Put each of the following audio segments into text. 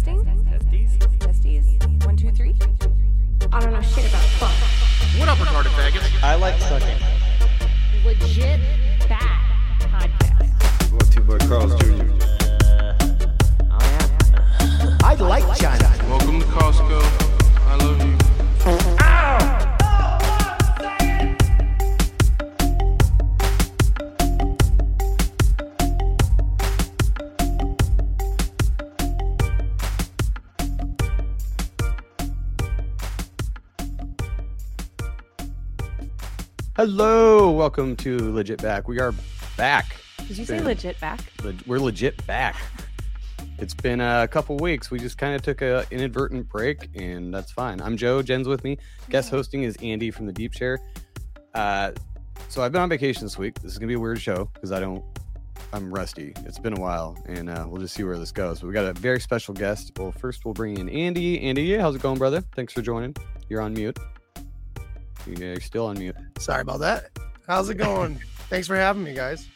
Testing. Testing? Testes? Testes? One, two, three? I don't know shit about fuck. What up, retarded faggots? I like sucking. Legit bad podcast. Brought to you by Carl's Jr. Uh, oh. I like China. Welcome to Costco. I love you. Hello, welcome to Legit Back. We are back. Did you say legit back? Le- We're legit back. It's been a couple weeks. We just kind of took a inadvertent break, and that's fine. I'm Joe. Jen's with me. Guest hosting is Andy from the Deep Chair. Uh, so I've been on vacation this week. This is gonna be a weird show because I don't. I'm rusty. It's been a while, and uh, we'll just see where this goes. But we got a very special guest. Well, first we'll bring in Andy. Andy, how's it going, brother? Thanks for joining. You're on mute. Yeah, you're still on mute. Sorry about that. How's it going? Thanks for having me, guys.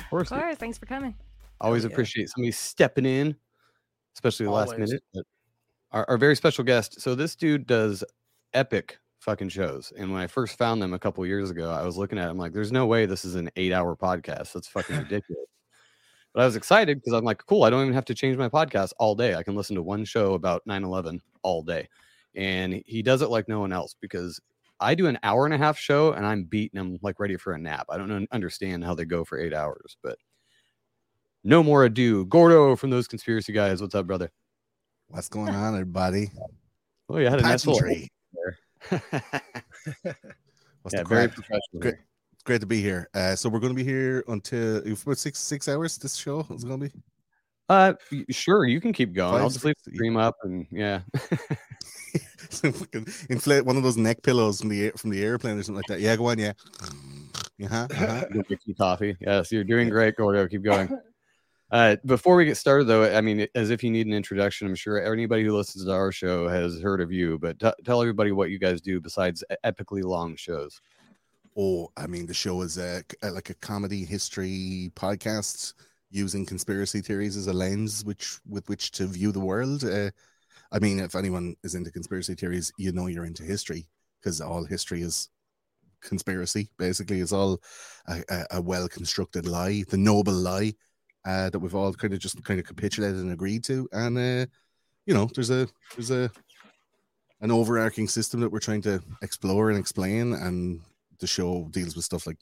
Of course. Of course. Thanks for coming. always yeah. appreciate somebody stepping in, especially the last minute. But our, our very special guest. So this dude does epic fucking shows. And when I first found them a couple years ago, I was looking at him like, there's no way this is an eight hour podcast. That's fucking ridiculous. But I was excited because I'm like, cool, I don't even have to change my podcast all day. I can listen to one show about 9 11 all day. And he does it like no one else because I do an hour and a half show and I'm beating him like ready for a nap. I don't understand how they go for eight hours, but no more ado. Gordo from those conspiracy guys. What's up, brother? What's going on, everybody? Oh, you had a nice little. What's yeah, the very professional. Great. It's great to be here. Uh, so we're going to be here until for six six hours. This show is going to be. Uh, sure, you can keep going. I'll just leave the stream up and yeah. Inflate one of those neck pillows from the from the airplane or something like that. Yeah, go on. Yeah. Uh-huh, uh-huh. Coffee. Yes, you're doing great, Gordo. Keep going. Uh, before we get started, though, I mean, as if you need an introduction, I'm sure anybody who listens to our show has heard of you. But t- tell everybody what you guys do besides epically long shows. Oh, I mean, the show is a, a- like a comedy history podcast using conspiracy theories as a lens, which with which to view the world. Uh, I mean, if anyone is into conspiracy theories, you know you're into history because all history is conspiracy. Basically, it's all a, a, a well constructed lie, the noble lie uh, that we've all kind of just kind of capitulated and agreed to. And uh, you know, there's a there's a an overarching system that we're trying to explore and explain, and the show deals with stuff like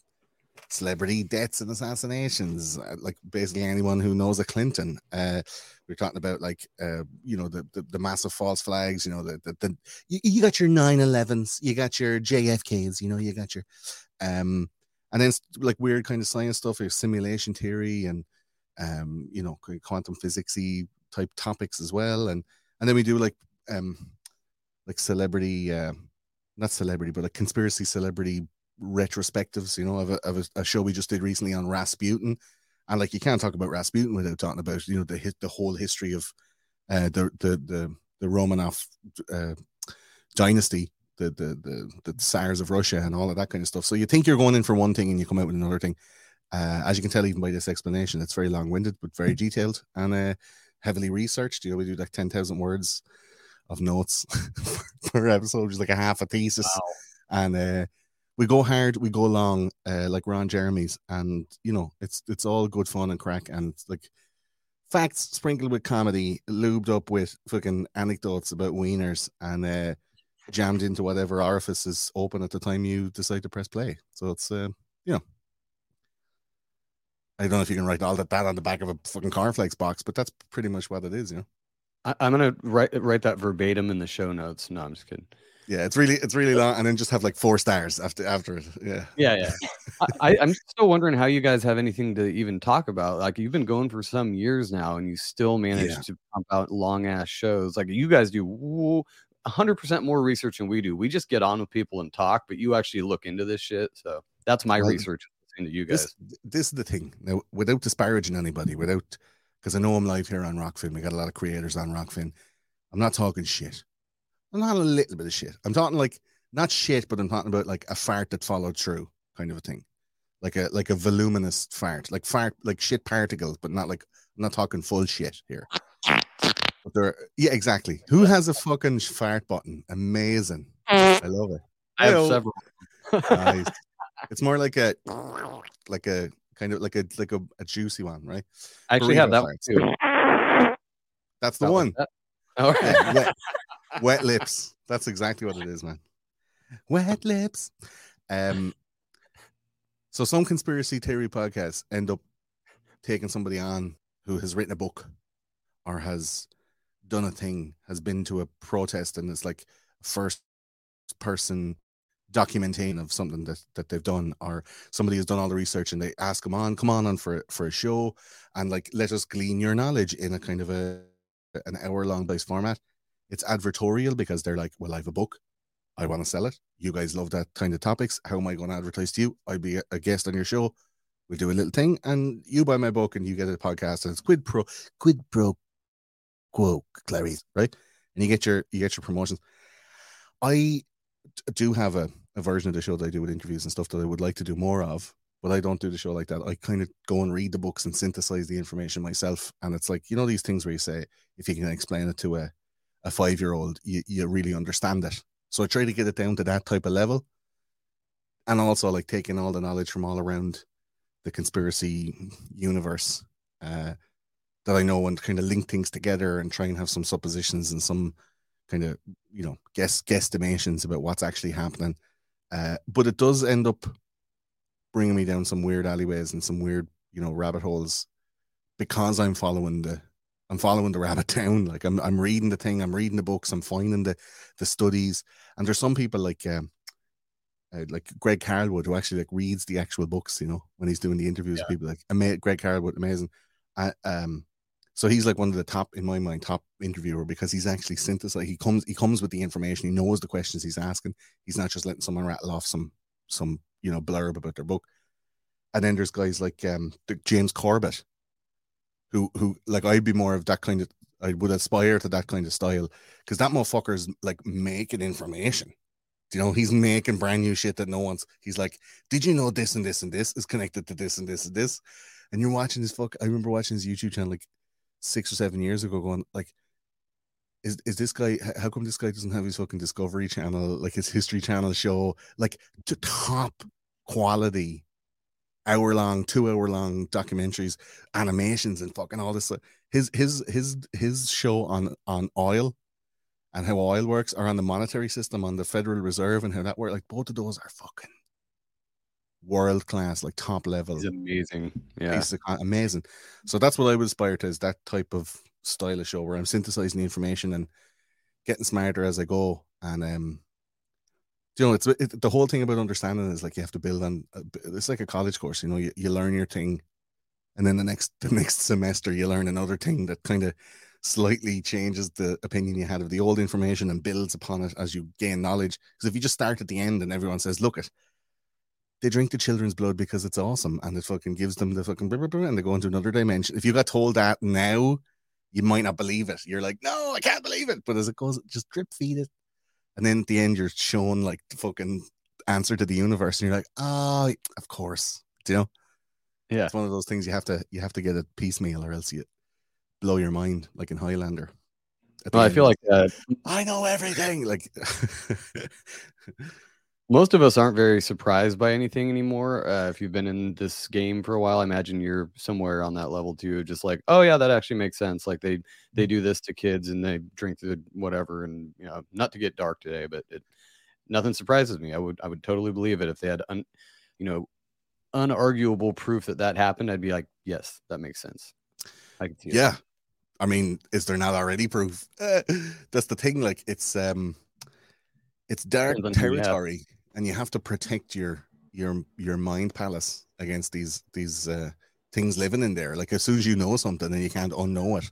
celebrity deaths and assassinations, uh, like basically anyone who knows a Clinton. Uh, we're talking about like uh, you know the, the the massive false flags. You know the the, the you, you got your 9-11s, you got your JFKs, you know you got your um, and then like weird kind of science stuff, like simulation theory and um, you know quantum physicsy type topics as well, and and then we do like um like celebrity uh, not celebrity but like conspiracy celebrity retrospectives you know of a, of a, a show we just did recently on rasputin and like you can't talk about Rasputin without talking about you know the his- the whole history of uh, the the the the Romanov uh, dynasty, the, the the the Tsars of Russia, and all of that kind of stuff. So you think you're going in for one thing, and you come out with another thing. Uh, as you can tell, even by this explanation, it's very long-winded but very detailed and uh, heavily researched. You know, we do like ten thousand words of notes per episode, which is like a half a thesis, and uh, we go hard, we go long, uh, like Ron Jeremy's, and you know, it's it's all good fun and crack, and like facts sprinkled with comedy, lubed up with fucking anecdotes about wieners, and uh, jammed into whatever orifice is open at the time you decide to press play. So it's uh, you know. I don't know if you can write all that, that on the back of a fucking cornflakes box, but that's pretty much what it is, you know. I, I'm gonna write write that verbatim in the show notes. No, I'm just kidding. Yeah, it's really it's really long, and then just have like four stars after after it. Yeah, Yeah, yeah. I, I'm still wondering how you guys have anything to even talk about. Like you've been going for some years now, and you still manage Yeah. to pump out long ass shows. Like you guys do woo- 100% more research than we do. We just get on with people and talk, but you actually look into this shit. So that's my Well, research into you guys. this this is the thing now without disparaging anybody without because i know i'm live here on Rokfin we got a lot of creators on Rokfin i'm not talking shit i'm not a little bit of shit i'm talking like not shit but i'm talking about like a fart that followed through kind of a thing like a like a voluminous fart like fart like shit particles but not like i'm not talking full shit here but there yeah exactly who has a fucking fart button amazing i love it I have Heyo. several. Nice. It's more like a like a kind of like a like a, a juicy one, right? I actually have Burrito that one too. That's the That one. that. All right. Yeah, wet, wet lips. That's exactly what it is, man. Wet lips. Um so some conspiracy theory podcasts end up taking somebody on who has written a book or has done a thing, has been to a protest and it's like first person documentation of something that, that they've done or somebody has done all the research and they ask them on come on on for for a show and like let us glean your knowledge in a kind of a an hour long based format it's advertorial because they're like well i have a book. I want to sell it. You guys love that kind of topics. How am i going to advertise to you? I'd be a, guest on your show. We'll do a little thing and you buy my book and you get a podcast and it's quid pro quid pro quo clarice right? And you get your you get your promotions. I do have a, a version of the show that I do with interviews and stuff that I would like to do more of, but I don't do the show like that. I kind of go and read the books and synthesize the information myself. And it's like, you know, these things where you say, if you can explain it to a, a five year old, you, you really understand it. So I try to get it down to that type of level. And also like taking all the knowledge from all around the conspiracy universe uh, that I know and kind of link things together and try and have some suppositions and some kind of you know guess guesstimations about what's actually happening uh, but it does end up bringing me down some weird alleyways and some weird you know rabbit holes because i'm following the i'm following the rabbit down like i'm, I'm reading the thing i'm reading the books i'm finding the the studies. And there's some people like um uh, like Greg Carlwood, who actually like reads the actual books, you know, when he's doing the interviews with people, like ama- Greg Carlwood, amazing. Uh, um, so he's like one of the top in my mind top interviewer because he's actually synthesized he comes he comes with the information he knows the questions he's asking. He's not just letting someone rattle off some some you know blurb about their book. And then there's guys like um the james corbett who who like i'd be more of that kind of i would aspire to that kind of style because that motherfucker's like making information. You know he's making brand new shit that no one's he's like did you know this and this and this is connected to this and this and this? And you're watching his fuck i remember watching his youtube channel like six or seven years ago going like is is this guy how come this guy doesn't have his fucking discovery channel like his history channel show like to top quality hour long two hour long documentaries animations and fucking all this stuff. his his his his show on on oil and how oil works or on the monetary system on the federal reserve and how that works like both of those are fucking world class like top level He's amazing. Yeah. piece amazing. So that's what I would aspire to is that type of style of show where I'm synthesizing the information and getting smarter as I go. And um, you know, it's it, the whole thing about understanding is like you have to build on. Uh, it's like a college course. You know, you, you learn your thing, and then the next the next semester you learn another thing that kind of slightly changes the opinion you had of the old information and builds upon it as you gain knowledge. Because if you just start at the end and everyone says, "Look it," they drink the children's blood because it's awesome and it fucking gives them the fucking blah, blah, blah, and they go into another dimension. If you got told that now, you might not believe it. You're like, no, I can't believe it. But as it goes, just drip feed it. And then at the end, you're shown like the fucking answer to the universe, and you're like, oh, of course. Do you know? Yeah. It's one of those things you have to you have to get it piecemeal or else you blow your mind, like in Highlander. I feel like uh, I know everything. Like most of us aren't very surprised by anything anymore. Uh, if you've been in this game for a while, I imagine you're somewhere on that level too. Just like, oh yeah, that actually makes sense. Like they they do this to kids and they drink the whatever, and you know, not to get dark today, but it nothing surprises me. I would I would totally believe it if they had un, you know unarguable proof that that happened. I'd be like, yes, that makes sense. I can see it. yeah. I mean, is there not already proof? Uh, that's the thing. Like it's um it's dark Depends on who you have. territory and you have to protect your your your mind palace against these these uh things living in there. Like as soon as you know something, then you can't unknow it.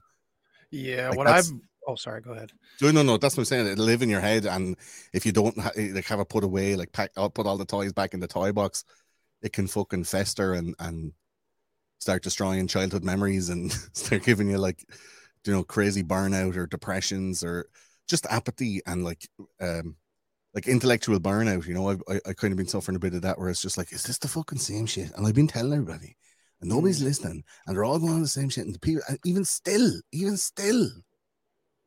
Yeah, Like, what I've oh sorry, go ahead. No, no, no. That's what I'm saying. It'll live in your head, and if you don't ha- like have it put away, like pack, I'll put all the toys back in the toy box, it can fucking fester and and start destroying childhood memories and start giving you like, you know, crazy burnout or depressions or just apathy and like, um, like intellectual burnout. You know, I've I, I kind of been suffering a bit of that, where it's just like, is this the fucking same shit? And I've been telling everybody, and nobody's mm. listening, and they're all going on the same shit, and the people, and even still, even still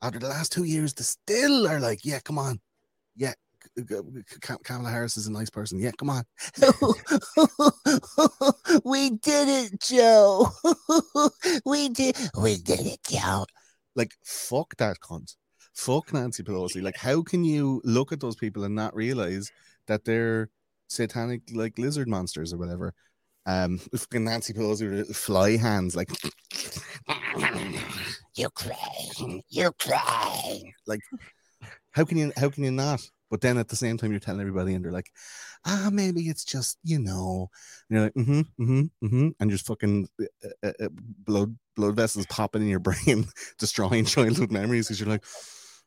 after the last two years, they still are like, yeah, come on. Yeah, Kamala Harris is a nice person. Yeah, come on. we did it, Joe. we did we did it, Joe. Like, fuck that cunt. Fuck Nancy Pelosi. Like, how can you look at those people and not realize that they're satanic like lizard monsters or whatever? Um, fucking Nancy Pelosi with fly hands, like Ukraine, Ukraine. Like, how can you how can you not? But then at the same time, you're telling everybody, and they're like, ah, maybe it's just you know, and you're like, mm-hmm, mm-hmm, mm-hmm, and just fucking uh, uh, uh, blood blood vessels popping in your brain, destroying childhood memories because you're like.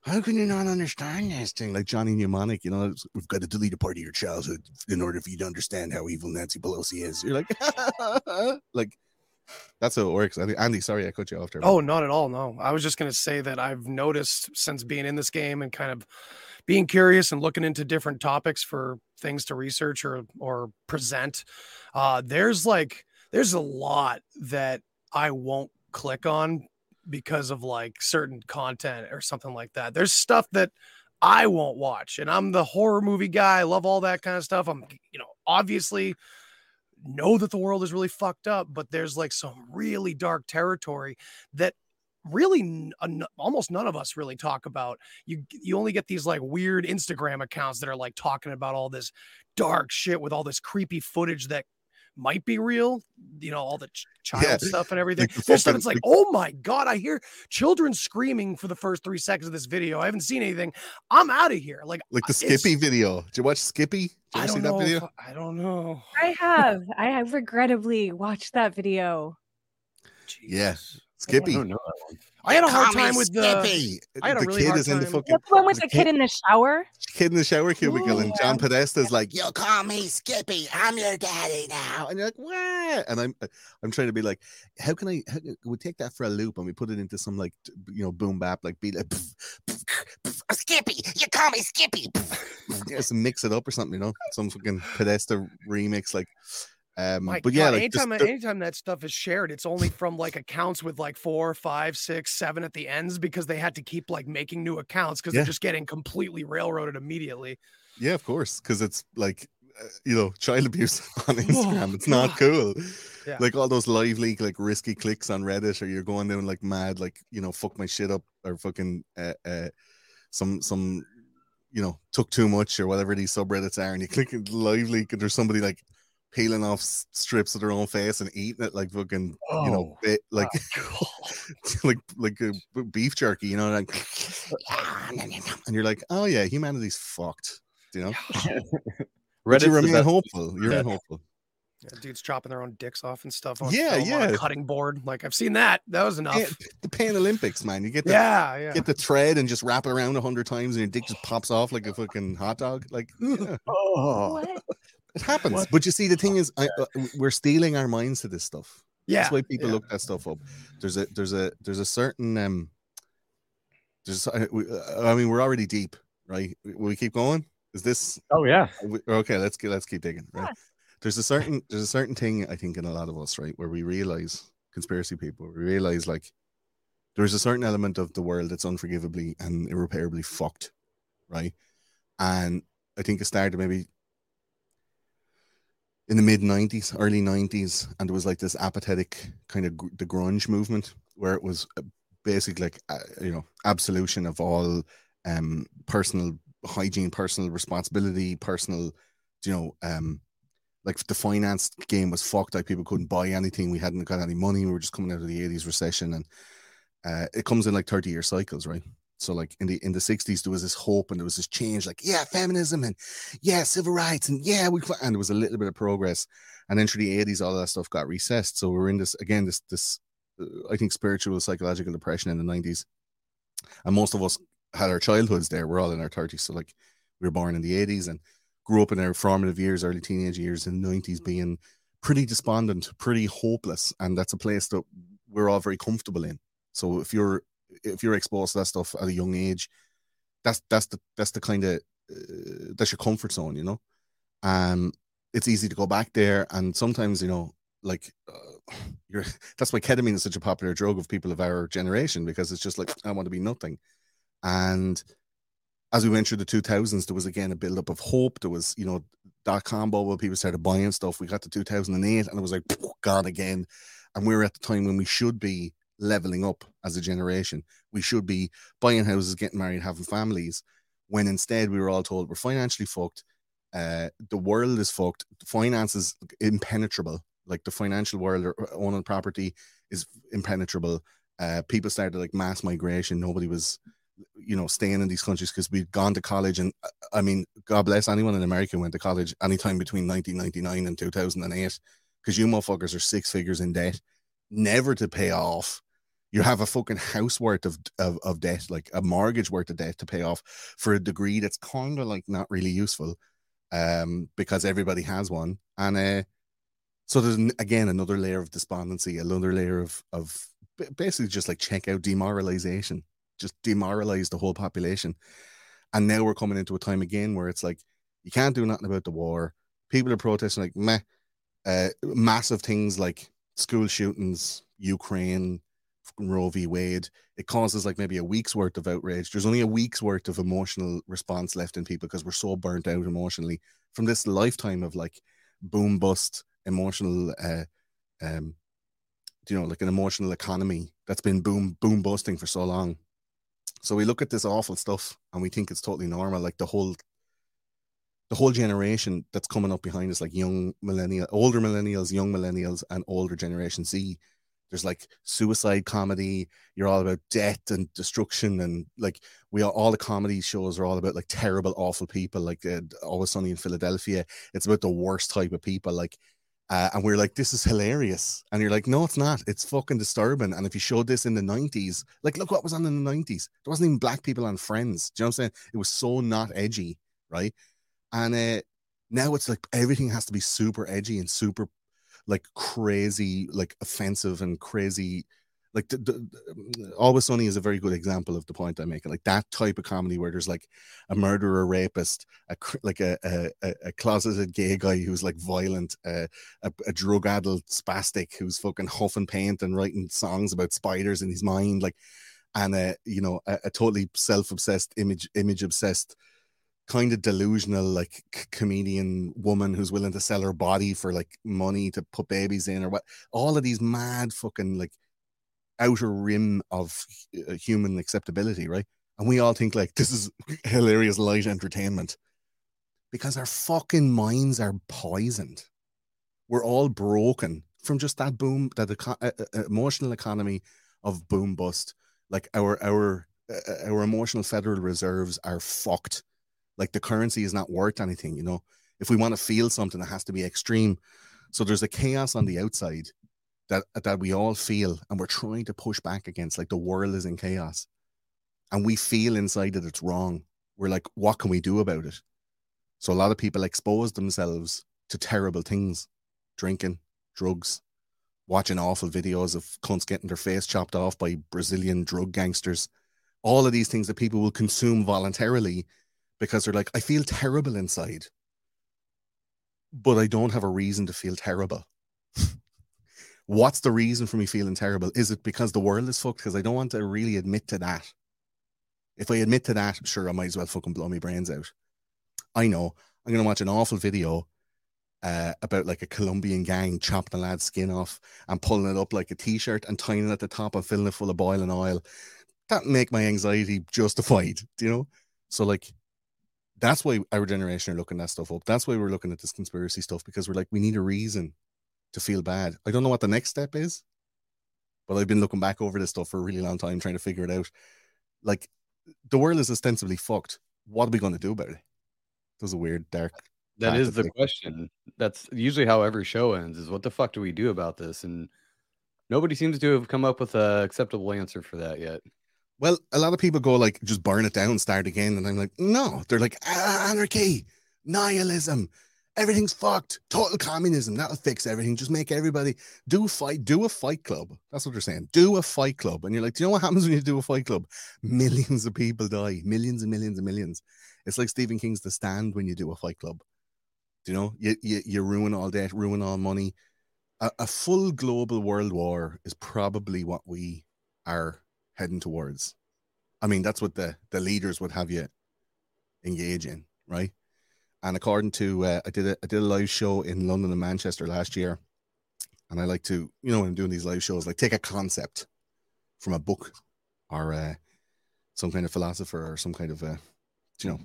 How can you not understand this thing? Like Johnny Mnemonic, you know, we've got to delete a part of your childhood in order for you to understand how evil Nancy Pelosi is. You're like, like that's how it works. Andy, sorry I cut you off there. Oh, not at all. No, I was just going to say that I've noticed since being in this game and kind of being curious and looking into different topics for things to research or or present. Uh, there's like there's a lot that I won't click on because of like certain content or something like that. There's stuff that I won't watch, and I'm the horror movie guy. I love all that kind of stuff. I'm you know obviously know that the world is really fucked up, but there's like some really dark territory that really n- uh, almost none of us really talk about. You you only get these like weird Instagram accounts that are like talking about all this dark shit with all this creepy footage that might be real, you know, all the ch- child Yeah, stuff and everything. like the There's stuff it's like, oh my god, I hear children screaming for the first three seconds of this video. I haven't seen anything. I'm out of here. Like, like the Skippy video. Did you watch Skippy? Did you I see don't that know. video? if- I don't know. I have. I have regrettably watched that video. Yeah, Jesus. Skippy. I don't know that one. I had a hard Call time with the Skippy. I had a the really kid hard is in the time- fucking That's the one with the the kid in the shower. kid in the shower cubicle, and John yeah. Podesta's like, "You call me Skippy. I'm your daddy now." And you're like, "What?" And I'm uh, I'm trying to be like, "How can I? How, can- we take that for a loop and we put it into some like you know boom bap like be like Skippy. You call me Skippy. Just mix it up or something, you know, some fucking Podesta remix like. Um, My but yeah, God, like anytime, anytime that stuff is shared, it's only from like accounts with like four, five, six, seven at the ends because they had to keep like making new accounts because Yeah. they're just getting completely railroaded immediately. Yeah, of course, because it's like uh, you know child abuse on Instagram. it's not cool. Yeah. Like all those live leak like risky clicks on Reddit, or you're going down like mad, like you know, fuck my shit up, or fucking uh, uh some some you know took too much or whatever these subreddits are, and you click it live leak, and there's somebody like peeling off strips of their own face and eating it like fucking you know Oh, bit, like like like a b- beef jerky, you know, like and you're like, oh yeah, humanity's fucked, you know. But Reddit's you the remain best- hopeful. You remain Yeah. hopeful. Yeah, dudes chopping their own dicks off and stuff. On Yeah, film on a yeah. cutting board. Like I've seen that. That was enough. Yeah, the Pan Olympics, man. You get the Yeah, yeah. get the thread and just wrap it around a hundred times, and your dick just pops off like a fucking hot dog. Like, yeah. Oh, What? It happens. What? But you see, the thing is, I, uh, we're stealing our minds to this stuff. Yeah. That's why people yeah. look that stuff up. There's a there's a there's a certain um there's uh, we- uh, I mean we're already deep, right? Will we keep going? Is this Oh yeah. we- okay? Let's get let's keep digging. Right. There's a certain there's a certain thing I think in a lot of us, right, where we realize conspiracy people, we realize like there's a certain element of the world that's unforgivably and irreparably fucked, right? And I think it started maybe in the mid 90s, early 90s, and there was like this apathetic kind of gr- the grunge movement where it was uh, basically like, uh, you know, absolution of all um, personal hygiene, personal responsibility, personal, you know, um, like the finance game was fucked. Like people couldn't buy anything. We hadn't got any money. We were just coming out of the 80s recession. And uh, it comes in like 30 year cycles, right? So like in the in the 60s, there was this hope and there was this change, like, yeah, feminism and yeah, civil rights, and yeah, we and there was a little bit of progress. And then through the 80s, all that stuff got recessed. So we're in this again, this this uh, I think spiritual psychological depression in the 90s. And most of us had our childhoods there. We're all in our 30s. So like we were born in the 80s and grew up in our formative years, early teenage years in the 90s being pretty despondent, pretty hopeless. And that's a place that we're all very comfortable in. So if you're if you're exposed to that stuff at a young age, that's that's the that's the kind of uh, that's your comfort zone, you know. Um, it's easy to go back there, and sometimes you know, like uh, you're. That's why ketamine is such a popular drug of people of our generation because it's just like I want to be nothing, and as we went through the 2000s, there was again a buildup of hope. There was, you know, dot com bubble. People started buying stuff. We got to 2008, and it was like gone again. And we were at the time when we should be leveling up as a generation. We should be buying houses, getting married, having families. When instead we were all told we're financially fucked. Uh, the world is fucked. Finance is impenetrable. Like the financial world or owning property is impenetrable. Uh, people started like mass migration. Nobody was, you know, staying in these countries because we'd gone to college. And I mean, God bless anyone in America who went to college anytime between 1999 and 2008 because you motherfuckers are six figures in debt, never to pay off. You have a fucking house worth of, of, of debt, like a mortgage worth of debt to pay off for a degree that's kind of like not really useful um, because everybody has one. And uh, so there's again another layer of despondency, another layer of, of basically just like check out demoralization, just demoralize the whole population. And now we're coming into a time again where it's like, you can't do nothing about the war. People are protesting like meh, uh, massive things like school shootings, Ukraine, Roe v. Wade. It causes like maybe a week's worth of outrage. There's only a week's worth of emotional response left in people because we're so burnt out emotionally from this lifetime of like boom bust emotional, uh, um, you know, like an emotional economy that's been boom boom busting for so long. So we look at this awful stuff and we think it's totally normal. Like the whole the whole generation that's coming up behind us, like young millennial, older millennials, young millennials, and older Generation Z. There's like suicide comedy. You're all about death and destruction, and like we are all the comedy shows are all about like terrible, awful people. Like uh, Always Sunny in Philadelphia, it's about the worst type of people. Like, uh, and we're like, this is hilarious, and you're like, no, it's not. It's fucking disturbing. And if you showed this in the '90s, like, look what was on in the '90s. There wasn't even black people on Friends. Do you know what I'm saying? It was so not edgy, right? And uh, now it's like everything has to be super edgy and super like crazy, like offensive and crazy. Like the, the, Always Sunny is a very good example of the point I'm making. Like that type of comedy where there's like a murderer, rapist, a like a a, a- a closeted gay guy who's like violent, uh, a, a drug addled spastic who's fucking huffing paint and writing songs about spiders in his mind, like, and uh, you know, a, a totally self obsessed, image image obsessed kind of delusional like c- comedian woman who's willing to sell her body for like money to put babies in or what all of these mad fucking like outer rim of uh, human acceptability right? And we all think like this is hilarious light entertainment. Because our fucking minds are poisoned. We're all broken from just that boom that eco- emotional economy of boom bust. Like our our our emotional federal reserves are fucked like the currency is not worth anything you know? If we want to feel something it has to be extreme. So there's a chaos on the outside that that we all feel and we're trying to push back against like the world is in chaos. And we feel inside that it's wrong. We're like what can we do about it? So a lot of people expose themselves to terrible things. Drinking, drugs, watching awful videos of cunts getting their face chopped off by Brazilian drug gangsters. All of these things that people will consume voluntarily because they're like, I feel terrible inside, but I don't have a reason to feel terrible. What's the reason for me feeling terrible? Is it because the world is fucked? Because I don't want to really admit to that. If I admit to that, sure, I might as well fucking blow my brains out. I know. I'm going to watch an awful video uh, about like a Colombian gang chopping a lad's skin off and pulling it up like a t-shirt and tying it at the top and filling it full of boiling oil. That make my anxiety justified, you know? So like that's why our generation are looking that stuff up. That's why we're looking at this conspiracy stuff because we're like, we need a reason to feel bad. I don't know what the next step is, but I've been looking back over this stuff for a really long time trying to figure it out. Like the world is ostensibly fucked. What are we going to do about it? Was a weird, dark. That is the question. That's usually how every show ends is what the fuck do we do about this? And nobody seems to have come up with a acceptable answer for that yet. Well, a lot of people go like, just burn it down, start again. And I'm like, no, they're like, "Ah, anarchy, nihilism, everything's fucked, total communism. That'll fix everything. Just make everybody do fight, do a fight club. That's what they're saying. Do a fight club. And you're like, do you know what happens when you do a fight club? Millions of people die, millions and millions and millions. It's like Stephen King's The Stand when you do a fight club. Do you know, you, you, you ruin all debt, ruin all money. A, a full global world war is probably what we are heading towards. I mean, that's what the the leaders would have you engage in, right? And according to uh, I did a I did a live show in London and Manchester last year, and I like to you know when I'm doing these live shows, like take a concept from a book or uh, some kind of philosopher or some kind of uh, you know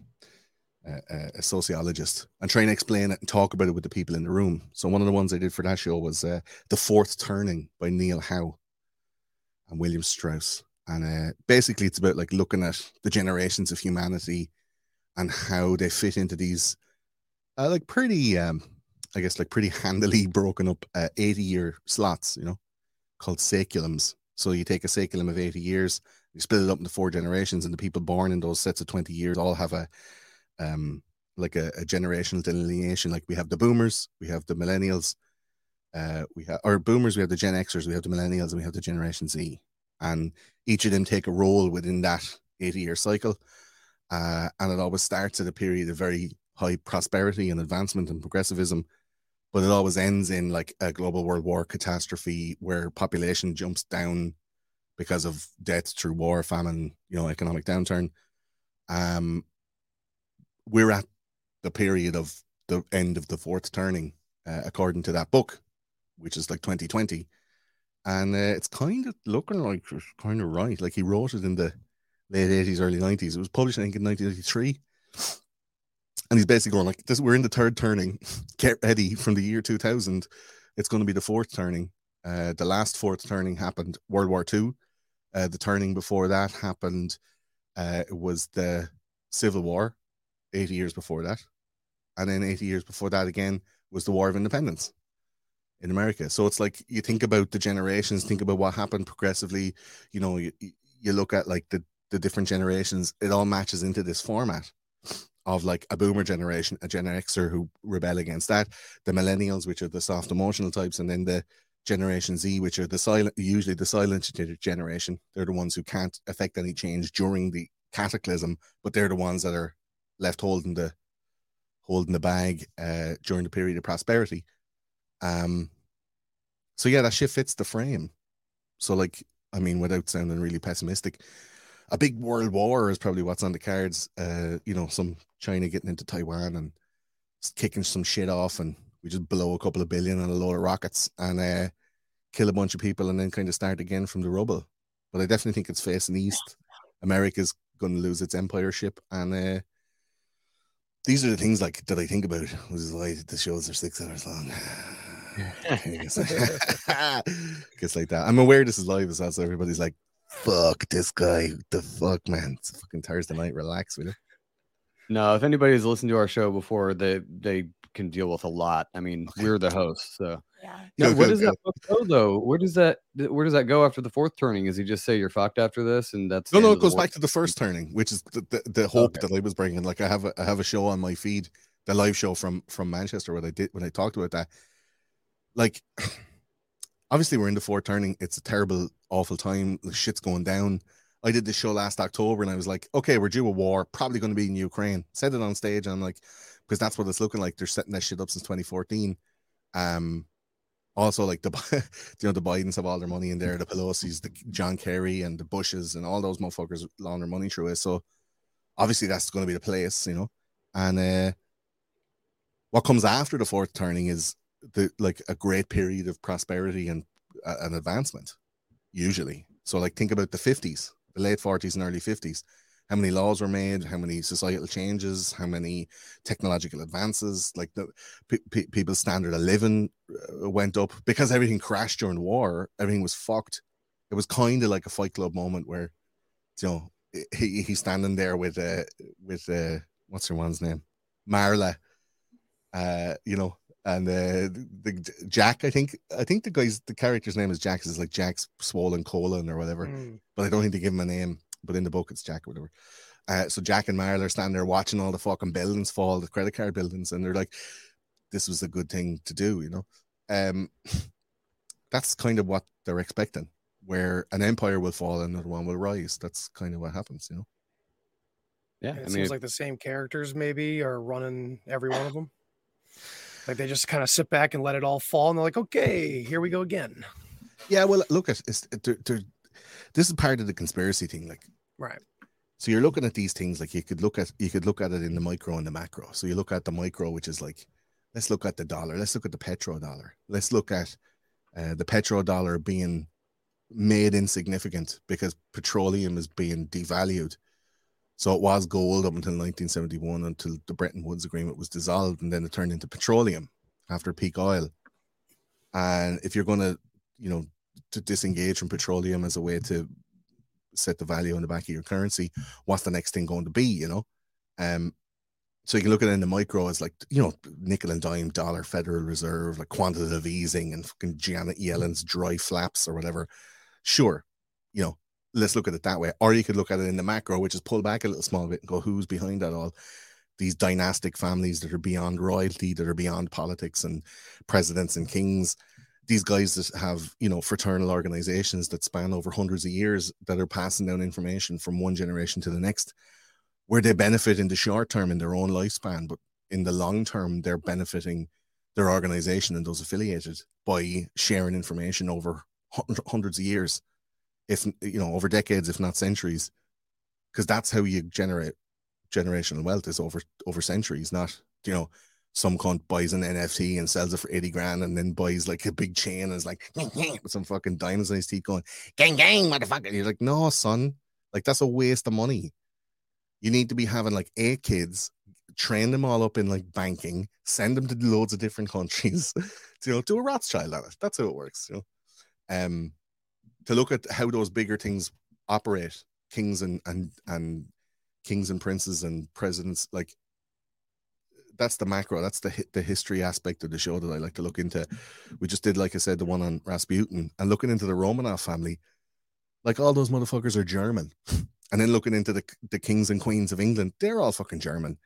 a, a- sociologist and try and explain it and talk about it with the people in the room. So one of the ones I did for that show was uh, the Fourth Turning by Neil Howe and William Strauss. And uh, basically, it's about like looking at the generations of humanity and how they fit into these, uh, like pretty, um, I guess, like pretty handily broken up uh, 80 year slots, you know, called saeculums. So you take a saeculum of 80 years, you split it up into four generations, and the people born in those sets of 20 years all have a, um, like a, a generational delineation. Like we have the boomers, we have the millennials, uh, we have or boomers, we have the Gen Xers, we have the millennials, and we have the Generation Z, and each of them take a role within that 80 year cycle. Uh, and it always starts at a period of very high prosperity and advancement and progressivism, but it always ends in like a global world war catastrophe where population jumps down because of death through war, famine, you know, economic downturn. Um, we're at the period of the end of the fourth turning, uh, according to that book, which is like 2020. And uh, it's kind of looking like kind of right. Like he wrote it in the late 80s, early 90s. It was published, I think, in 1993. And he's basically going like this we're in the third turning. Get ready from the year 2000. It's going to be the fourth turning. Uh, the last fourth turning happened World War II. Uh, the turning before that happened. Uh, it was the Civil War, 80 years before that. And then 80 years before that again was the War of Independence in America. So it's like you think about the generations, think about what happened progressively. You know, you, you look at like the, the different generations, it all matches into this format of like a boomer generation, a Gen Xer who rebel against that, the millennials, which are the soft emotional types, and then the Generation Z, which are the silent, usually the silent generation. They're the ones who can't affect any change during the cataclysm, but they're the ones that are left holding the holding the bag uh, during the period of prosperity. Um, so yeah, that shit fits the frame. So like, I mean, without sounding really pessimistic, a big world war is probably what's on the cards. Uh, you know, some China getting into Taiwan and kicking some shit off, and we just blow a couple of billion on a load of rockets and uh, kill a bunch of people, and then kind of start again from the rubble. But I definitely think it's facing east. America's going to lose its empire ship, and uh, these are the things like that I think about. Which is why the shows are six hours long. I guess, guess like that. I'm aware this is live as well, so everybody's like, "Fuck this guy! The fuck, man! It's fucking Thursday night. Relax with it." No, if anybody's listened to our show before, they they can deal with a lot. I mean, we're the hosts, so. Yeah. Now, Good, where good, does that book go though? Where does that where does that go after the fourth turning? Is he just say you're fucked after this, and that's No, no, it goes war? back to the first turning, which is the, the, the hope Okay. that I was bringing. Like I have a, I have a show on my feed the live show from from Manchester where I did when I talked about that. Like, obviously we're in the fourth turning. It's a terrible, awful time. The shit's going down. I did this show last October and I was like, okay, we're due a war, probably going to be in Ukraine. Said it on stage, and I'm like, because that's what it's looking like. They're setting that shit up since 2014. Um, also like the you know the Bidens have all their money in there, the Pelosi's, the John Kerry, and the Bushes, and all those motherfuckers launder money through it. So obviously that's going to be the place, you know. And uh, what comes after the fourth turning is the like a great period of prosperity and uh, advancement, usually. So like think about the 50s, the late 40s and early 50s. How many laws were made? How many societal changes? How many technological advances? Like the pe- pe- people's standard of living uh, went up because everything crashed during war. Everything was fucked. It was kind of like a Fight Club moment where, you know, he, he's standing there with uh with uh what's her one's name, Marla, uh you know, and uh the Jack. I think I think the guy's the character's name is Jack. Is like Jack's swollen colon or whatever, Mm. but I don't think they give him a name. But in the book, it's Jack or whatever. Uh, so Jack and Marla are standing there watching all the fucking buildings fall, the credit card buildings, and they're like, "This was a good thing to do," you know. Um, that's kind of what they're expecting, where an empire will fall and another one will rise. That's kind of what happens, you know. Yeah, And I it mean, seems like the same characters maybe are running every one of them. Like they just kind of sit back and let it all fall, and they're like, "Okay, here we go again." Yeah, well, look at it's they're, they're, this is part of the conspiracy thing, like Right. So you're looking at these things like you could look at you could look at it in the micro and the macro. So you look at the micro, which is like, let's look at the dollar. Let's look at the petrodollar. Let's look at uh, the petrodollar being made insignificant because petroleum is being devalued. So it was gold up until 1971, until the Bretton Woods Agreement was dissolved, and then it turned into petroleum after peak oil. And if you're going to, you know, to disengage from petroleum as a way to set the value on the back of your currency, what's the next thing going to be, you know? Um, so you can look at it in the micro as like, you know, nickel and dime dollar Federal Reserve, like quantitative easing and fucking Janet Yellen's dry flaps or whatever. Sure, you know, let's look at it that way. Or you could look at it in the macro, which is pull back a little small bit and go, who's behind that all? These dynastic families that are beyond royalty, that are beyond politics and presidents and kings these guys that have you know fraternal organizations that span over hundreds of years that are passing down information from one generation to the next where they benefit in the short term in their own lifespan but in the long term they're benefiting their organization and those affiliated by sharing information over hundreds of years if you know over decades if not centuries because that's how you generate generational wealth is over over centuries not you know some cunt buys an NFT and sells it for 80 grand and then buys like a big chain and is like with some fucking diamonds in his teeth going, gang, gang, motherfucker. And you're like, no, son, like that's a waste of money. You need to be having like eight kids, train them all up in like banking, send them to loads of different countries, you know, do a Rothschild on it. That's how it works, you know. Um, to look at how those bigger things operate, kings and and and kings and princes and presidents, like that's the macro. That's the the history aspect of the show that I like to look into. We just did, like I said, the one on Rasputin and looking into the Romanov family. Like all those motherfuckers are German, and then looking into the the kings and queens of England, they're all fucking German.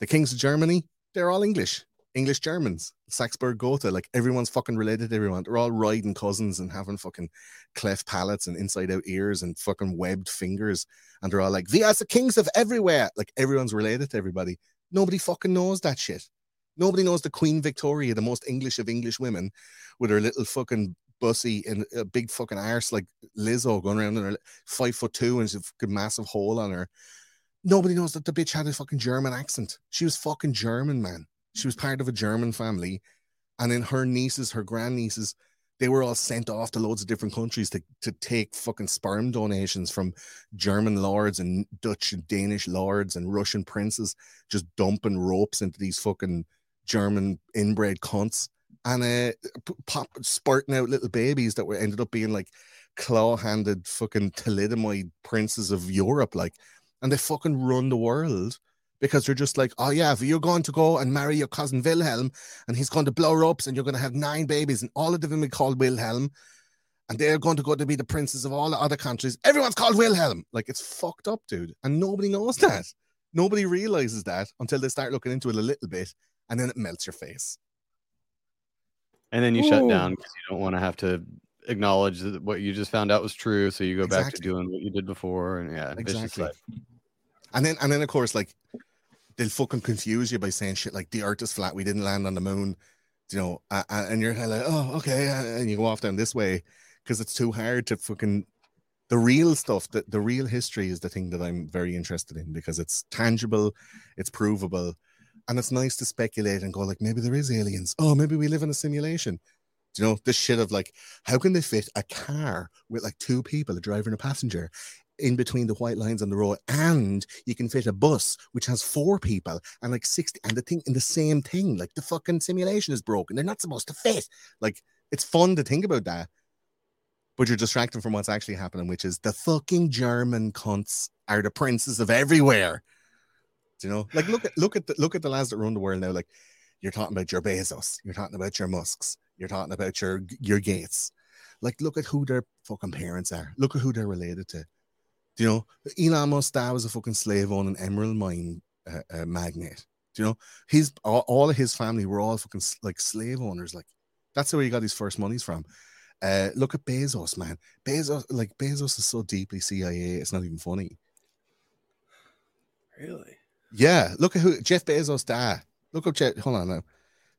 The kings of Germany, they're all English, English Germans. Saxburg Gotha, like everyone's fucking related to everyone. They're all riding cousins and having fucking cleft palates and inside out ears and fucking webbed fingers, and they're all like, "We are the kings of everywhere." Like everyone's related to everybody. Nobody fucking knows that shit. Nobody knows the Queen Victoria, the most English of English women, with her little fucking bussy and a big fucking arse like Lizzo going around in her five foot two and she's a massive hole on her. Nobody knows that the bitch had a fucking German accent. She was fucking German, man. She was part of a German family. And then her nieces, her grandnieces, they were all sent off to loads of different countries to, to take fucking sperm donations from German lords and Dutch and Danish lords and Russian princes, just dumping ropes into these fucking German inbred cunts and uh, pop spurting out little babies that were ended up being like claw-handed fucking thalidomide princes of Europe, like, and they fucking run the world because they're just like, oh yeah, if you're going to go and marry your cousin Wilhelm, and he's going to blow ropes, and you're going to have nine babies, and all of them will be called Wilhelm, and they're going to go to be the princes of all the other countries. Everyone's called Wilhelm. Like it's fucked up, dude, and nobody knows that. Nobody realizes that until they start looking into it a little bit, and then it melts your face. And then you shut down because you don't want to have to acknowledge that what you just found out was true. So you go back to doing what you did before. And yeah, Exactly. And then and then of course, like they'll fucking confuse you by saying shit like the earth is flat, we didn't land on the moon, you know, and you're kind of like, oh, okay, and you go off down this way because it's too hard to fucking the real stuff that the real history is the thing that I'm very interested in because it's tangible, it's provable, and it's nice to speculate and go like maybe there is aliens. Oh, maybe we live in a simulation. Do you know this shit of like how can they fit a car with like two people, a driver and a passenger, in between the white lines on the road, and you can fit a bus which has four people and like 60 and the thing in the same thing. Like the fucking simulation is broken. They're not supposed to fit. Like it's fun to think about that. But you're distracted from what's actually happening, which is the fucking German cunts are the princes of everywhere. Do you know? Like look at look at the look at the lads that run the world now. Like you're talking about your Bezos, you're talking about your Musks, you're talking about your your Gates. Like look at who their fucking parents are. Look at who they're related to. Do you know Elon Musk dad was a fucking slave on an emerald mine uh, uh, magnate. Do you know his all, all of his family were all fucking like slave owners. Like that's where he got his first monies from. Uh, look at Bezos, man. Bezos, like Bezos, is so deeply CIA. It's not even funny. Really? Yeah, look at who Jeff Bezos dad. Look up Jeff. Hold on now.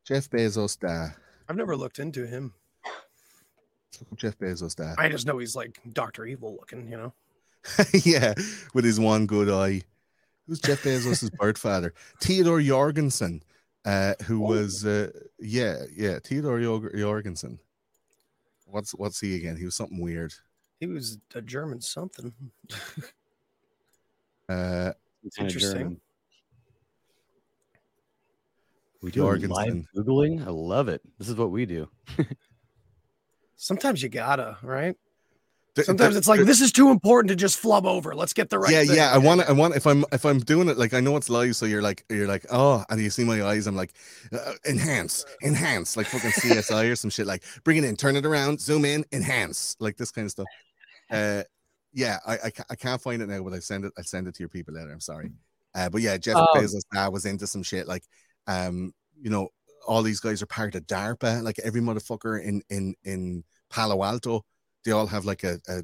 Jeff Bezos dad. I've never looked into him. Look up Jeff Bezos dad. I just know he's like Doctor Evil looking, you know. yeah, with his one good eye. Who's Jeff Bezos' bird father? Theodore Jorgensen, uh, who was uh, yeah, yeah, Theodore Jorg- Jorgensen. What's what's he again? He was something weird. He was a German something. Uh, It's Interesting. German. We do live Jorgensen. googling. I love it. This is what we do. Sometimes you gotta, right? Th- Sometimes th- it's like this is too important to just flub over. Let's get the right. yeah, thing. yeah. I want to. I want. If I'm if I'm doing it, like I know it's live, so you're like you're like oh, and you see my eyes. I'm like uh, enhance, enhance, like fucking CSI or some shit. Like bring it in, turn it around, zoom in, enhance, like this kind of stuff. Uh, yeah, I I, I can't find it now, but I send it. I send it to your people later. I'm sorry. Uh, but yeah, Jeff Um, Bezos dad was into some shit. Like, um, you know, all these guys are part of DARPA. Like every motherfucker in in in Palo Alto, they all have like a a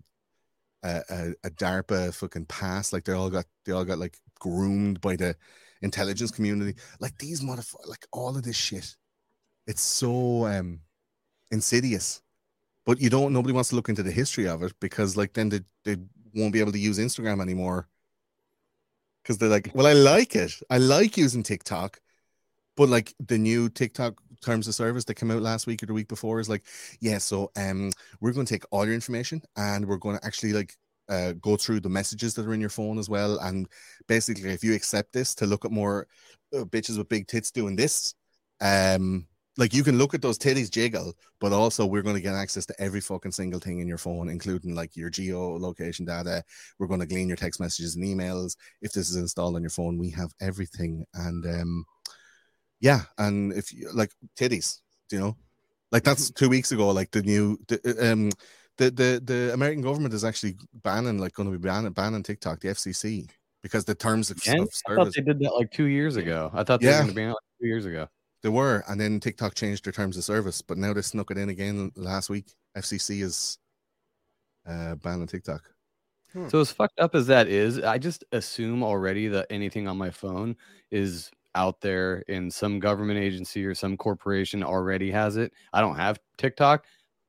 a, a, DARPA fucking pass. Like they all got they all got like groomed by the intelligence community. Like these motherfuckers, like all of this shit. It's so um insidious. But you don't nobody wants to look into the history of it because like then they, they won't be able to use Instagram anymore. Because they're like, well, I like it. I like using TikTok. But like the new TikTok terms of service that came out last week or the week before is like, yeah, so um we're going to take all your information and we're going to actually like uh, go through the messages that are in your phone as well. And basically, if you accept this to look at more uh, bitches with big tits doing this, um, like you can look at those titties jiggle, but also we're going to get access to every fucking single thing in your phone, including like your geolocation data. We're going to glean your text messages and emails. If this is installed on your phone, we have everything. And um, yeah, and if you like titties, do you know, like that's two weeks ago. Like the new, the, um, the the the American government is actually banning, like, going to be banning banning TikTok, the FCC, because the terms of, Again? of I thought they did that like two years ago. I thought they Yeah. were going to be out like two years ago. they were, and then TikTok changed their terms of service, but now they snuck it in again last week. FCC is uh, banning TikTok. So as fucked up as that is, I just assume already that anything on my phone is out there in some government agency or some corporation already has it. I don't have TikTok,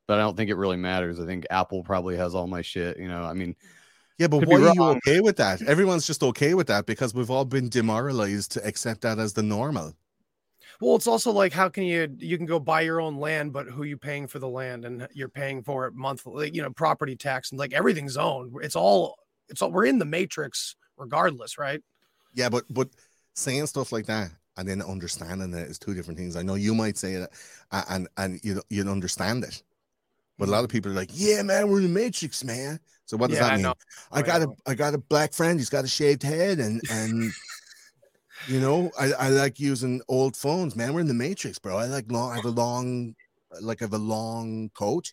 but I don't think it really matters. I think Apple probably has all my shit. You know, I mean, Yeah, but Could why be are you okay with that? Everyone's just okay with that because we've all been demoralized to accept that as the normal. Well, it's also like how can you you can go buy your own land, but who you paying for the land and you're paying for it monthly, you know, property tax and like everything's owned. It's all it's all we're in the matrix regardless, right? Yeah, but but saying stuff like that and then understanding it is two different things. I know you might say it and and you you'd understand it, but a mm-hmm. lot of people are like, "Yeah, man, we're in the matrix, man." So what does Yeah, that mean? I oh, I got a got a black friend. He's got a shaved head, and and you know I, I like using old phones. Man, we're in the matrix, bro. I like long. I have a long, like I have a long coat.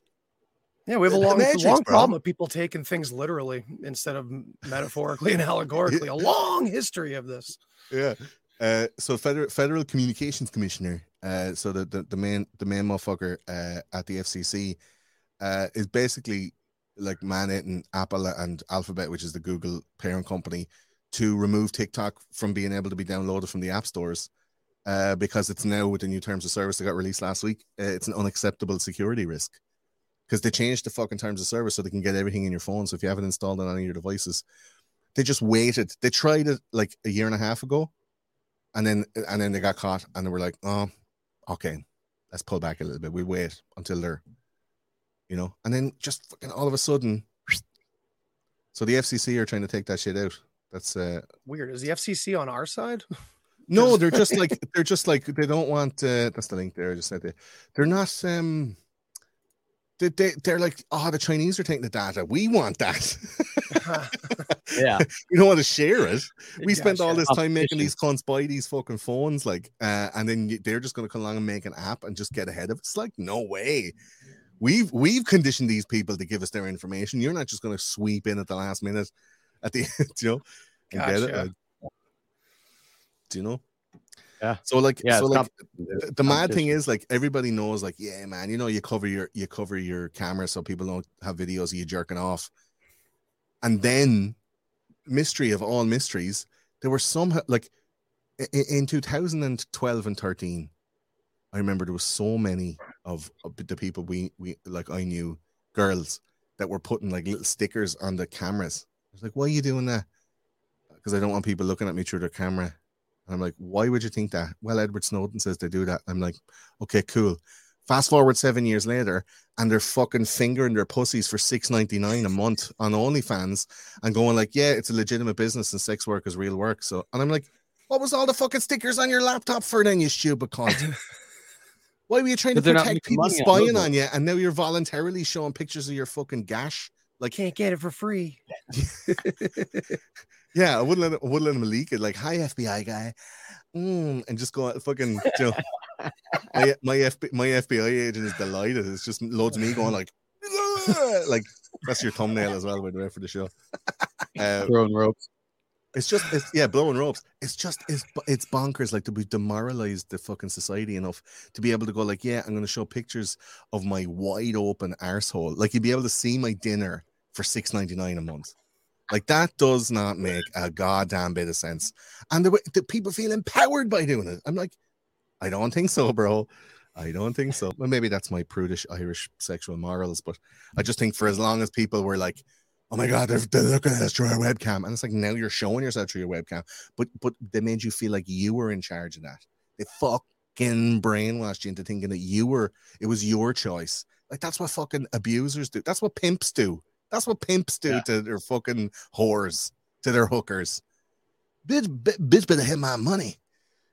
Yeah, we have a long, long bro. problem of people taking things literally instead of metaphorically and allegorically. A long history of this. yeah. Uh, so federal federal communications commissioner, uh, so the, the the main the main motherfucker uh, at the FCC, uh, is basically like mandating Apple and Alphabet, which is the Google parent company, to remove TikTok from being able to be downloaded from the app stores, uh, because it's now with the new terms of service that got released last week. Uh, it's an unacceptable security risk because they changed the fucking terms of service so they can get everything in your phone. So if you haven't installed it on any of your devices, they just waited. They tried it like a year and a half ago, and then and then they got caught, and they were like, "Oh, okay, let's pull back a little bit. We'll wait until they're, you know." And then just fucking all of a sudden, so the FCC are trying to take that shit out. That's uh Weird. Is the FCC on our side? no, they're just like they're just like they don't want. uh That's the link there. I just said they, they're not. um they, they, they're like, oh, the Chinese are taking the data. We want that. Yeah. we don't want to share it. We spent all this time making these cons buy these fucking phones, like, uh, and then they're just going to come along and make an app and just get ahead of it. It's like, no way. We've we've conditioned these people to give us their information. You're not just going to sweep in at the last minute, at the you know, and get it. Gotcha. uh, do you know? Yeah. So like, Yeah. so like, the, mad thing is like everybody knows like yeah man you know you cover your you cover your camera so people don't have videos of you jerking off and then mystery of all mysteries there were some like in 2012 and 13 i remember there was so many of, of the people we we like i knew girls that were putting like little stickers on the cameras i was like why are you doing that because i don't want people looking at me through their camera and I'm like, why would you think that? Well, Edward Snowden says they do that. I'm like, okay, cool. Fast forward seven years later, and they're fucking fingering their pussies for six ninety nine a month on OnlyFans, and going like, yeah, it's a legitimate business and sex work is real work. So, and I'm like, what was all the fucking stickers on your laptop for then, you stupid cunt? Why were you trying to But they're not protect people spying on you, and now you're voluntarily showing pictures of your fucking gash? Like, Can't get it for free. yeah, I wouldn't let him, I wouldn't let him leak it. Like, hi FBI guy, mm, and just go out fucking. You know, my my, FB, my FBI agent is delighted. It's just loads of me going like, like that's your thumbnail as well, by the way, for the show. Uh, throwing ropes. it's just, it's yeah, blowing ropes. It's just, it's it's bonkers. Like to be demoralized the fucking society enough to be able to go like, yeah, I'm going to show pictures of my wide open arsehole. Like you'd be able to see my dinner for six ninety nine a month. Like that does not make a goddamn bit of sense. And the way the people feel empowered by doing it. I'm like, I don't think so, bro. I don't think so. Well, maybe that's my prudish Irish sexual morals, but I just think for as long as people were like, "Oh my god, they're, they're looking at us through our webcam," and it's like now you're showing yourself through your webcam, but but they made you feel like you were in charge of that. They fucking brainwashed you into thinking that you were. It was your choice. Like that's what fucking abusers do. That's what pimps do. That's what pimps do Yeah. to their fucking whores, to their hookers. Bitch, bi- bitch better have my money.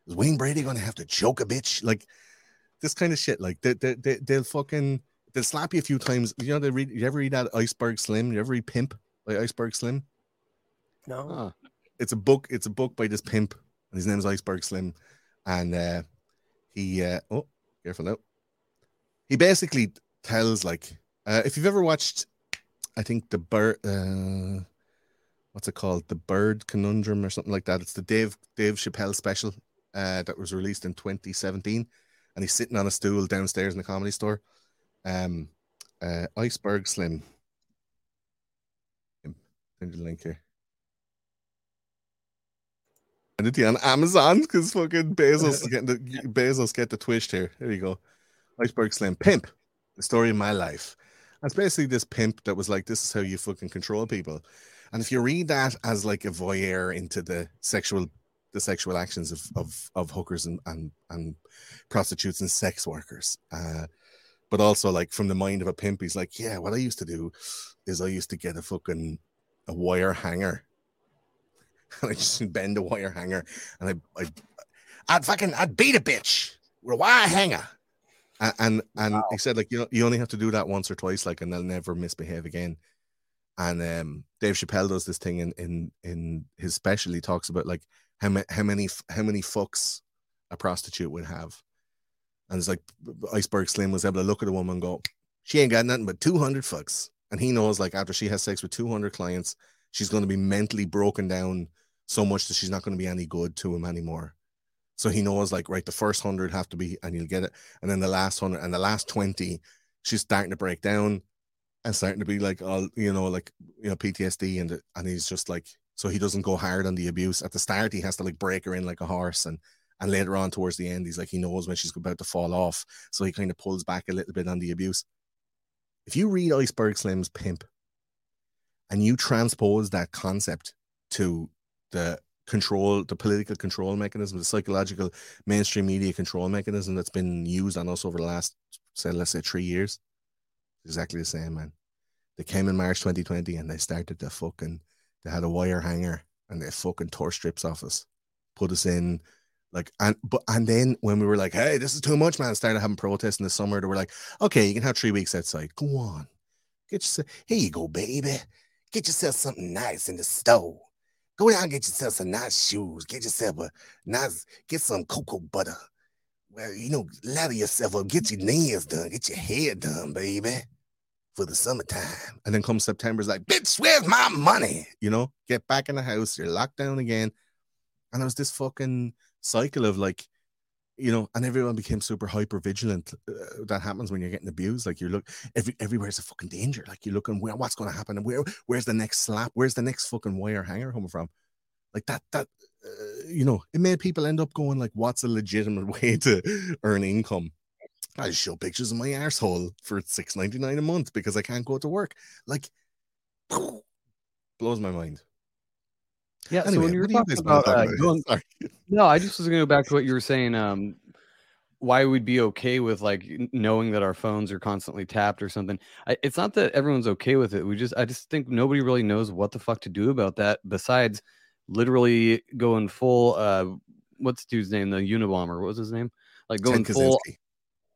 Is Wayne Brady gonna have to choke a bitch? Like this kind of shit. Like they, they, they, they'll fucking they'll slap you a few times. You know, they read. You ever read that Iceberg Slim? You ever read Pimp by Iceberg Slim? No. Huh. It's a book. It's a book by this pimp, and his name's Iceberg Slim, and uh, he uh, oh careful now. He basically tells like uh, if you've ever watched, I think the bird. Uh, what's it called? The Bird Conundrum or something like that. It's the Dave Dave Chappelle special uh, that was released in 2017, and he's sitting on a stool downstairs in the comedy store. Um, uh, Iceberg Slim. Send you the link here. And it on Amazon because fucking Bezos is getting the Bezos get the twist here. There you go. Iceberg Slim Pimp, the story of my life. That's basically this pimp that was like, this is how you fucking control people. And if you read that as like a voyeur into the sexual the sexual actions of of, of hookers and, and and prostitutes and sex workers, uh, but also like from the mind of a pimp, he's like, yeah, what I used to do is I used to get a fucking a wire hanger. And I just bend a wire hanger and I, I I'd fucking I'd beat a bitch with a wire hanger. And and, and he said like you know you only have to do that once or twice, like and they'll never misbehave again. And um Dave Chappelle does this thing in in in his special. He talks about like how ma- how many how many fucks a prostitute would have. And it's like Iceberg Slim was able to look at a woman and go, she ain't got nothing but 200 fucks. And he knows, like, after she has sex with 200 clients, she's going to be mentally broken down so much that she's not going to be any good to him anymore. So he knows, like, right, the first 100 have to be, and you'll get it. And then the last 100 and the last 20, she's starting to break down and starting to be like, all, you know, like, you know, PTSD. And, and he's just like, so he doesn't go hard on the abuse. At the start, he has to like break her in like a horse. And, and later on towards the end, he's like, he knows when she's about to fall off. So he kind of pulls back a little bit on the abuse. If you read Iceberg Slim's Pimp and you transpose that concept to the control, the political control mechanism, the psychological mainstream media control mechanism that's been used on us over the last, say, let's say three years, exactly the same, man. They came in March 2020 and they started to fucking, they had a wire hanger and they fucking tore strips off us, put us in like and but and then when we were like, hey, this is too much, man, started having protests in the summer. They were like, okay, you can have three weeks outside. Go on. Get yourself here you go, baby. Get yourself something nice in the store. Go down and get yourself some nice shoes. Get yourself a nice, get some cocoa butter. Well, you know, lather yourself up, get your nails done, get your hair done, baby. For the summertime. And then come September, it's like, bitch, where's my money? You know, get back in the house, you're locked down again. And it was this fucking cycle of like you know and everyone became super hyper vigilant uh, that happens when you're getting abused like you look every everywhere's a fucking danger like you're looking where what's going to happen and where where's the next slap where's the next fucking wire hanger coming from like that that uh, you know it made people end up going like what's a legitimate way to earn income I show pictures of my asshole for six ninety nine a month because I can't go to work. Like, blows my mind. Yeah. so when you were what do you talking about uh, going, no, I just was going to go back to what you were saying. Um, why we'd be okay with like knowing that our phones are constantly tapped or something. I, it's not that everyone's okay with it. We just, I just think nobody really knows what the fuck to do about that. Besides, literally going full. Uh, what's dude's name? The Unabomber. What was his name? Like going full.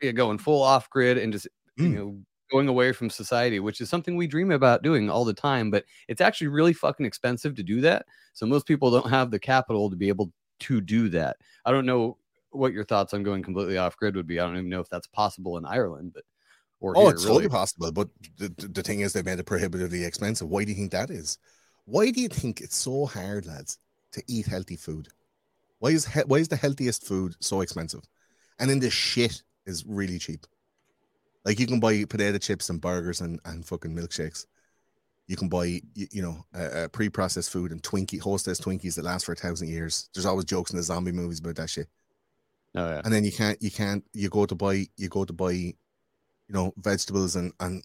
Yeah, going full off grid and just you Mm. know going away from society, which is something we dream about doing all the time. But it's actually really fucking expensive to do that. So most people don't have the capital to be able to do that. I don't know what your thoughts on going completely off grid would be. I don't even know if that's possible in Ireland, but or Oh, here, it's really. totally possible. But the, the the thing is, they made it prohibitively expensive. Why do you think that is? Why do you think it's so hard, lads, to eat healthy food? Why is he- why is the healthiest food so expensive? And then the shit is really cheap. Like you can buy potato chips and burgers and, and fucking milkshakes. You can buy, you, you know, uh, pre-processed food and Twinkie, hostess Twinkies that last for a thousand years. There's always jokes in the zombie movies about that shit. Oh yeah. And then you can't, you can't, you go to buy, you go to buy, you know, vegetables and and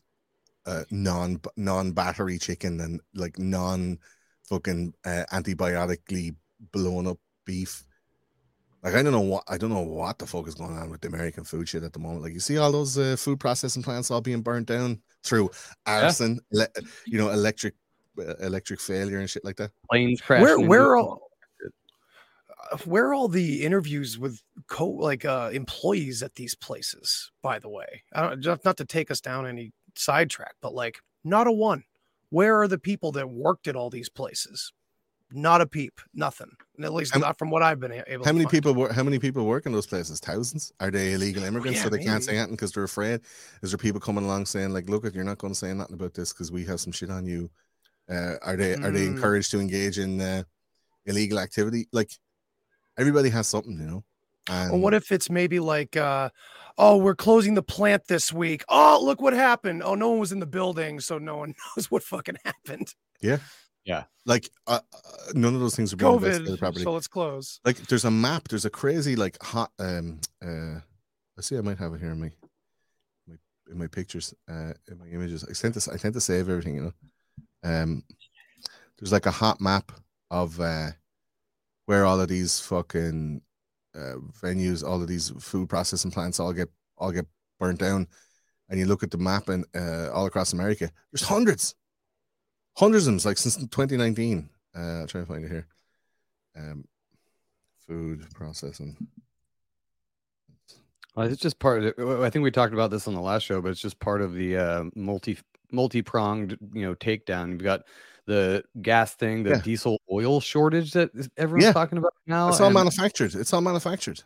uh, non non battery chicken and like non fucking uh, antibiotically blown up beef. Like I don't know what I don't know what the fuck is going on with the American food shit at the moment. Like you see all those uh, food processing plants all being burnt down through arson, ele- you know, electric uh, electric failure and shit like that. Planes crashing. Where where all uh, where are all the interviews with co like uh employees at these places? By the way, I don't just not to take us down any sidetrack, but like not a one. Where are the people that worked at all these places? Not a peep, nothing. And at least How- not from what I've been able. How to many find. people work? How many people work in those places? Thousands. Are they illegal immigrants, so yeah, they can't say maybe. anything because they're afraid? Is there people coming along saying like, "Look, if you're not going to say nothing about this because we have some shit on you"? Uh, are they are they Mm. encouraged to engage in uh, illegal activity? Like everybody has something, you know. And Or what if it's maybe like, uh, oh, we're closing the plant this week. Oh, look what happened. Oh, no one was in the building, so no one knows what fucking happened. Like uh, uh, none of those things are being investigated COVID. properly? So let's close. like there's a map there's a crazy like hot um uh let's see i might have it here in my, my in my pictures uh in my images i sent this. i tend to save everything you know um there's like a hot map of uh where all of these fucking uh, venues all of these food processing plants all get all get burnt down and you look at the map and uh all across america there's hundreds hundreds of them like since 2019 uh i'll try and find it here um food processing. Well, it's just part of it. I think we talked about this on the last show, but it's just part of the uh, multi multi pronged, you know, takedown. You've got the gas thing, the Yeah. diesel oil shortage that everyone's Yeah. talking about now. It's all and- manufactured. It's all manufactured.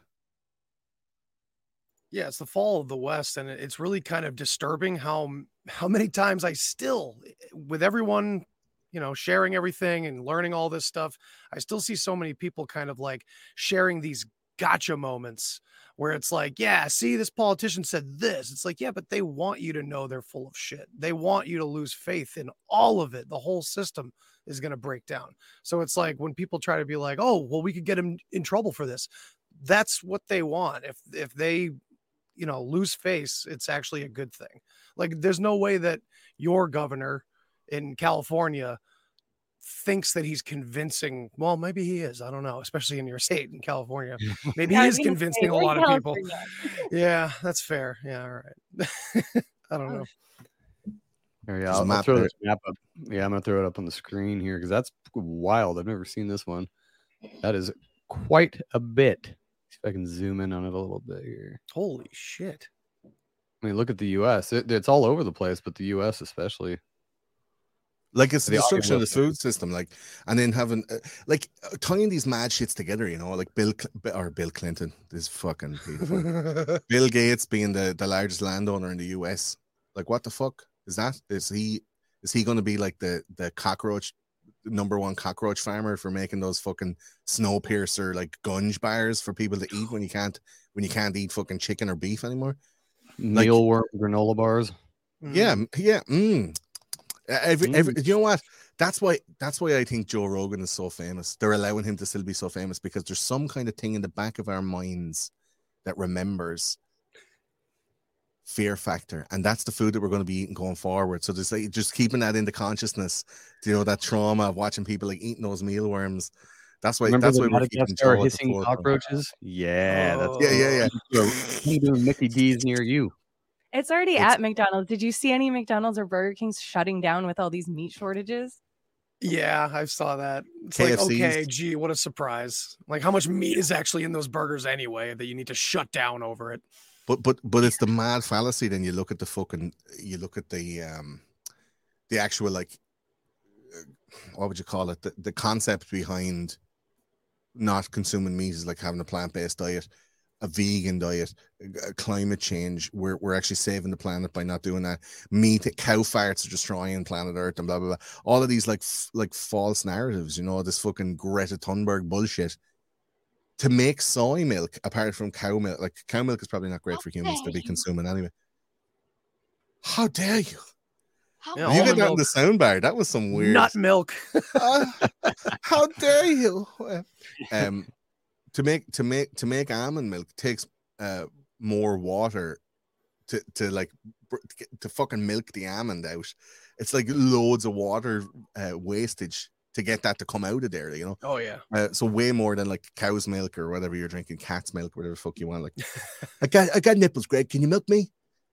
Yeah, it's the fall of the West, and it's really kind of disturbing how m- how many times I still, eh, with everyone, you know, sharing everything and learning all this stuff, I still see so many people kind of like sharing these gotcha moments where it's like, yeah, see, this politician said this. It's like, yeah, but they want you to know they're full of shit. They want you to lose faith in all of it. The whole system is going to break down. So it's like when people try to be like, oh, well, we could get him in trouble for this. That's what they want. If if they you know lose face it's actually a good thing like there's no way that your governor in california thinks that he's convincing well maybe he is i don't know especially in your state in california maybe he is convincing say, a we're lot of people yeah that's fair yeah all right i don't know Here, yeah, There's a I'll, I'll throw this map up. Yeah, I'm gonna throw it up on the screen here because that's wild. I've never seen this one. That is quite a bit. See if I can zoom in on it a little bit here. holy shit I mean, look at the U.S. It, it's all over the place, but the U.S. especially. Like it's the The destruction of the audio- food system, like, and then having uh, like uh, tying these mad shits together, you know, like Bill Cl- or Bill Clinton, this fucking. Bill Gates being the, the largest landowner in the US. Like, what the fuck is that? Is he is he going to be like the the cockroach number one cockroach farmer for making those fucking Snowpiercer like gunge bars for people to eat when you can't when you can't eat fucking chicken or beef anymore? Like- Mealworm granola bars. Yeah, m- yeah. Mm. Every, every, Mm. you know what? That's why. That's why I think Joe Rogan is so famous. They're allowing him to still be so famous because there's some kind of thing in the back of our minds that remembers fear factor, and that's the food that we're going to be eating going forward. So just like just keeping that into consciousness, you know, that trauma of watching people like eating those mealworms. That's why. Remember that's why we're keeping Madagascar Joe at the hissing forefront. cockroaches? Yeah, that's Yeah, yeah, yeah. I'm doing Mickey D's near you. It's already It's- at McDonald's. Did you see any McDonald's or Burger Kings shutting down with all these meat shortages? yeah i saw that it's like okay gee what a surprise like how much meat is actually in those burgers anyway that you need to shut down over it But but but it's the mad fallacy. Then you look at the fucking you look at the um the actual like uh, what would you call it? The, the concept behind not consuming meat is like having a plant based diet, a vegan diet, uh, climate change. We're we're actually saving the planet by not doing that. Meat, cow farts are destroying planet Earth, and blah blah blah. All of these like f- like false narratives. You know this fucking Greta Thunberg bullshit. To make soy milk, apart from cow milk, like cow milk is probably not great for humans to be consuming anyway. How dare you? Yeah, you get almond that in milk. the soundbar. That was some weird. nut milk Uh, how dare you? Um, to make to make to make almond milk takes uh more water to to like to to fucking milk the almond out. It's like loads of water uh, wastage to get that to come out of there. You know, oh yeah uh, so way more than like cow's milk or whatever you're drinking, cat's milk, whatever the fuck you want. Like, I got I got nipples, Greg. Can you milk me?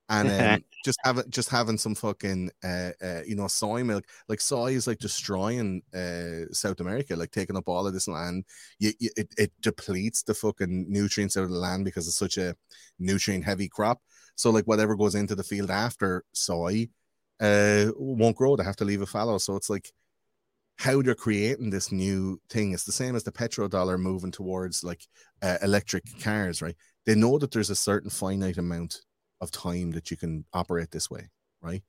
And um, just having just having some fucking uh, uh you know soy milk. Like soy is like destroying uh South America, like taking up all of this land. You, you, it it depletes the fucking nutrients out of the land because it's such a nutrient heavy crop. So like whatever goes into the field after soy uh won't grow. They have to leave it fallow. So it's like how they're creating this new thing. It's the same as the petrodollar moving towards like uh, electric cars, right? They know that there's a certain finite amount of time that you can operate this way, right?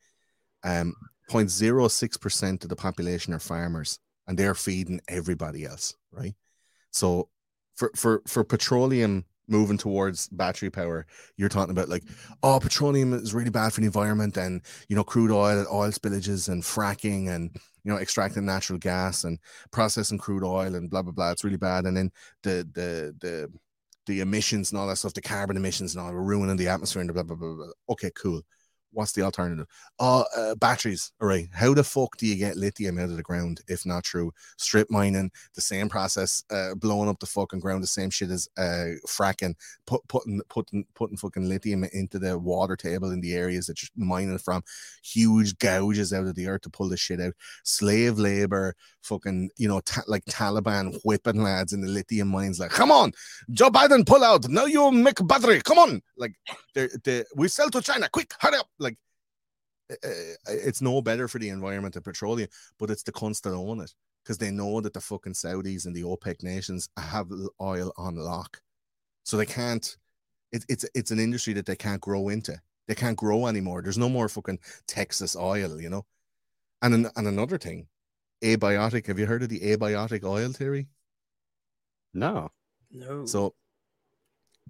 Um, 0.06% of the population are farmers and they're feeding everybody else, right? So for for for petroleum moving towards battery power, you're talking about like, oh, petroleum is really bad for the environment, and you know, crude oil, oil spillages, and fracking, and you know, extracting natural gas and processing crude oil, and blah blah blah. It's really bad. And then the the the the emissions and all that stuff, the carbon emissions and all, we're ruining the atmosphere and blah blah blah. blah. Okay, cool. What's the alternative? Oh, uh, batteries. All right. How the fuck do you get lithium out of the ground if not through strip mining, the same process, uh, blowing up the fucking ground, the same shit as uh, fracking, put, putting putting putting fucking lithium into the water table in the areas that you're mining from, huge gouges out of the earth to pull this shit out, slave labor, fucking you know ta- like Taliban whipping lads in the lithium mines, like come on, Joe Biden pull out, now you make battery, come on, like we sell to China, quick, hurry up, like uh, Eh, eh, eh, it's no better for the environment than petroleum, but it's the cunts that own it because they know that the fucking Saudis and the OPEC nations have oil on lock, so they can't It, it's it's an industry that they can't grow into. They can't grow anymore. There's no more fucking Texas oil, you know. And an, and another thing, abiotic. Have you heard of the abiotic oil theory? No. No. So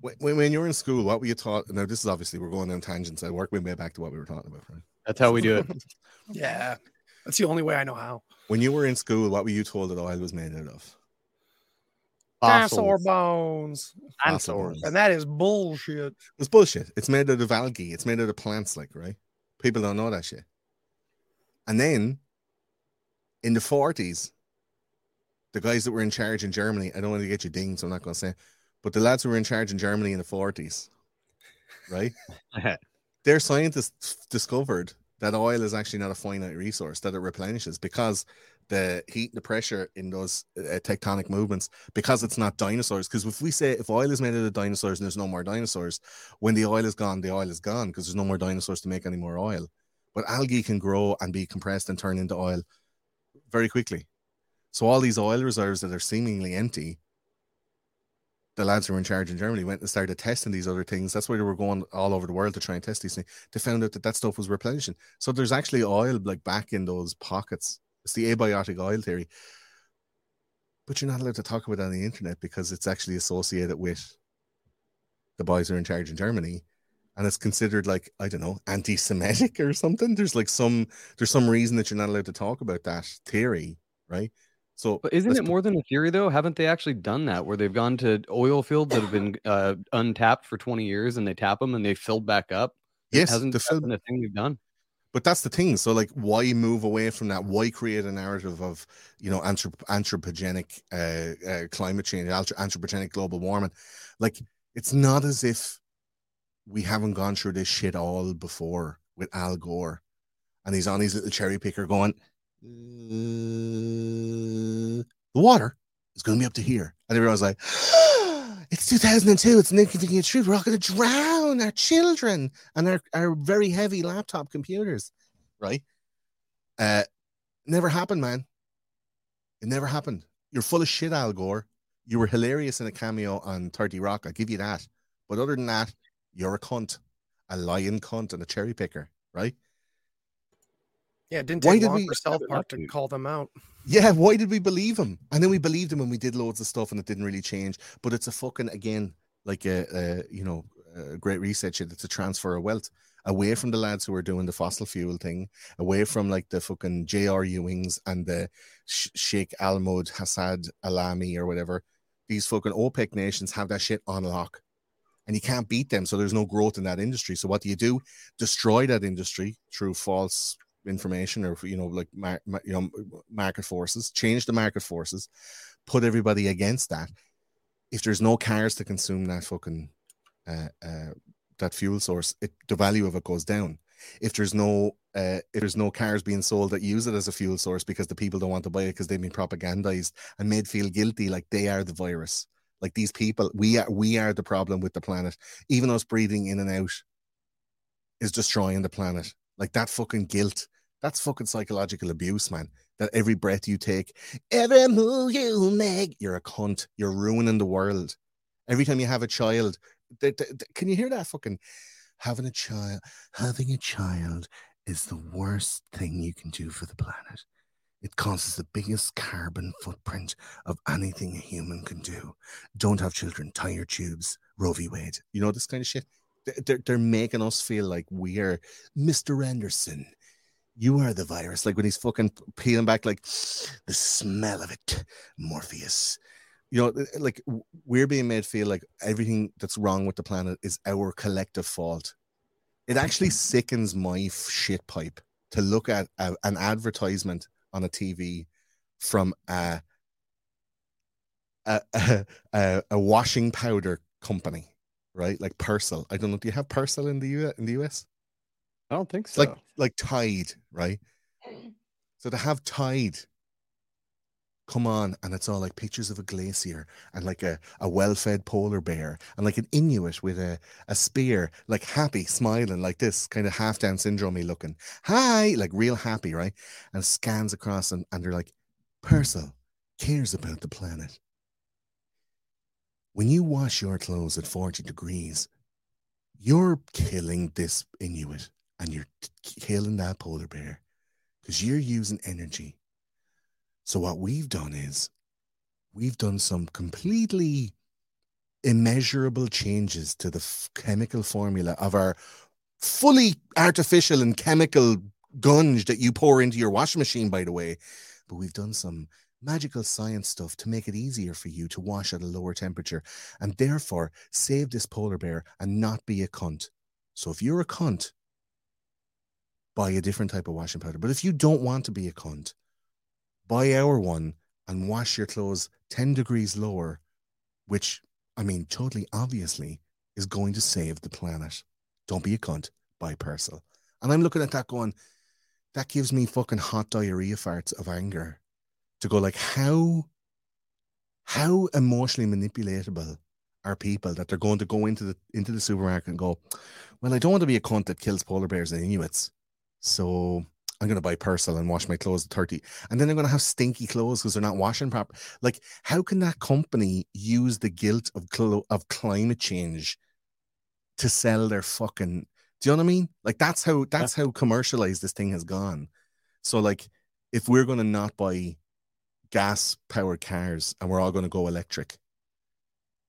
when, when you were in school, what were you taught? Now, this is obviously we're going on tangents. I work my way back to what we were talking about, right? That's how we do it. yeah, that's the only way I know how. When you were in school, what were you told that oil was made out of? Dinosaur bones, Dinosaurs. and that is bullshit. It's bullshit. It's made out of algae. It's made out of plants, like right. People don't know that shit. And then in the forties, the guys that were in charge in Germany, I don't want to get you dinged, so I'm not going to say, but the lads who were in charge in Germany in the forties, right? their scientists discovered that oil is actually not a finite resource that it replenishes because the heat and the pressure in those uh, tectonic movements because it's not dinosaurs. Because if we say if oil is made out of dinosaurs and there's no more dinosaurs when the oil is gone the oil is gone because there's no more dinosaurs to make any more oil. But algae can grow and be compressed and turn into oil very quickly. So all these oil reserves that are seemingly empty the lads who were in charge in Germany went and started testing these other things. That's why they were going all over the world to try and test these things. They found out that that stuff was replenishing. So there's actually oil like back in those pockets. It's the abiotic oil theory. But you're not allowed to talk about it on the internet because it's actually associated with the boys who are in charge in Germany. And it's considered like, I don't know, anti-Semitic or something. There's like some there's some reason that you're not allowed to talk about that theory, right? So But isn't it more than a theory though? Haven't they actually done that where they've gone to oil fields that have been uh, untapped for 20 years and they tap them and they filled back up? Yes, it Hasn't the been a thing they've done? but that's the thing so like why move away from that why create a narrative of you know anthrop- anthropogenic uh, uh climate change anthropogenic global warming like it's not as if we haven't gone through this shit all before with al gore and he's on his little cherry picker going "Uh, the water is going to be up to here. And everyone's like it's 2002 it's an inconvenient truth. We're all going to drown our children and our, our very heavy laptop computers right? Uh never happened man. It never happened. You're full of shit al gore. You were hilarious in a cameo on 30 rock i'll give you that. But other than that you're a cunt a lion cunt and a cherry picker right Yeah, it didn't Why did we- for South Park to call them out. Yeah, why did we believe him? And then we believed him and we did loads of stuff and it didn't really change. But it's a fucking again like a, a you know a great reset shit. It's a transfer of wealth away from the lads who are doing the fossil fuel thing, away from like the fucking J.R. Ewings and the Sh- Sheikh Almod Hassad Alami or whatever. These fucking OPEC nations have that shit on lock. And you can't beat them, so there's no growth in that industry. So what do you do? Destroy that industry through false information or you know like mar- you know market forces change the market forces put everybody against that. If there's no cars to consume that fucking uh, uh that fuel source it the value of it goes down. If there's no uh if there's no cars being sold that use it as a fuel source because the people don't want to buy it because they've been propagandized and made feel guilty like they are the virus. Like these people we are we are the problem with the planet. Even us breathing in and out is destroying the planet. Like that fucking guilt that's fucking psychological abuse, man. That every breath you take, every move you make, you're a cunt. You're ruining the world. Every time you have a child, th- th- th- can you hear that fucking having a child? Having a child is the worst thing you can do for the planet. It causes the biggest carbon footprint of anything a human can do. Don't have children, tie your tubes, Roe v. Wade. You know, this kind of shit. They're, they're making us feel like we're Mr. Anderson you are the virus. Like when he's fucking peeling back, like the smell of it, Morpheus. You know, eh, like we're being made feel like everything that's wrong with the planet is our collective fault. It actually mm-hmm. sickens my shit pipe to look at a, an advertisement on a TV from a a, a, a, a washing powder company, right? Like Persil. I don't know. Do you have Persil in the U in the US? I don't think It's so. like like Tide, right? So to have Tide come on, and it's all like pictures of a glacier and like a, a well-fed polar bear and like an Inuit with a, a spear, like happy, smiling, like this, kind of half down syndrome looking. Hi, like real happy, right? And scans across and, and they're like, Persil cares about the planet. When you wash your clothes at 40 degrees, you're killing this Inuit and you're killing that polar bear because you're using energy. So what we've done is we've done some completely immeasurable changes to the f- chemical formula of our fully artificial and chemical gunge that you pour into your washing machine, by the way. But we've done some magical science stuff to make it easier for you to wash at a lower temperature and therefore save this polar bear and not be a cunt. So if you're a cunt, buy a different type of washing powder. But if you don't want to be a cunt, buy our one and wash your clothes 10 degrees lower, which, I mean, totally obviously is going to save the planet. Don't be a cunt, buy Persil. And I'm looking at that going, that gives me fucking hot diarrhea farts of anger to go like, how, how emotionally manipulatable are people that they're going to go into the into the supermarket and go, well, I don't want to be a cunt that kills polar bears and Inuits, so I'm going to buy Persil and wash my clothes at 30. And then I'm going to have stinky clothes because they're not washing proper. Like, how can that company use the guilt of, clo- of climate change to sell their fucking. Do you know what I mean? Like, that's how that's how commercialized this thing has gone. So, like, if we're going to not buy gas powered cars and we're all going to go electric,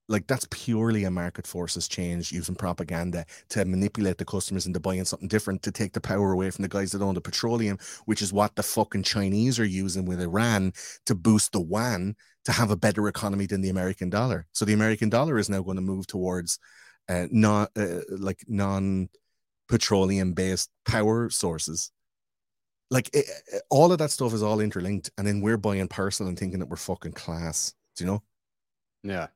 like that's purely a market forces change using propaganda to manipulate the customers into buying something different to take the power away from the guys that own the petroleum, which is what the fucking Chinese are using with Iran to boost the yuan to have a better economy than the American dollar. So the American dollar is now going to move towards uh, not uh, like non petroleum based power sources. Like it, all of that stuff is all interlinked, and then we're buying Persil and thinking that we're fucking class. Do you know? Yeah.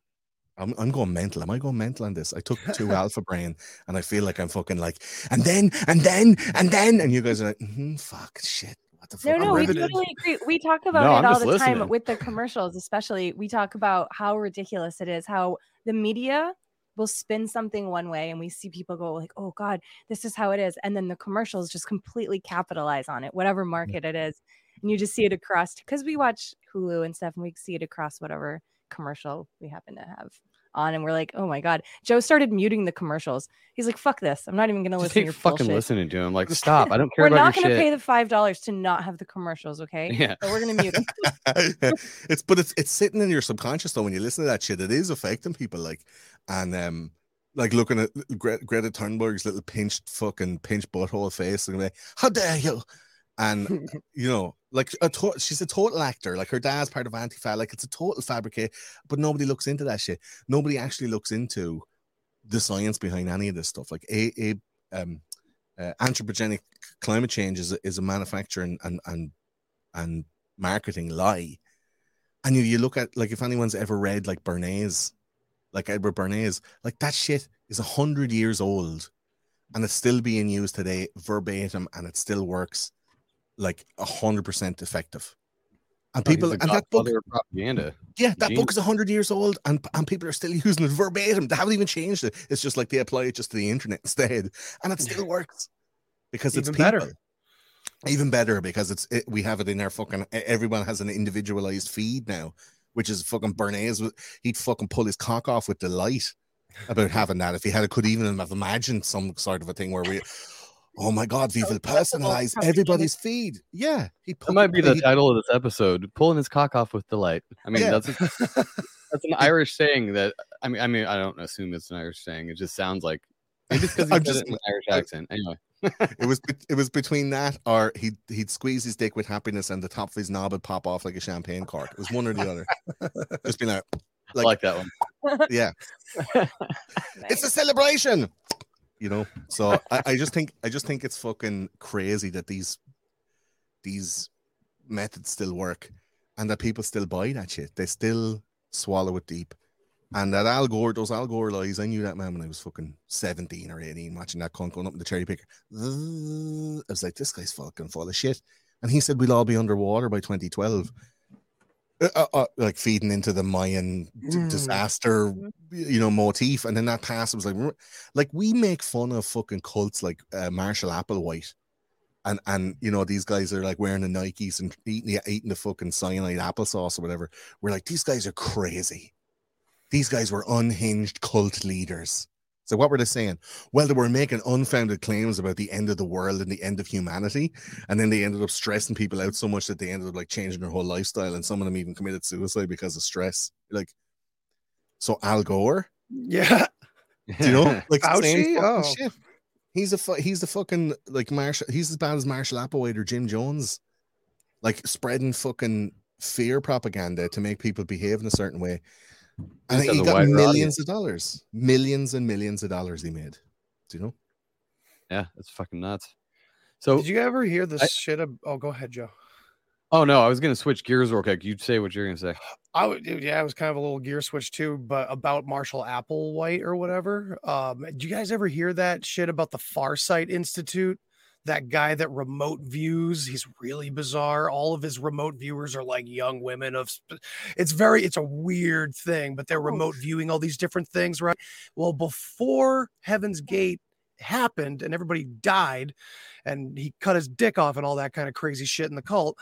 I'm, I'm going mental. Am I going mental on this? I took two alpha brain and I feel like I'm fucking like, and then, and then, and then, and you guys are like, mm, fuck, shit. What the No, fuck? no, I'm we totally agree. We talk about No, it all the time with the commercials, especially. We talk about how ridiculous it is, how the media will spin something one way, and we see people go like, "Oh God, this is how it is," and then the commercials just completely capitalize on it, whatever market it is, and you just see it across because we watch Hulu and stuff, and we see it across whatever commercial we happen to have on, and we're like, "Oh my God!" Joe started muting the commercials. He's like, "Fuck this! I'm not even going to Just listen to your fucking bullshit." listening to him. Like, stop. I don't care We're about not going to shit. pay the five dollars to not have the commercials, okay? Yeah. So we're going to mute them. it's but it's it's sitting in your subconscious though when you listen to that shit. It is affecting people like, and um, like looking at Gre- Greta Thunberg's little pinched fucking pinched butthole face and like, how dare you? And you know, like a to- she's a total actor. Like her dad's part of Antifa. Like it's a total fabricate. But nobody looks into that shit. Nobody actually looks into the science behind any of this stuff. Like a a um, uh, anthropogenic climate change is a, is a manufacturing and and and marketing lie. And you, you look at like if anyone's ever read like Bernays, like Edward Bernays, like that shit is a hundred years old, and it's still being used today verbatim, and it still works like a hundred percent effective. And Oh, people the and that book, propaganda. yeah, that Genius. book is hundred years old, and and people are still using it verbatim. They haven't even changed it. It's just like they apply it just to the internet instead, and it still works because it's Even people. better. Even better because it's it, we have it in our fucking. Everyone has an individualized feed now, which is fucking Bernays. He'd fucking pull his cock off with delight about having that. If he had, could even have imagined some sort of a thing where we. Oh my God! We will personalize everybody's feed. Yeah, he That might be the title of this episode. Pulling his cock off with delight. I mean, Yeah. that's a, that's an Irish saying that I mean I mean I don't assume it's an Irish saying. It just sounds like maybe it's because he I'm just- it in an Irish accent. Anyway. it was bet- it was between that or he'd he'd squeeze his dick with happiness and the top of his knob would pop off like a champagne cork. It was one or the other. Just be like, I like, like that one. yeah, it's a celebration. You know, so I, I just think I just think it's fucking crazy that these these methods still work and that people still buy that shit. They still swallow it deep. And that Al Gore, those Al Gore lies, I knew that man when I was fucking 17 or 18, watching that cunt going up in the cherry picker. I was like, this guy's fucking full of shit. And he said we'll all be underwater by 2012. Uh, uh, uh, like feeding into the Mayan d- Mm. disaster, you know, motif. And then that pass was like, like we make fun of fucking cults like uh, Marshall Applewhite. And, and you know these guys are like wearing the Nikes and eating the, eating the fucking cyanide applesauce or whatever. We're like these guys are crazy. These guys were unhinged cult leaders. So what were they saying? Well, they were making unfounded claims about the end of the world and the end of humanity, and then they ended up stressing people out so much that they ended up like changing their whole lifestyle, and some of them even committed suicide because of stress. Like, so Al Gore, Yeah. do you know, like Fauci? same fucking Oh. shit. He's a fu- he's the fucking like Marshall. He's as bad as Marshall Applewhite or Jim Jones, like spreading fucking fear propaganda to make people behave in a certain way. And Just has he got millions audience. of dollars, millions and millions of dollars he made. Do you know? Yeah, it's fucking nuts. So, Did you ever hear this I- shit? Of, oh, go ahead, Joe. oh no, I was gonna switch gears real quick. You'd say what you're gonna say. I would, yeah, it was kind of a little gear switch too, but about Marshall Applewhite or whatever. Um, do you guys ever hear that shit about the Farsight Institute? That guy that remote views, he's really bizarre. All of his remote viewers are like young women of it's very it's a weird thing, but they're remote viewing all these different things, right? Well, before Heaven's Gate happened and everybody died and he cut his dick off and all that kind of crazy shit in the cult,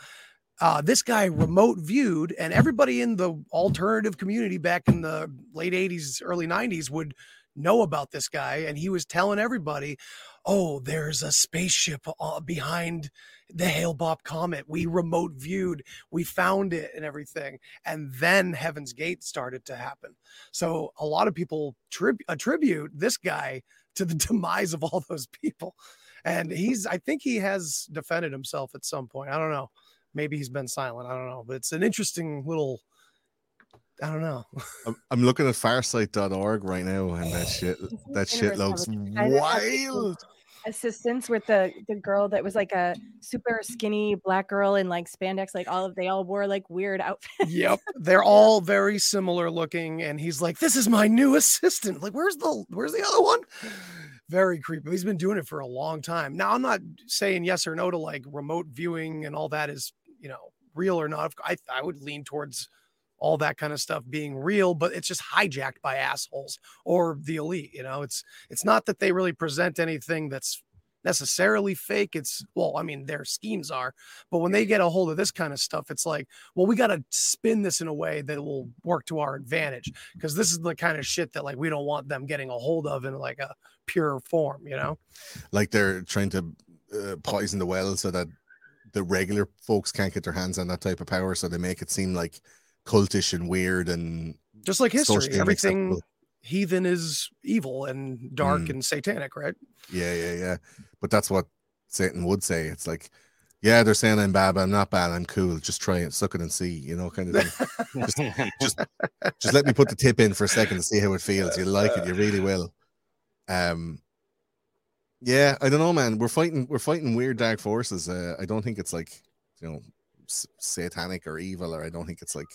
uh, this guy remote viewed, and everybody in the alternative community back in the late 80s, early 90s would know about this guy. And he was telling everybody, oh, there's a spaceship uh, behind the Hale Bopp comet. We remote viewed, we found it and everything. And then Heaven's Gate started to happen. So a lot of people trib- attribute this guy to the demise of all those people. And he's, I think he has defended himself at some point. I don't know maybe he's been silent. I don't know, but it's an interesting little. I don't know. I'm, I'm looking at farsight.org right now, and that shit that shit looks wild. Assistants with the the girl that was like a super skinny black girl in like spandex like all of they all wore like weird outfits Yep, they're all very similar looking, and he's like, "This is my new assistant." Like, where's the where's the other one? Very creepy. He's been doing it for a long time. Now, I'm not saying yes or no to like remote viewing and all that is you know real or not. I I would lean towards all that kind of stuff being real, but it's just hijacked by assholes or the elite. You know, it's it's not that they really present anything that's necessarily fake. It's well, I mean, their schemes are, but when they get a hold of this kind of stuff, it's like, well, we got to spin this in a way that will work to our advantage because this is the kind of shit that like we don't want them getting a hold of in like a pure form, you know? Like they're trying to uh, poison the well so that the regular folks can't get their hands on that type of power, so they make it seem like cultish and weird and Just like history, everything heathen is evil and dark Mm. and satanic, right? Yeah, yeah, yeah. But that's what Satan would say. It's like, yeah, they're saying I'm bad, but I'm not bad. I'm cool. Just try it, suck it and see, you know, kind of thing. just, just, just let me put the tip in for a second to see how it feels. You like it, you really will. Um, yeah, I don't know, man. We're fighting, we're fighting weird dark forces. Uh, I don't think it's like, you know, s- satanic or evil, or I don't think it's like,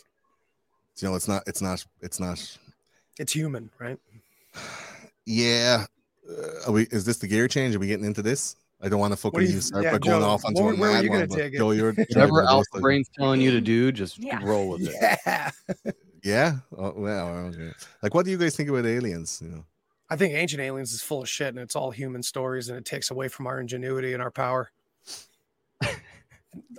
you know, it's not, it's not, it's not. It's human, right? Yeah. Uh, are we? Is this the gear change? Are we getting into this? I don't want to fucking do you- you start yeah, by going Joe, off onto where- a mad you gonna one. but take it? Joe, you're Whatever you're Alpha the- Brain's telling you to do, just Yeah. roll with it. Yeah. Yeah. Oh, well, okay. Like, what do you guys think about aliens? You know, I think Ancient Aliens is full of shit and it's all human stories and it takes away from our ingenuity and our power.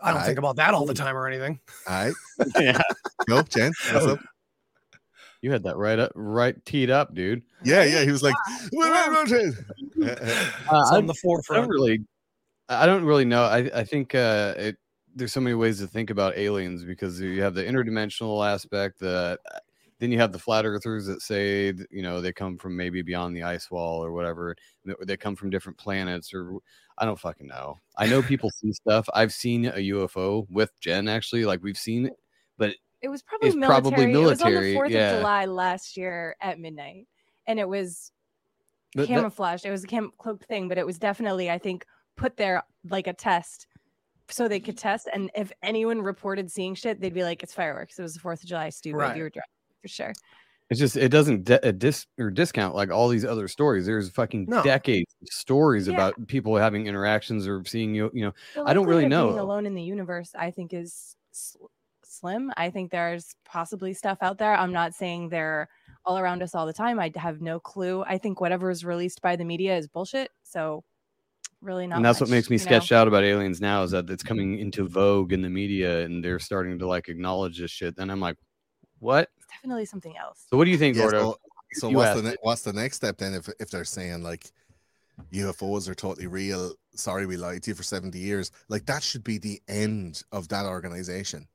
I don't I- think about that all the time or anything. all right. yeah, Go, Jen. What's up? you had that right up, right teed up, dude. Yeah, yeah. He was like. Uh, I, on the I forefront. don't really, I don't really know. I I think uh, it. There's so many ways to think about aliens because you have the interdimensional aspect. The then you have the flat earthers that say you know they come from maybe beyond the ice wall or whatever. They come from different planets or I don't fucking know. I know people see stuff. I've seen a UFO with Jen actually. Like we've seen, it, but it was probably It's military probably it was on the 4th yeah. of july last year at midnight and it was th- that- camouflaged it was a cam- cloaked thing but it was definitely i think put there like a test so they could test and if anyone reported seeing shit they'd be like it's fireworks it was the 4th of july stupid Right. you were drunk for sure It's just it doesn't de- uh, dis or discount like all these other stories. There's fucking No. decades of stories Yeah. about people having interactions or seeing you. You know, The I don't really likelihood of being know. alone in the universe i think is sl- slim i think there's possibly stuff out there i'm not saying they're all around us all the time i have no clue i think whatever is released by the media is bullshit so really not and that's what makes me you know? sketched out about aliens now is that it's coming into vogue in the media and they're starting to like acknowledge this shit. And I'm like, what? it's definitely something else So what do you think, yeah, Gordo? so so what's asked the ne- what's the next step then? If if they're saying like UFOs are totally real, sorry we lied to you for seventy years, like that should be the end of that organization.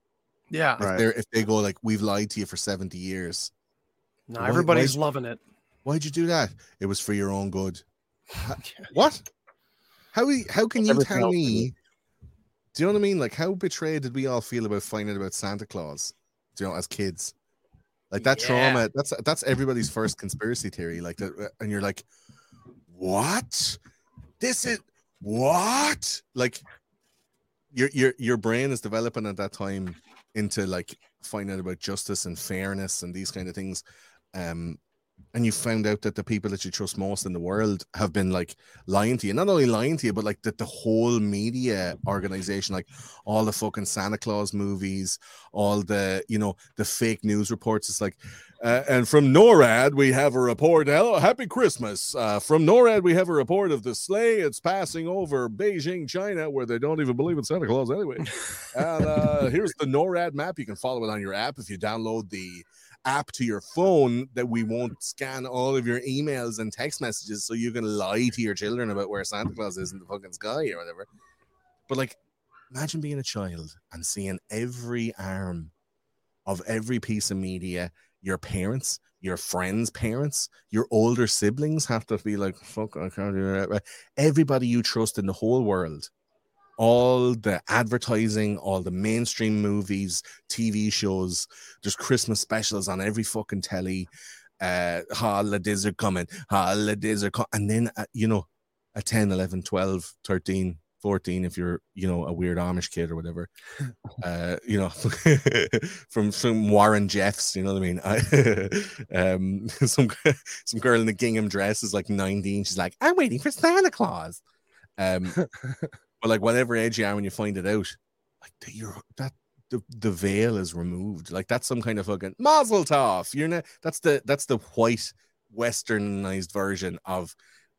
Yeah. If they're if they go like we've lied to you for seventy years, No, Why- everybody's why- loving it. why'd you do that? It was for your own good. What? How how can you everything tell me? Do you know what I mean? Like how betrayed did we all feel about finding out about Santa Claus? You know, as kids, like that Yeah. trauma. That's that's everybody's first conspiracy theory. Like that, and you're like, what? This is what? Like your your your brain is developing at that time into like finding out about justice and fairness and these kind of things. Um, and you found out that the people that you trust most in the world have been like lying to you. Not only lying to you, but like that the whole media organization, like all the fucking Santa Claus movies, all the you know the fake news reports. It's like, uh, and from NORAD we have a report. Hello, happy Christmas. Uh, from NORAD we have a report of the sleigh. It's passing over Beijing, China, where they don't even believe in Santa Claus anyway. and uh, here's the NORAD map. You can follow it on your app if you download the app to your phone that we won't scan all of your emails and text messages so you can lie to your children about where Santa Claus is in the fucking sky or whatever. But like, imagine being a child and seeing every arm of every piece of media, your parents, your friends' parents, your older siblings have to be like, fuck, I can't do that. Everybody you trust in the whole world all the advertising, all the mainstream movies, TV shows, there's Christmas specials on every fucking telly. Uh, holidays are coming, holidays are coming. And then, uh, you know, at 10, 11, 12, 13, 14, if you're, you know, a weird Amish kid or whatever, uh, you know, from from Warren Jeffs, you know what I mean? I, um, some some girl in the gingham dress is like 19. She's like, I'm waiting for Santa Claus. Um, but like whatever age you are when you find it out, like that you're that the, the veil is removed. Like that's some kind of fucking mazel tov. You're not that's the that's the white westernized version of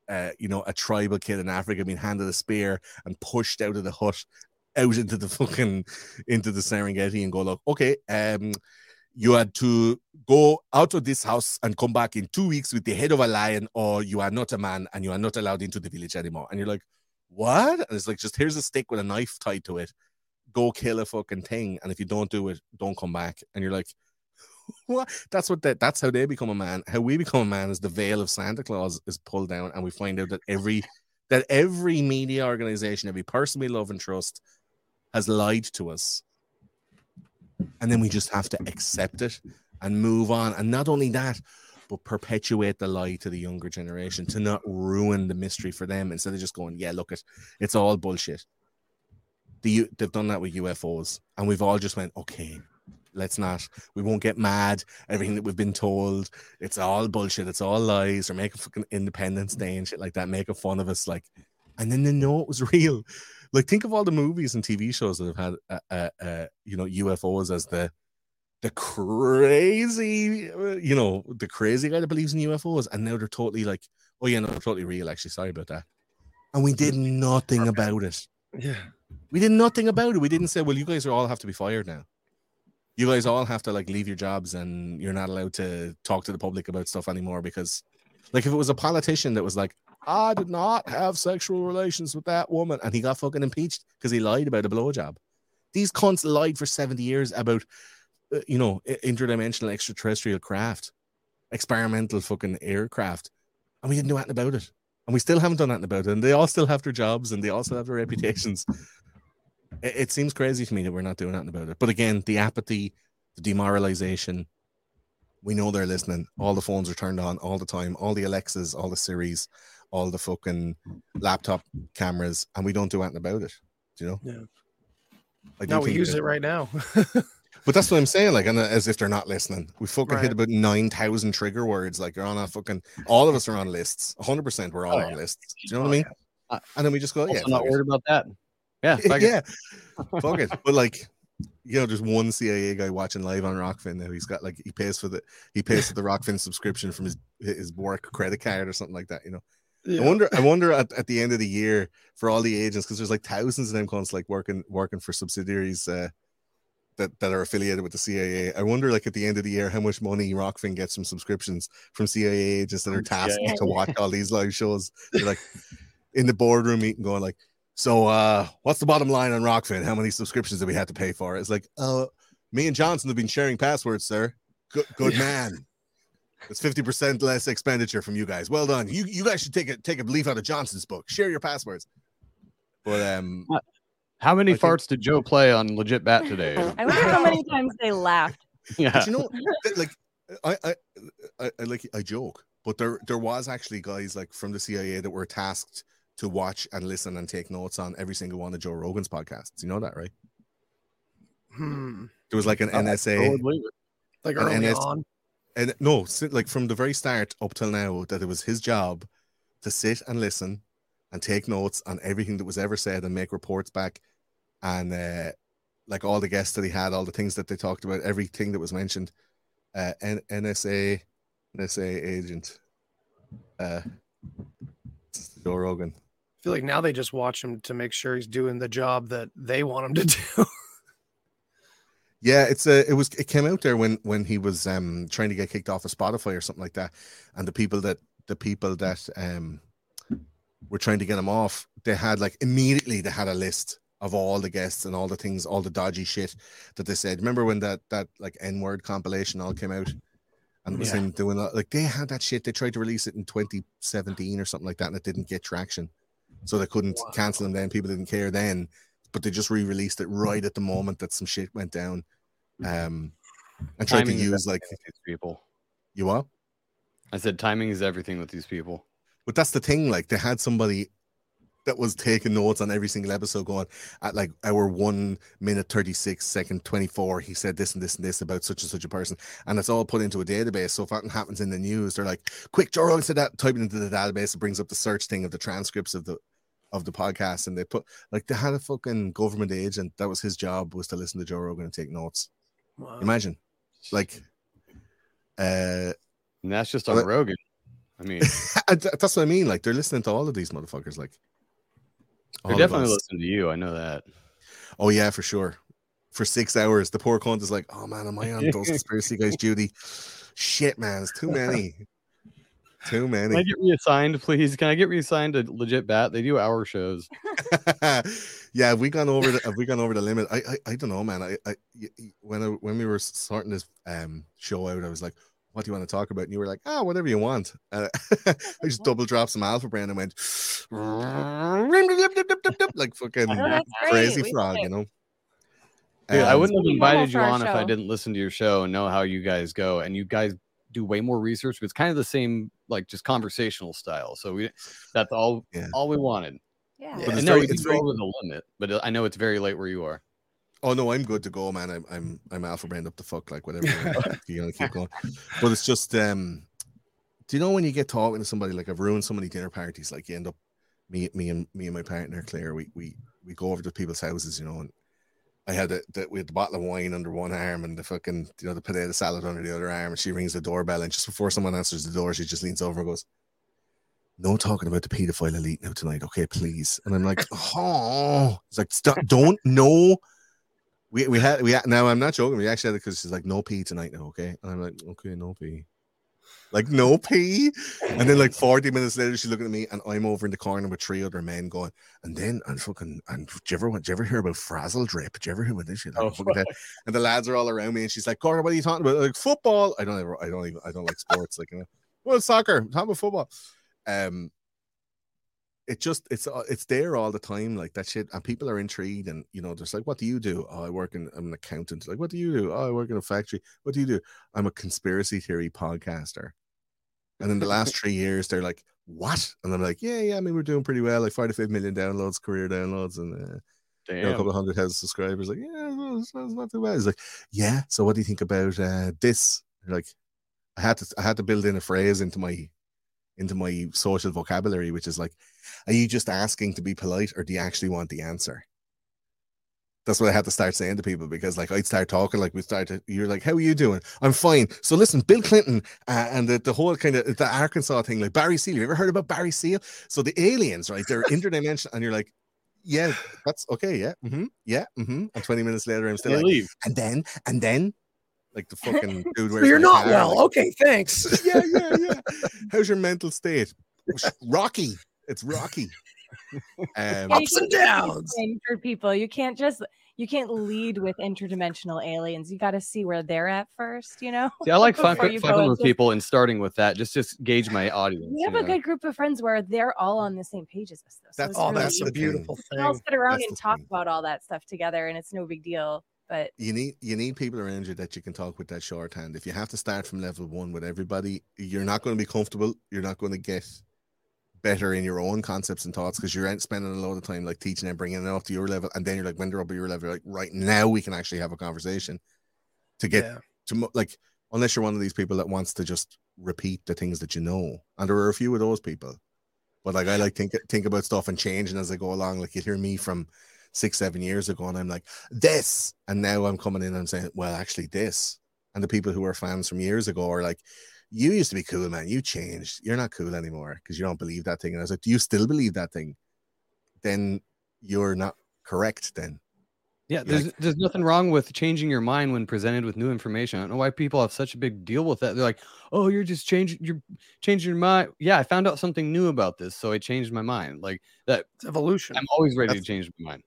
uh you know a tribal kid in Africa being handed a spear and pushed out of the hut out into the fucking into the Serengeti and go look okay um you had to go out of this house and come back in two weeks with the head of a lion, or you are not a man and you are not allowed into the village anymore. And you're like, what? And it's like, just here's a stick with a knife tied to it. Go kill a fucking thing. And if you don't do it, don't come back. And you're like, what? That's what that that's how they become a man. How we become a man is the veil of Santa Claus is pulled down, and we find out that every that every media organization, every person we love and trust has lied to us. And then we just have to accept it and move on. And not only that, but perpetuate the lie to the younger generation to not ruin the mystery for them instead of just going, yeah, look, it, it's all bullshit. The, they've done that with UFOs, and we've all just went, okay, let's not. We won't get mad. Everything that we've been told, it's all bullshit. It's all lies. Or make a fucking Independence Day and shit like that, making fun of us, like, and then they know it was real. Like, think of all the movies and TV shows that have had, uh, uh, uh, you know, UFOs as the the crazy, uh, you know, the crazy guy that believes in UFOs, and now they're totally like, oh yeah, no, they're totally real. Actually, sorry about that. And we did nothing about it. Yeah. We did nothing about it. We didn't say, well, you guys are all have to be fired now. You guys all have to like leave your jobs and you're not allowed to talk to the public about stuff anymore because like if it was a politician that was like, I did not have sexual relations with that woman and he got fucking impeached because he lied about a blowjob. These cunts lied for 70 years about Uh, you know, interdimensional extraterrestrial craft, experimental fucking aircraft. And we didn't do anything about it. And we still haven't done anything about it. And they all still have their jobs and they all still have their reputations. It, it seems crazy to me that we're not doing anything about it. But again, the apathy, the demoralization, we know they're listening. All the phones are turned on all the time, all the Alexas, all the Siris, all the fucking laptop cameras, and we don't do anything about it. Do you know? Yeah. I No, we use it right now. But that's what I'm saying, like, and uh, as if they're not listening. We fucking Right. hit about nine thousand trigger words. Like, you're on a fucking. All of us are on lists. hundred percent, we're all Oh, on yeah. lists. Do you know what I mean? Uh, And then we just go, yeah, Also not fuck it. worried about that. Yeah, fuck it. yeah, fuck it. But like, you know, there's one CIA guy watching live on Rokfin now. He's got like he pays for the he pays for the Rokfin subscription from his his work credit card or something like that. You know. I wonder. I wonder at, at the end of the year for all the agents because there's like thousands of them cunts like working working for subsidiaries. Uh, that, that are affiliated with the CIA. I wonder, like at the end of the year, how much money Rokfin gets from subscriptions from CIA agents that are tasked CIA. to watch all these live shows. They're like in the boardroom meeting, going like, "So, uh, what's the bottom line on Rokfin? How many subscriptions do we have to pay for?" It's like, "Uh, me and Johnson have been sharing passwords, sir. Good, good man." It's fifty percent less expenditure from you guys. Well done. You you guys should take a take a leaf out of Johnson's book. Share your passwords. But um, How many I think- farts did Joe play on legit bat today? I wonder how many times they laughed. yeah. but you know, like I, I I I like I joke, but there there was actually guys like from the CIA that were tasked to watch and listen and take notes on every single one of Joe Rogan's podcasts. You know that, right? Hmm. There was like an I NSA would believe it. Like And- early and it's- on. and no, like from the very start up till now, that it was his job to sit and listen and take notes on everything that was ever said and make reports back, and uh, like all the guests that he had, all the things that they talked about, everything that was mentioned. Uh, N- NSA, NSA agent, uh, Joe Rogan. I feel like now they just watch him to make sure he's doing the job that they want him to do. Yeah, it's a it was it came out there when when he was um trying to get kicked off of Spotify or something like that, and the people that the people that um were trying to get him off, they had like immediately they had a list of all the guests and all the things, all the dodgy shit that they said. Remember when that that like N word compilation all came out, and it was Yeah. him doing that- like they had that shit. They tried to release it in 2017 or something like that, and it didn't get traction, so they couldn't Wow. cancel them. Then people didn't care then, but they just re-released it right at the moment that some shit went down um and tried to Timing is use like these people. you what I said timing is everything with these people. but that's the thing like they had somebody that was taking notes on every single episode going at like hour one minute 36 second 24 he said this and this and this about such and such a person and it's all put into a database so if anything happens in the news they're like quick Joe Rogan said that type it into the database it brings up the search thing of the transcripts of the of the podcast and they put like they had a fucking government agent that was his job was to listen to Joe Rogan and take notes Wow. imagine like uh And that's just on Well, Rogan. I mean, that's what I mean. Like they're listening to all of these motherfuckers. Like, they all of definitely us. listen to you. I know that. Oh yeah, for sure. For six hours, the poor cunt is like, "Oh man, am I on those conspiracy guys' Judy? Shit, man, it's too many, too many." Can I get reassigned, please? Can I get reassigned to legit bat? They do hour shows. yeah, have we gone over the have we gone over the limit? I I, I don't know, man. I, I y- y- when I, when we were sorting this um show out, I was like, "What do you want to talk about?" And you were like, "Ah, whatever you want." Uh, I just double dropped some alpha brain and went like fucking Oh, that's great. crazy frog, you know. Dude, I wouldn't have invited you on if I didn't listen to your show and know how you guys go. And you guys do way more research. But it's kind of the same, like just conversational style. So we that's all Yeah. all we wanted. Yeah. Yeah, But it's no, very- we did it's go very- over the limit. But I know it's very late where you are. Oh no, I'm good to go, man. I'm I'm I'm alpha brained up the fuck, like whatever. you know, keep going. But it's just um do you know when you get talking to somebody like I've ruined so many dinner parties, like you end up me me and me and my partner Claire, we we we go over to people's houses, you know, and I had the we had the bottle of wine under one arm and the fucking you know the potato salad under the other arm, and she rings the doorbell, and just before someone answers the door, she just leans over and goes, "No talking about the paedophile elite now tonight, okay, please." And I'm like, "Oh," it's like, "Stop! Don't no." We we had we had, now I'm not joking. We actually had it because she's like, "No pee tonight now, okay?" And I'm like, "Okay, no pee." Like no pee, and then like 40 minutes later, she's looking at me, and I'm over in the corner with three other men going, and then and fucking and did you ever did you ever hear about frazzle drip? Did you ever hear about this shit? Like, Oh, that. And the lads are all around me, and she's like, Cora, what are you talking about? Like football. I don't ever, I don't even, I don't like sports. Like, you know, well, soccer. Talking about football. Um, it just it's uh, it's there all the time, like that shit, and people are intrigued, and you know, just like, what do you do? Oh, I work in, I'm an accountant. Like, what do you do? Oh, I work in a factory. What do you do? I'm a conspiracy theory podcaster. And in the last three years, they're like, what? And I'm like, yeah, yeah. I mean, we're doing pretty well, like 45 million downloads, career downloads, and uh, you know, a couple of hundred thousand subscribers. Like, yeah, not, not too bad. He's like, yeah. So what do you think about uh, this? They're like, I had to, I had to build in a phrase into my, into my social vocabulary, which is like, are you just asking to be polite, or do you actually want the answer? That's what I had to start saying to people because, like, I'd start talking, like, we started. You're like, "How are you doing?" I'm fine. So listen, Bill Clinton uh, and the, the whole kind of the Arkansas thing, like Barry Seal. You ever heard about Barry Seal? So the aliens, right? They're interdimensional, and you're like, yeah, that's okay. Yeah, hmm yeah, hmm and twenty minutes later, I'm still like, leave. and then, and then, like the fucking dude. So you're not car, well. like, Okay, thanks. yeah, yeah, yeah. How's your mental state? Rocky. It's rocky. Um, you Ups and can't just downs. For people, you can't just you can't lead with interdimensional aliens. You got to see where they're at first. You know. See, I like fuck, Before you with people and starting with that. Just just gauge my audience. We have you a know? good group of friends where they're all on the same page as us. Though, so That's- it's Oh, really that's easy. a beautiful thing. We all sit around That's and talk thing. about all that stuff together, and it's no big deal. But you need you need people around you that you can talk with that shorthand. If you have to start from level one with everybody, you're not going to be comfortable. You're not going to get better in your own concepts and thoughts because you're spending a lot of time like teaching and bringing it up to your level, and then you're like when they're up at your level, you're like right now we can actually have a conversation to get Yeah. to like unless you're one of these people that wants to just repeat the things that you know, and there are a few of those people. But like I like think think about stuff and changing as I go along. Like you hear me from six, seven years ago, and I'm like, this. And now I'm coming in and I'm saying, well, actually, this. And the people who are fans from years ago are like, you used to be cool, man. You changed. You're not cool anymore because you don't believe that thing. And I was like, do you still believe that thing? Then you're not correct. Then Yeah, Like- there's there's nothing wrong with changing your mind when presented with new information. I don't know why people have such a big deal with that. They're like, "Oh, you're just changing you're changing your mind." Yeah, I found out something new about this, so I changed my mind. Like that, It's evolution. I'm always ready That's- to change my mind.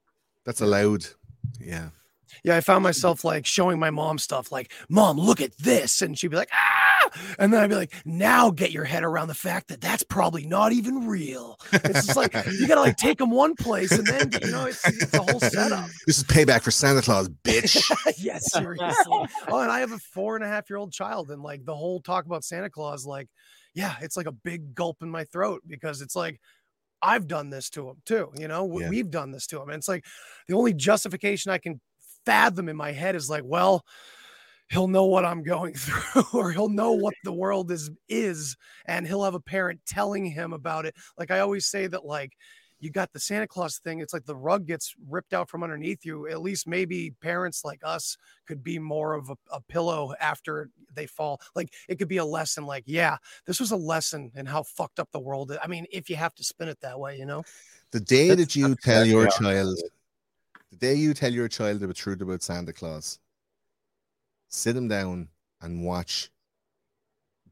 That's allowed. Yeah. Yeah, I found myself like showing my mom stuff like, Mom, look at this. And she'd be like, Ah. And then I'd be like, Now get your head around the fact that that's probably not even real. It's just like, you got to like take them one place and then, you know, it's, it's a whole setup. This is payback for Santa Claus, bitch. yes, seriously. Oh, and I have a four and a half year old child, and like the whole talk about Santa Claus, like, yeah, it's like a big gulp in my throat because it's like I've done this to him too. You know, Yeah. we've done this to him, and it's like the only justification I can fathom in my head is like, well, he'll know what I'm going through, or he'll know what the world is is, and he'll have a parent telling him about it. Like I always say that, like you got the Santa Claus thing. It's like the rug gets ripped out from underneath you. At least maybe parents like us could be more of a, a pillow after they fall. Like it could be a lesson. Like, yeah, this was a lesson in how fucked up the world is. I mean, if you have to spin it that way, you know. The day That's- that you that's tell your how child, the day you tell your child the truth about Santa Claus, sit him down and watch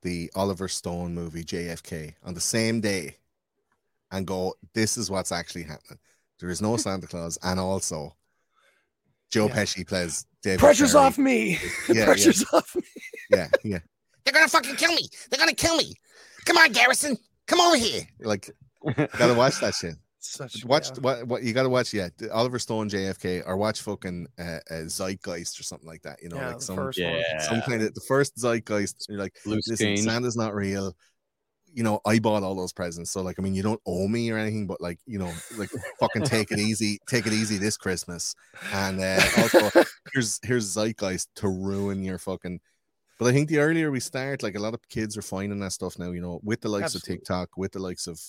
the Oliver Stone movie JFK on the same day and go, this is what's actually happening. There is no Santa Claus, and also Joe Yeah. Pesci plays David. Pressure's Carey. off me. yeah. Pressure's off me. Yeah, yeah. They're gonna fucking kill me. They're gonna kill me. Come on, Garrison. Come over here. Like, gotta watch that shit. Such Watch yeah. what what you got to watch. Yeah, Oliver Stone, JFK, or watch fucking uh, uh, Zeitgeist or something like that. You know, yeah, like some Yeah. some kind of the first Zeitgeist. You're like, Loose listen, change. Santa's not real. You know, I bought all those presents, so like, I mean, you don't owe me or anything, but like, you know, like, fucking take it easy, take it easy this Christmas, and uh, also here's here's Zeitgeist to ruin your fucking. But I think the earlier we start, like a lot of kids are finding that stuff now. You know, with the likes Absolutely. of TikTok, with the likes of,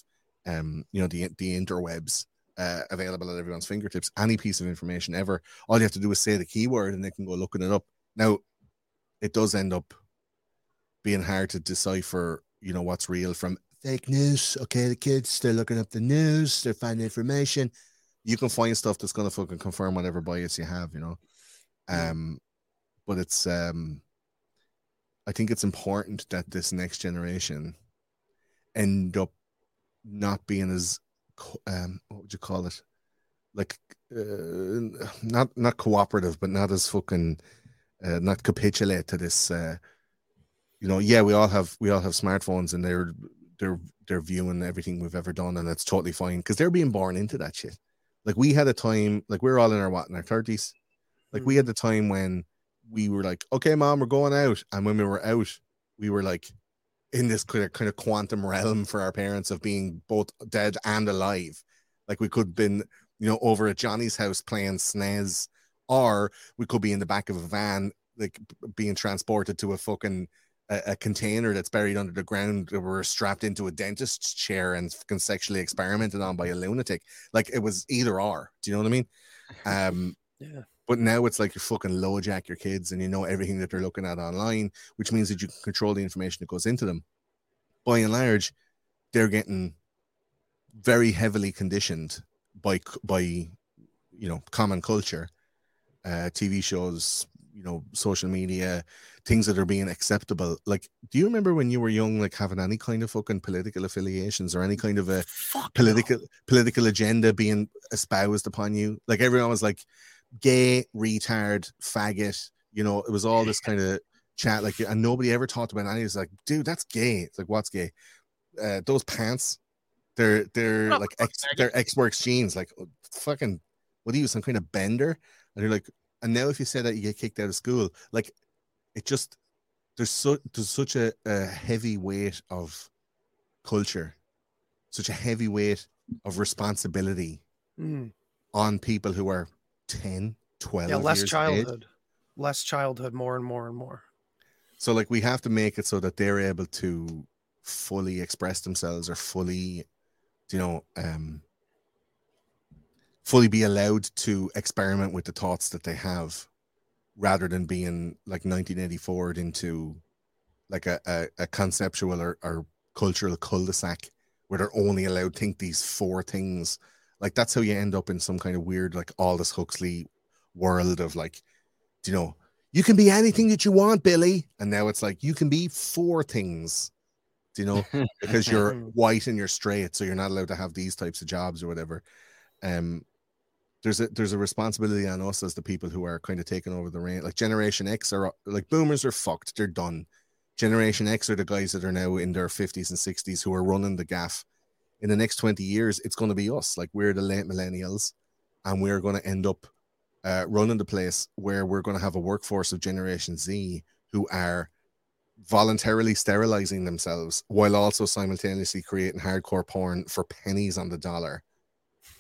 um, you know, the the interwebs uh, available at everyone's fingertips. Any piece of information ever, all you have to do is say the keyword, and they can go looking it up. Now, it does end up being hard to decipher, you know, what's real from fake news. Okay, the kids they're looking up the news, they're finding information. You can find stuff that's gonna fucking confirm whatever bias you have, you know. Um, but it's um, I think it's important that this next generation end up not being as um, what would you call it? Like, uh, not not cooperative, but not as fucking uh, not capitulate to this. Uh, you know, yeah, we all have we all have smartphones, and they're they're they're viewing everything we've ever done, and that's totally fine because they're being born into that shit. Like we had a time, like we're all in our what in our thirties. Like we mm. had the time when we were like, okay, mom, we're going out, and when we were out, we were like in this kind of kind of quantum realm for our parents of being both dead and alive. Like we could have been, you know, over at Johnny's house playing SNES, or we could be in the back of a van, like being transported to a fucking a, a container that's buried under the ground. that We're strapped into a dentist's chair and fucking sexually experimented on by a lunatic. Like it was either or. Do you know what I mean? Um, Yeah. but now it's like you're fucking LoJack your kids and you know everything that they're looking at online, which means that you can control the information that goes into them. By and large, they're getting very heavily conditioned by by you know common culture, uh, TV shows, you know, social media, things that are being acceptable. Like, do you remember when you were young, like having any kind of fucking political affiliations or any kind of a Fuck political political agenda being espoused upon you? Like everyone was like gay, retard, faggot. You know, it was all this kind of chat. Like, and nobody ever talked about any. It's like, dude, that's gay. It's like, what's gay? Uh, those pants. They're they're like ex, they're X works jeans. Like, fucking, what are you? Some kind of bender? And you're like, and now if you say that, you get kicked out of school. Like, it just there's so there's such a, a heavy weight of culture, such a heavy weight of responsibility Mm. on people who are 10, 12 Yeah, less years of age. childhood, less childhood, more and more and more. So like we have to make it so that they're able to fully express themselves or fully, you know, um fully be allowed to experiment with the thoughts that they have rather than being like 1984 into like a, a, a conceptual or, or cultural cul-de-sac where they're only allowed to think these four things. Like that's how you end up in some kind of weird like Aldous Huxley world of like, you know, you can be anything that you want, Billy. And now it's like you can be four things, do you know, because you're white and you're straight, so you're not allowed to have these types of jobs or whatever. Um, there's a there's a responsibility on us as the people who are kind of taking over the reign. Like Generation X are like boomers are fucked, they're done. Generation X are the guys that are now in their 50s and 60s who are running the gaff. In the next 20 years, it's going to be us. Like we're the late millennials, and we're going to end up uh, running the place where we're going to have a workforce of Generation Z who are voluntarily sterilizing themselves while also simultaneously creating hardcore porn for pennies on the dollar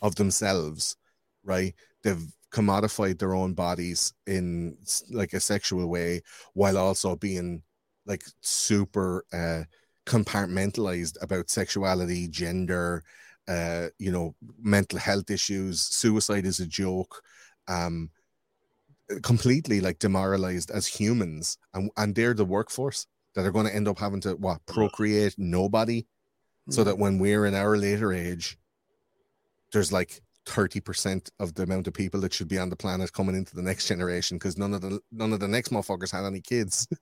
of themselves, right? They've commodified their own bodies in like a sexual way while also being like super uh compartmentalized about sexuality, gender, uh, you know, mental health issues, suicide is a joke, um, completely like demoralized as humans, and and they're the workforce that are going to end up having to what procreate nobody, so that when we're in our later age, there's like. 30% of the amount of people that should be on the planet coming into the next generation because none of the none of the next motherfuckers had any kids.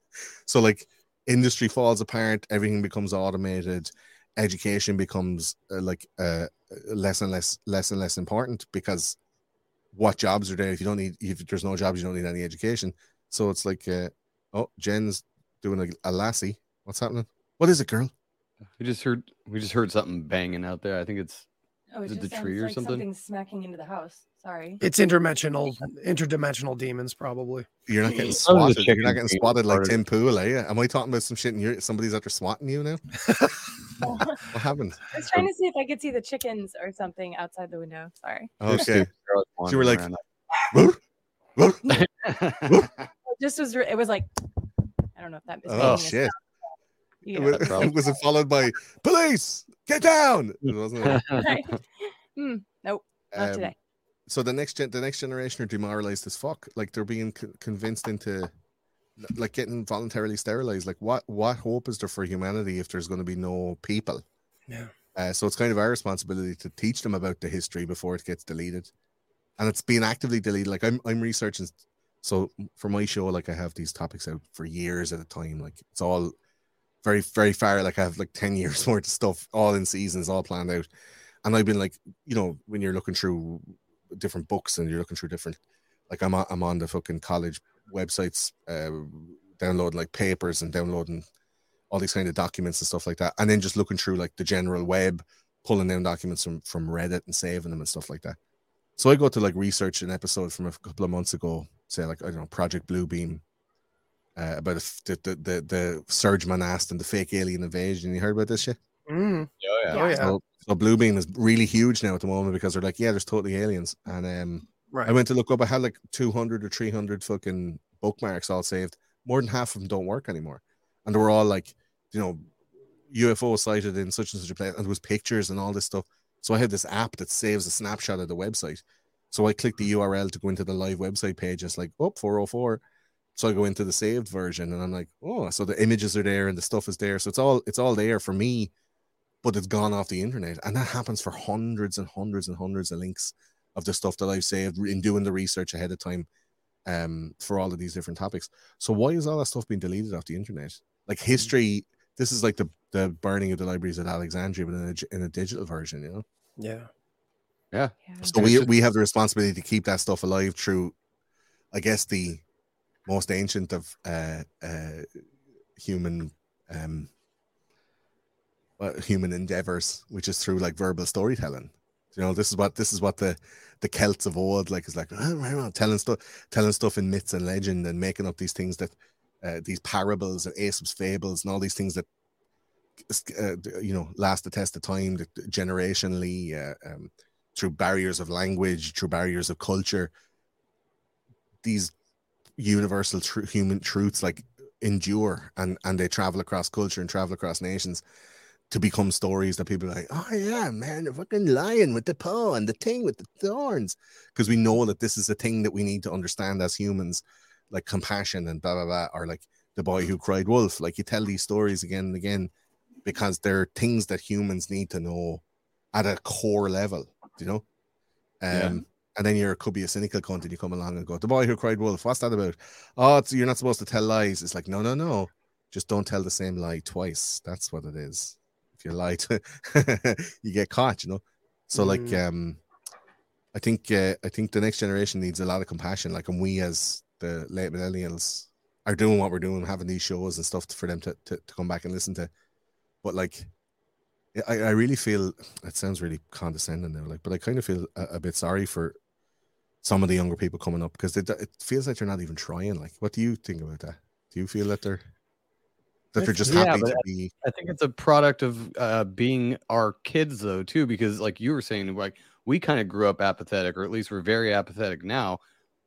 So like industry falls apart everything becomes automated education becomes uh, like uh, less and less less and less important because what jobs are there if you don't need if there's no jobs you don't need any education. So it's like uh, oh jen's doing a, a lassie. What's happening? What is it girl? We just heard we just heard something banging out there. I think it's Oh, it Is it the tree or like something? something smacking into the house. Sorry. It's interdimensional, interdimensional demons, probably. you're not getting That was a spotted you're not getting being spotted like tim pool are you am i talking about some shit and you're somebody's after swatting you now what happened I was trying to see if I could see the chickens or something outside the window. Sorry. okay So you were like, wandering "Woof." It just was. It was like. I don't know if that is. oh shit sound. It was, problem. was it followed by police? Get down! It wasn't it? Right. Hmm, nope. Not Um, today. So the next gen, the next generation are demoralized as fuck. Like they're being co- convinced into like getting voluntarily sterilized. Like what what hope is there for humanity if there's going to be no people? Yeah. Uh, so it's kind of our responsibility to teach them about the history before it gets deleted, and it's being actively deleted. Like I'm I'm researching. So for my show, like I have these topics out for years at a time. Like it's all very very far. Like I have like ten years worth of stuff all in seasons, all planned out. And I've been like, you know, when you're looking through different books and you're looking through different, like I'm on, I'm on the fucking college websites, uh, downloading like papers and downloading all these kind of documents and stuff like that, and then just looking through like the general web, pulling down documents from from Reddit and saving them and stuff like that. So I go to like research an episode from a couple of months ago, say like I don't know Project Bluebeam, uh, about the, the the the Serge Monast and the fake alien invasion. You heard about this shit? Mm. Oh yeah. Oh yeah. So, so Bluebeam is really huge now at the moment because they're like, yeah, there's totally aliens. And um, Right. I went to look up. I had like 200 or 300 fucking bookmarks all saved. More than half of them don't work anymore, and they were all like, you know, UFO sighted in such and such a place, and there was pictures and all this stuff. So I had this app that saves a snapshot of the website. So I click the URL to go into the live website page. It's like, oh, 404. So I go into the saved version, and I'm like, oh, so the images are there and the stuff is there. So it's all it's all there for me but it's gone off the internet, and that happens for hundreds and hundreds and hundreds of links of the stuff that I've saved in doing the research ahead of time um for all of these different topics. So why is all that stuff being deleted off the internet? Like history, this is like the the burning of the libraries at Alexandria, but in a, g- in a digital version, you know. Yeah. Yeah. Yeah. So we we have the responsibility to keep that stuff alive through, I guess, the most ancient of uh, uh, human um, human endeavors, which is through like verbal storytelling. You know, this is what this is what the the Celts of old like is like "Oh, right telling stuff, telling stuff in myths and legend, and making up these things that uh, these parables and Aesop's fables and all these things that uh, you know last the test of time, that generationally uh, um, through barriers of language, through barriers of culture. These universal tr- human truths like endure and and they travel across culture and travel across nations to become stories that people are like, oh yeah, man, the fucking lion with the paw and the thing with the thorns. Because we know that this is a thing that we need to understand as humans, like compassion and blah blah blah, or like the boy who cried wolf. Like you tell these stories again and again because they're things that humans need to know at a core level, you know? Um Yeah. And then you're could be a cynical cunt and you come along and go, The boy who cried wolf, what's that about? Oh, you're not supposed to tell lies. It's like, no, no, no. Just don't tell the same lie twice. That's what it is. If you lie to you get caught, you know. So like Mhm. um I think uh, I think the next generation needs a lot of compassion. Like and we as the late millennials are doing what we're doing, having these shows and stuff for them to, to, to come back and listen to. But like I, I really feel it sounds really condescending now, like, but I kind of feel a, a bit sorry for some of the younger people coming up because it, it feels like they're not even trying. Like, what do you think about that? Do you feel that they're that they're just Yeah, happy but to be? I think it's a product of uh, being our kids, though, too, because like you were saying, like we kind of grew up apathetic, or at least we're very apathetic now.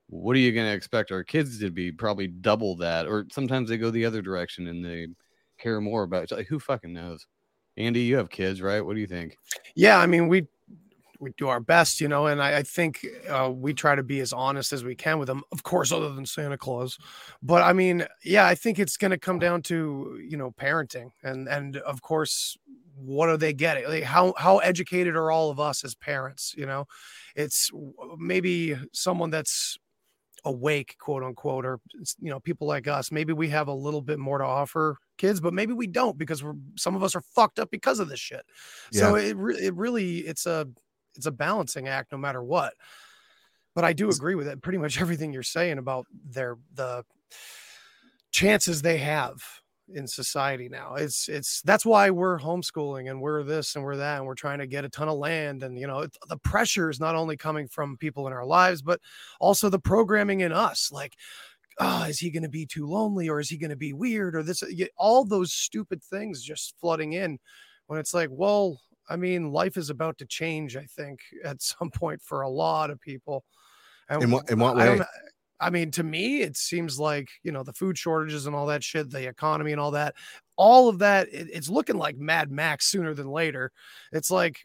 What are you going to expect our kids to be? Probably double that, or sometimes they go the other direction and they care more about. It's like who fucking knows? Andy, you have kids, right? What do you think? Yeah, I mean, we we do our best, you know, and I, I think uh, we try to be as honest as we can with them, of course, other than Santa Claus. But I mean, yeah, I think it's going to come down to you know parenting, and and of course, what are they getting? Like how how educated are all of us as parents? You know, it's maybe someone that's awake quote unquote or you know people like us maybe we have a little bit more to offer kids but maybe we don't because we're some of us are fucked up because of this shit so it, it really it's a it's a balancing act no matter what. But i do agree with it pretty much everything you're saying about their the chances they have in society now. It's it's that's why we're homeschooling and we're this and we're that and we're trying to get a ton of land and you know it, the pressure is not only coming from people in our lives but also the programming in us like oh, is he going to be too lonely or is he going to be weird or this all those stupid things just flooding in when it's like well i mean life is about to change i think at some point for a lot of people and In what- in what I way? I mean, to me, it seems like you know the food shortages and all that shit, the economy and all that, all of that. It, it's looking like Mad Max sooner than later. It's like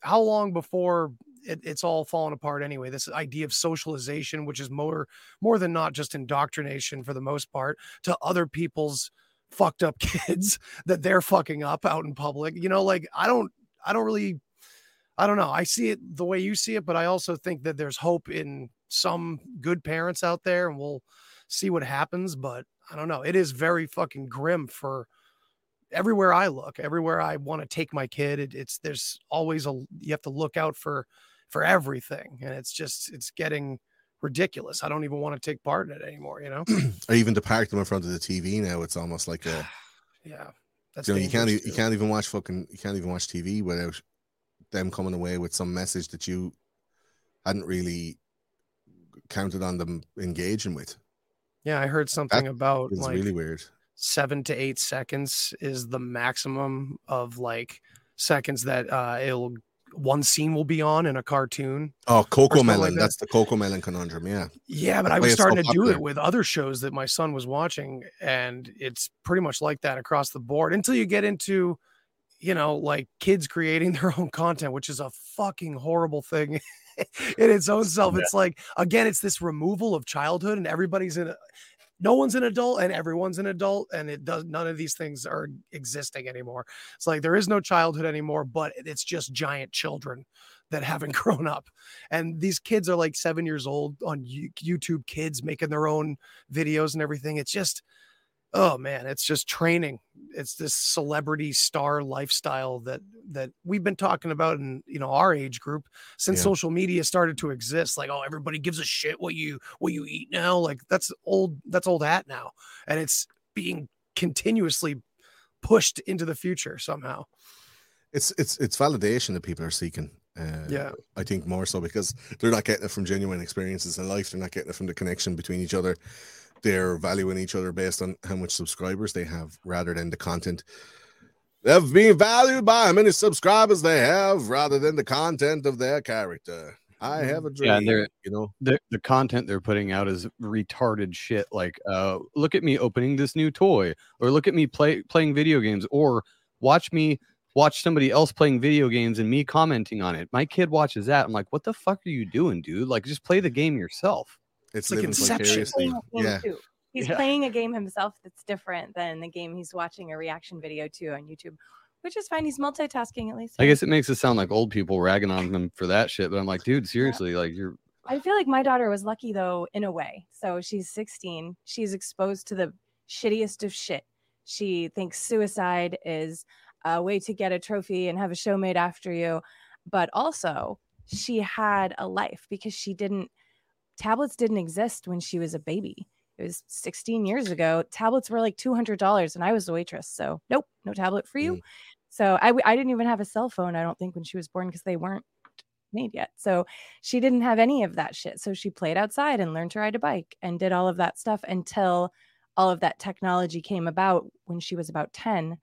how long before it, it's all falling apart anyway? This idea of socialization, which is more more than not just indoctrination for the most part to other people's fucked up kids that they're fucking up out in public. You know, like I don't, I don't really I don't know. I see it the way you see it, but I also think that there's hope in some good parents out there and we'll see what happens. But I don't know. It is very fucking grim for everywhere I look, everywhere I want to take my kid. It, it's there's always a you have to look out for for everything. And it's just it's getting ridiculous. I don't even want to take part in it anymore, you know? Or even to park them in front of the TV now, it's almost like a yeah. That's you know you can't e- you can't even watch fucking you can't even watch TV without them coming away with some message that you hadn't really counted on them engaging with. Yeah, I heard something about It's like really weird. seven to eight seconds is the maximum of like seconds that uh it'll one scene will be on in a cartoon. Oh, Coco something like Melon. that. That's the CoComelon conundrum. Yeah. Yeah, but I was it's so starting to do it with other shows that my son was watching, and it's pretty much like that across the board until you get into, you know, like kids creating their own content, which is a fucking horrible thing in its own self. It's like, again, it's this removal of childhood, and everybody's in a no one's an adult and everyone's an adult and it does none of these things are existing anymore. It's like there is no childhood anymore but it's just giant children that haven't grown up. And these kids are like seven years old on youtube kids making their own videos and everything. It's just oh man it's just training it's this celebrity star lifestyle that that we've been talking about in you know our age group since Yeah. social media started to exist like oh everybody gives a shit what you what you eat now like that's old that's old hat now and it's being continuously pushed into the future somehow It's it's it's validation that people are seeking. Uh, Yeah. I think more so because they're not getting it from genuine experiences in life. They're not getting it from the connection between each other. They're valuing each other based on how much subscribers they have, rather than the content. They've been valued by how many subscribers they have, rather than the content of their character. I have a dream. Yeah, and they're- you know. the the content they're putting out is retarded shit. Like, uh, look at me opening this new toy, or look at me play playing video games, or watch me watch somebody else playing video games and me commenting on it. My kid watches that. I'm like, what the fuck are you doing, dude? Like, just play the game yourself. It's, like living Inception. vicariously. game Yeah. too. He's Yeah. playing a game himself that's different than the game he's watching a reaction video to on YouTube, which is fine. He's multitasking at least. I guess it makes it sound like old people ragging on them for that shit, but I'm like, dude, seriously, like you're I feel like my daughter was lucky though, in a way. So she's 16. She's exposed to the shittiest of shit. She thinks suicide is a way to get a trophy and have a show made after you. But also, she had a life because she didn't, tablets didn't exist when she was a baby. It was 16 years ago. Tablets were like $200 and I was a waitress. So, nope, no tablet for you. Mm. So, I didn't even have a cell phone, I don't think, when she was born because they weren't made yet. So, she didn't have any of that shit. So she played outside and learned to ride a bike and did all of that stuff until all of that technology came about when she was about 10.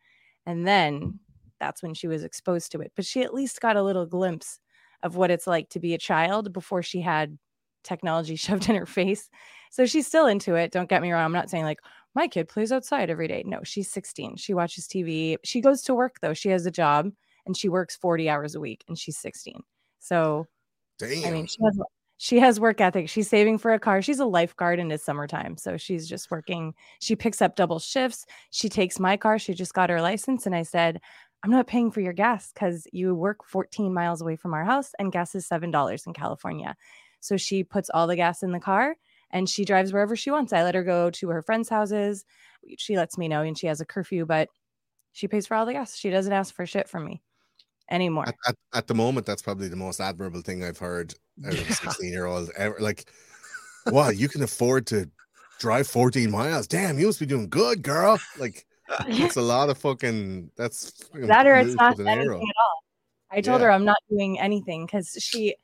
And then that's when she was exposed to it. But she at least got a little glimpse of what it's like to be a child before she had technology shoved in her face. So she's still into it. Don't get me wrong. I'm not saying like my kid plays outside every day. No, she's 16. She watches TV. She goes to work though. She has a job and she works 40 hours a week and she's 16. So Damn. I mean, she has she has work ethic. She's saving for a car. She's a lifeguard and it's summertime, so she's just working. She picks up double shifts. She takes my car. She just got her license, and I said, "I'm not paying for your gas because you work 14 miles away from our house, and gas is seven dollars in California." So she puts all the gas in the car and she drives wherever she wants. I let her go to her friends' houses. She lets me know, and she has a curfew, but she pays for all the gas. She doesn't ask for shit from me anymore. at, at, at the moment, that's probably the most admirable thing I've heard out of a 16 year old ever. Like, wow, you can afford to drive 14 miles. Damn, you must be doing good, girl. Like, that's a lot of fucking. That's fucking that or it's not anything at all. I told Yeah. her I'm not doing anything because she,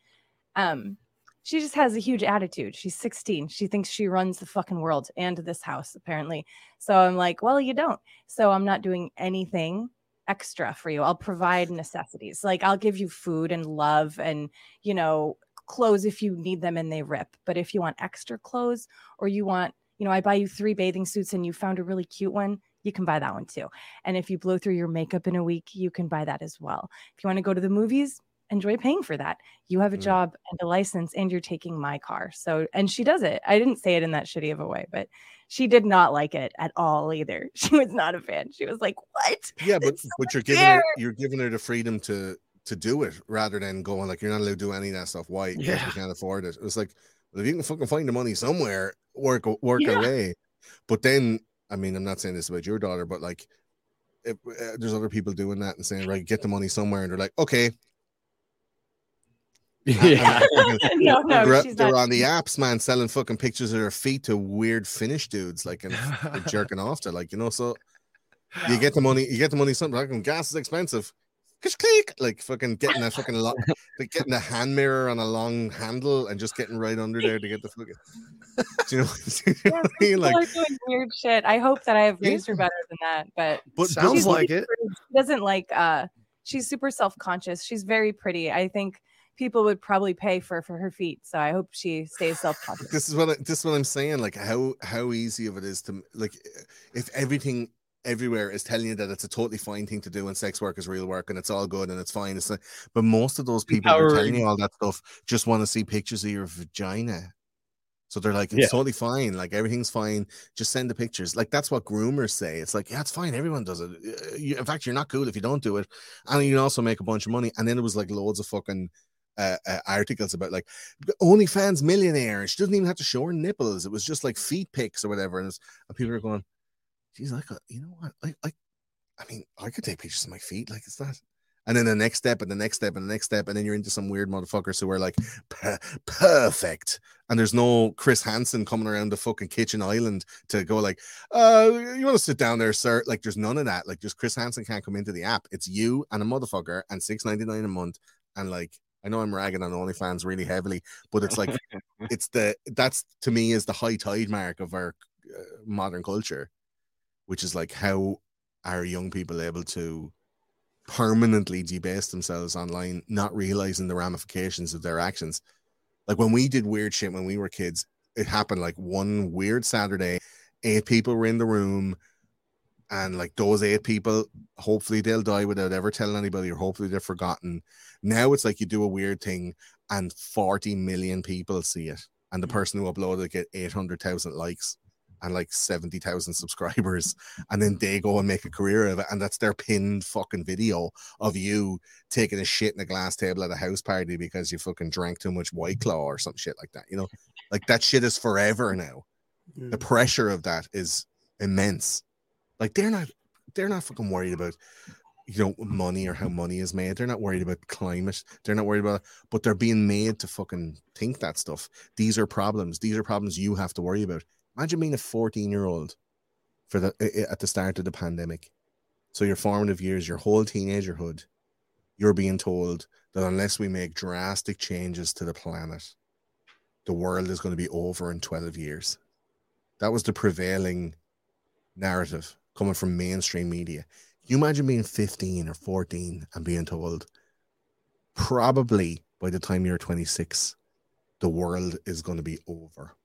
um, she just has a huge attitude. She's 16. She thinks she runs the fucking world and this house apparently. So I'm like, well, you don't. So I'm not doing anything extra for you. I'll provide necessities. Like I'll give you food and love and you know clothes if you need them and they rip. But if you want extra clothes or you want, you know, I buy you three bathing suits and you found a really cute one, you can buy that one too. And if you blow through your makeup in a week, you can buy that as well. If you want to go to the movies, enjoy paying for that. You have a Mm. job and a license and you're taking my car. So, and she does it. I didn't say it in that shitty of a way, but she did not like it at all either. She was not a fan. She was like, "What?" Yeah, but so but you're giving her you're giving her the freedom to to do it rather than going like you're not allowed to do any of that stuff. Why? Because Yeah. we can't afford it. It's like well, if you can fucking find the money somewhere, work work Yeah. away. But then, I mean, I'm not saying this about your daughter, but like, if, uh, there's other people doing that and saying, right, get the money somewhere, and they're like, okay, yeah. no, no, they're, she's they're not. on the apps, man, selling fucking pictures of their feet to weird Finnish dudes, like and and jerking off to, like you know. So you get the money, you get the money. Something like gas is expensive. Just click, like fucking getting a fucking lo- like getting a hand mirror on a long handle and just getting right under there to get the fucking. Do you know? do you know what I mean? People Like, doing weird shit. I hope that I have raised her better than that, but but Sounds she's like it. She doesn't like uh she's super self-conscious. She's very pretty. I think people would probably pay for for her feet. So I hope she stays self-conscious. this is what I, this is what I'm saying. Like how how easy of it is to like if everything everywhere is telling you that it's a totally fine thing to do and sex work is real work and it's all good and it's fine. It's like, but most of those people that are telling you all that stuff just want to see pictures of your vagina. So they're like, it's Yeah. totally fine. Like everything's fine. Just send the pictures. Like that's what groomers say. It's like, yeah, it's fine. Everyone does it. Uh, you- In fact, you're not cool if you don't do it. And you can also make a bunch of money. And then it was like loads of fucking uh, uh, articles about like OnlyFans millionaire. and She doesn't even have to show her nipples. It was just like feet pics or whatever. And, it's, and people are going, geez, like, uh, you know what? Like, like, I mean, I could take pictures of my feet. Like, it's not. And then the next step, and the next step, and the next step, and then you're into some weird motherfuckers who are like, perfect. And there's no Chris Hansen coming around the fucking kitchen island to go like, uh, you want to sit down there, sir? Like, there's none of that. Like, just Chris Hansen can't come into the app. It's you and a motherfucker and six ninety nine a month. And like, I know I'm ragging on OnlyFans really heavily, but it's like, it's the that's to me is the high tide mark of our uh, modern culture, which is like how are young people able to permanently debase themselves online, not realizing the ramifications of their actions. Like when we did weird shit when we were kids, it happened like one weird Saturday, eight people were in the room, and like those eight people, hopefully they'll die without ever telling anybody, or hopefully they're forgotten. Now it's like you do a weird thing and 40 million people see it, and the mm. person who uploaded it get 800,000 likes and like 70,000 subscribers, and then they go and make a career of it, and that's their pinned fucking video of you taking a shit in a glass table at a house party because you fucking drank too much white claw or some shit like that. You know, like that shit is forever now. The mm. pressure of that is immense. Like they're not they're not fucking worried about you know money or how money is made. They're not worried about climate. They're not worried about but they're being made to fucking think that stuff. These are problems. These are problems you have to worry about. Imagine being a 14 year old for the at the start of the pandemic. So your formative years, your whole teenagerhood, you're being told that unless we make drastic changes to the planet, the world is going to be over in 12 years. That was the prevailing narrative coming from mainstream media. You imagine being 15 or 14 and being told, probably by the time you're 26, the world is going to be over?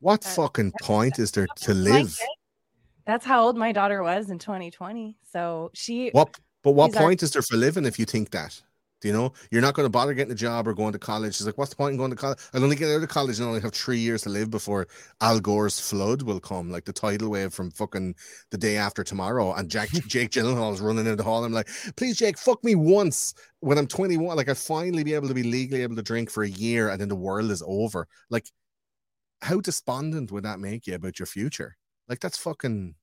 What fucking point is there to live? That's how old my daughter was in 2020. So she What but what point is there for living if you think that? Do you know you're not going to bother getting a job or going to college? She's like, what's the point in going to college? I'll only get out of college and only have three years to live before Al Gore's flood will come, like the tidal wave from fucking the day after tomorrow. And Jack Jake Gyllenhaal is running into the hall. I'm like, please, Jake, fuck me once when I'm 21. Like I'd finally be able to be legally able to drink for a year, and then the world is over. Like, how despondent would that make you about your future? Like that's fucking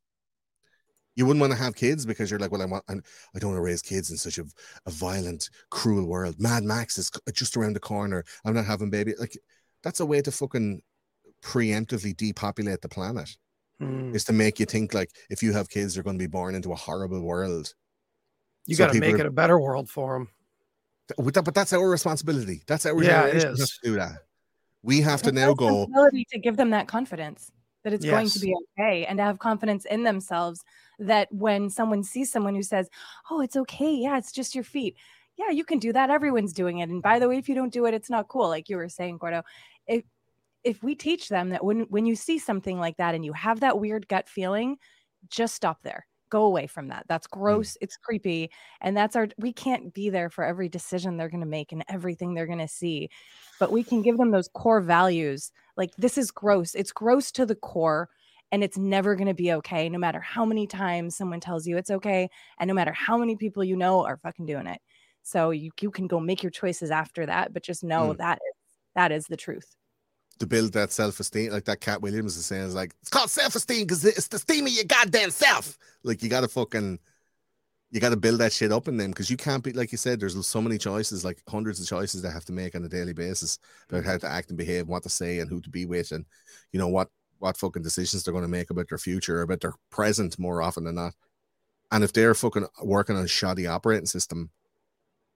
you wouldn't want to have kids because you're like, well, I want, I'm, I don't want to raise kids in such a, a violent, cruel world. Mad Max is just around the corner. I'm not having baby. Like, that's a way to fucking preemptively depopulate the planet. Hmm. Is to make you think like if you have kids, they're going to be born into a horrible world. You So got to make are- it a better world for them. With that- But that's our responsibility. That's our Yeah, it generation to do that. We have to now go. responsibility to give them that confidence that it's going to be okay and to have confidence in themselves that when someone sees someone who says oh it's okay. Yeah it's just your feet. Yeah you can do that. Everyone's doing it. And by the way if you don't do it it's not cool like you were saying gordo. If if we teach them that when when you see something like that and you have that weird gut feeling just stop there. Go away from that. That's mm. gross. It's creepy. And that's our we can't be there for every decision they're going to make and everything they're going to see. But we can give them those core values like this is gross. It's gross to the core and it's never going to be okay no matter how many times someone tells you it's okay and no matter how many people you know are fucking doing it so you, you can go make your choices after that but just know Mm. that is that is the truth to build that self esteem, like that Katt Williams is saying, is like it's called self esteem because it's the esteem of your goddamn self. Like you got to fucking, you got to build that shit up in them because you can't be like you said. There's so many choices, like hundreds of choices they have to make on a daily basis about how to act and behave, what to say, and who to be with, and you know what what fucking decisions they're going to make about their future, about their present more often than not. And if they're fucking working on a shoddy operating system,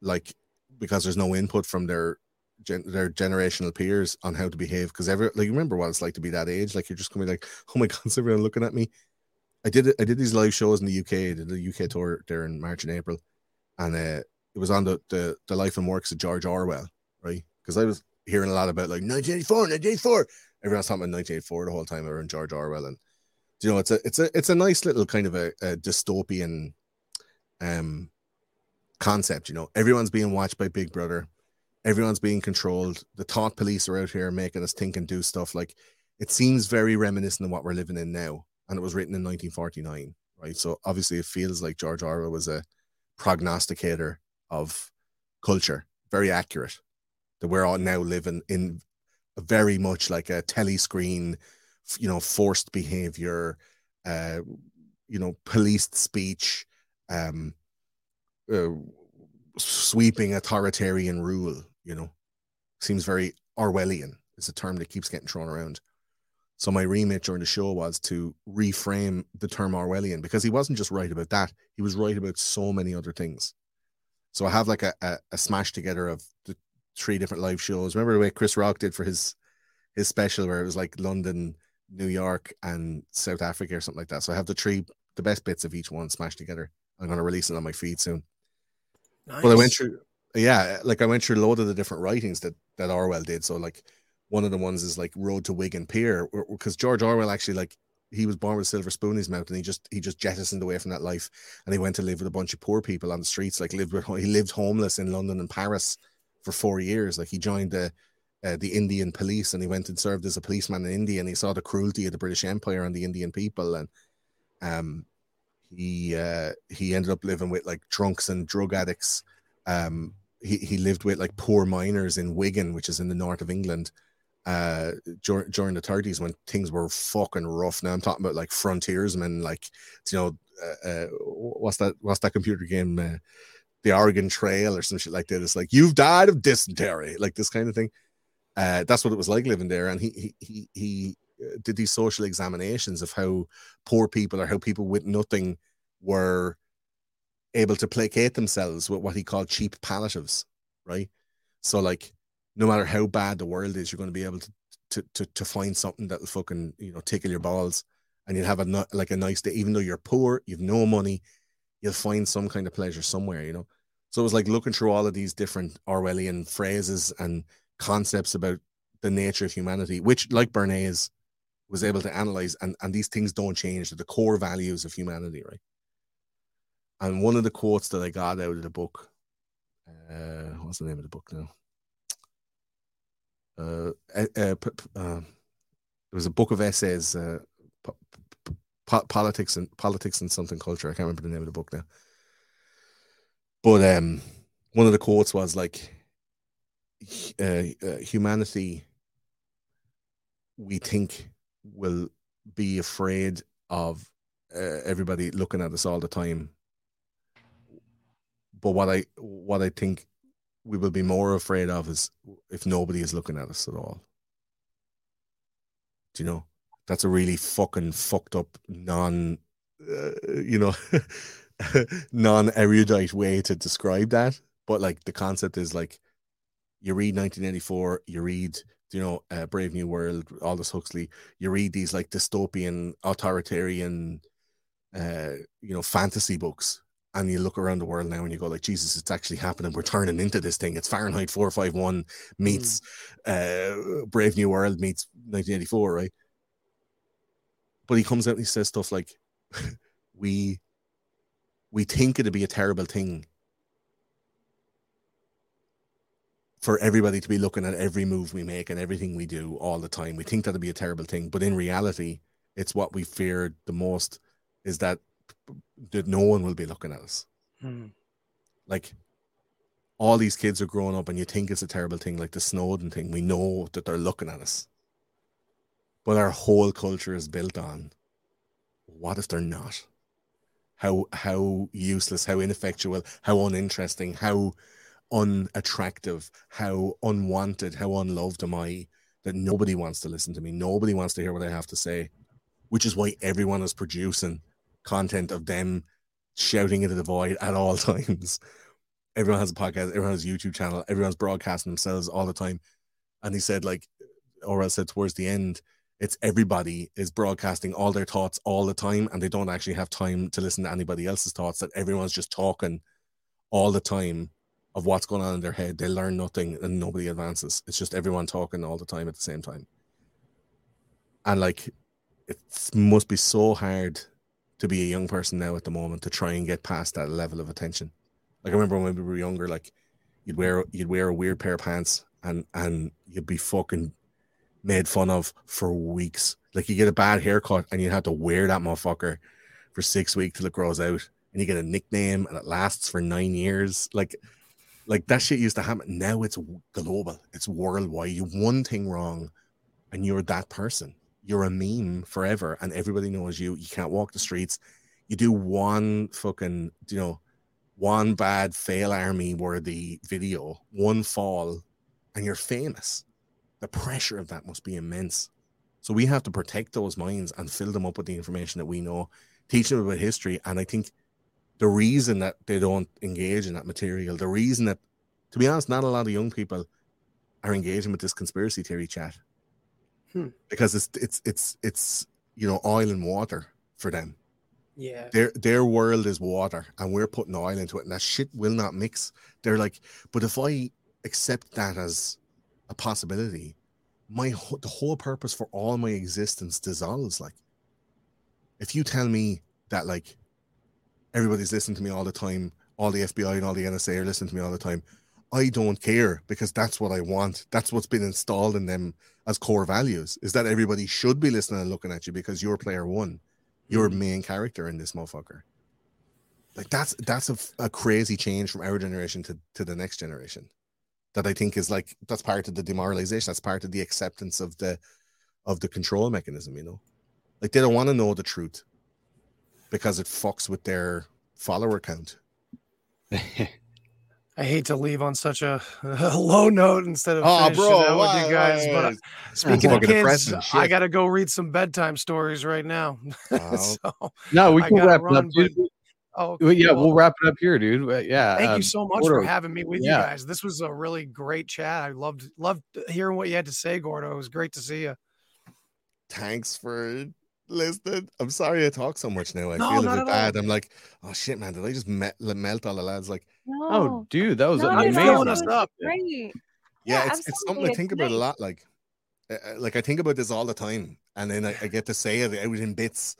like because there's no input from their gen- their generational peers on how to behave because every like you remember what it's like to be that age like you're just gonna be like oh my god is everyone looking at me i did i did these live shows in the uk did the uk tour there in march and april and uh it was on the the, the life and works of george orwell right because i was hearing a lot about like 1984 1984 everyone's talking about 1984 the whole time around george orwell and you know it's a it's a it's a nice little kind of a, a dystopian um concept you know everyone's being watched by big brother everyone's being controlled. The thought police are out here making us think and do stuff. Like it seems very reminiscent of what we're living in now. And it was written in 1949, right? So obviously it feels like George Orwell was a prognosticator of culture, very accurate. That we're all now living in very much like a telescreen, you know, forced behavior, uh, you know, policed speech, um, uh, sweeping authoritarian rule, you know, seems very Orwellian is a term that keeps getting thrown around. So my remit during the show was to reframe the term Orwellian because he wasn't just right about that; he was right about so many other things. So I have like a, a, a smash together of the three different live shows. Remember the way Chris Rock did for his his special where it was like London, New York, and South Africa or something like that. So I have the three the best bits of each one smashed together. I'm gonna release it on my feed soon. Nice. But I went through, yeah, like I went through a load of the different writings that that Orwell did. So like one of the ones is like Road to Wigan Pier, because George Orwell actually like he was born with a silver spoon in his mouth, and he just he just jettisoned away from that life, and he went to live with a bunch of poor people on the streets. Like lived with he lived homeless in London and Paris for four years. Like he joined the uh, the Indian police, and he went and served as a policeman in India, and he saw the cruelty of the British Empire and the Indian people, and um he uh he ended up living with like drunks and drug addicts. Um he, he lived with like poor miners in Wigan which is in the north of England uh dur- during the 30s when things were fucking rough. Now i'm talking about like frontiersmen like you know uh, uh what's that what's that computer game uh, the oregon trail or some shit like that. It's like you've died of dysentery like this kind of thing. Uh that's what it was like living there. And he he he, he uh, did these social examinations of how poor people or how people with nothing were able to placate themselves with what he called cheap palliatives, right? So like no matter how bad the world is, you're going to be able to to to, to find something that'll fucking you know tickle your balls, and you'll have a like a nice day, even though you're poor, you've no money, you'll find some kind of pleasure somewhere, you know. So it was like looking through all of these different Orwellian phrases and concepts about the nature of humanity, which like Bernays was able to analyze, and and these things don't change. The core values of humanity, right? And one of the quotes that I got out of the book, uh, what's the name of the book now? Uh, uh, uh, it was a book of essays, uh, po- po- politics and politics and something culture. I can't remember the name of the book now. But um, one of the quotes was like, uh, uh, "Humanity, we think, will be afraid of uh, everybody looking at us all the time." But what I what I think we will be more afraid of is if nobody is looking at us at all. Do you know? That's a really fucking fucked up non, uh, you know, non erudite way to describe that. But like the concept is like, you read 1984, you read, you know, uh, Brave New World, Aldous Huxley. You read these like dystopian, authoritarian, uh, you know, fantasy books, and you look around the world now and you go like jesus it's actually happening we're turning into this thing it's fahrenheit 451 meets mm. uh brave new world meets 1984 right but he comes out and he says stuff like we we think it'd be a terrible thing for everybody to be looking at every move we make and everything we do all the time we think that'd be a terrible thing but in reality it's what we feared the most is that that no one will be looking at us. Hmm. Like all these kids are growing up and you think it's a terrible thing, like the Snowden thing. We know that they're looking at us. But our whole culture is built on what if they're not? How how useless, how ineffectual, how uninteresting, how unattractive, how unwanted, how unloved am I that nobody wants to listen to me. Nobody wants to hear what I have to say. Which is why everyone is producing content of them shouting into the void at all times. Everyone has a podcast, everyone has a YouTube channel, everyone's broadcasting themselves all the time. And he said, like, Orwell said towards the end, it's everybody is broadcasting all their thoughts all the time, and they don't actually have time to listen to anybody else's thoughts. That everyone's just talking all the time of what's going on in their head. They learn nothing and nobody advances. It's just everyone talking all the time at the same time. And like, it must be so hard to be a young person now at the moment to try and get past that level of attention. Like I remember when we were younger, like you'd wear you'd wear a weird pair of pants and and you'd be fucking made fun of for weeks. Like you get a bad haircut and you have to wear that motherfucker for six weeks till it grows out, and you get a nickname and it lasts for nine years. Like, like that shit used to happen. Now it's global. It's worldwide. You one thing wrong, and you're that person. You're a meme forever, and everybody knows you. You can't walk the streets. You do one fucking, you know, one bad FailArmy worthy video, one fall, and you're famous. The pressure of that must be immense. So we have to protect those minds and fill them up with the information that we know, teach them about history. And I think the reason that they don't engage in that material, the reason that, to be honest, not a lot of young people are engaging with this conspiracy theory chat Hmm. because it's it's it's it's you know oil and water for them. Yeah. Their their world is water, and we're putting oil into it, and that shit will not mix. They're like, but if I accept that as a possibility, my the whole purpose for all my existence dissolves. Like, if you tell me that like everybody's listening to me all the time, all the FBI and all the NSA are listening to me all the time, I don't care because that's what I want. That's what's been installed in them as core values. Is that everybody should be listening and looking at you because you're player one, you're mm. main character in this motherfucker. Like that's that's a, a crazy change from our generation to to the next generation. That I think is like that's part of the demoralization. That's part of the acceptance of the of the control mechanism. You know, like they don't want to know the truth because it fucks with their follower count. I hate to leave on such a, a low note instead of Oh, finishing bro, out why- with you guys. why- But uh, That's speaking of fucking kids, I got to go read some bedtime stories right now. Wow. so, No, we can gotta wrap it run, up, dude. Oh, Well, yeah, well, we'll wrap it up here, dude. Yeah. Thank um, you so much Gordo, for having me with yeah. you guys. This was a really great chat. I loved loved hearing what you had to say, Gordo. It was great to see you. Thanks for listening. I'm sorry I talk so much now. I No, feel a bit bad. I'm like, oh shit, man, did I just melt, melt all the lads? Like, No. Oh, dude, that was No, amazing. no, filling it us was up. Great. yeah, Yeah, it's, it's something absolutely. I It's think about a lot. Like, uh, uh, like I think about this all the time, and then I, I get to say it out in bits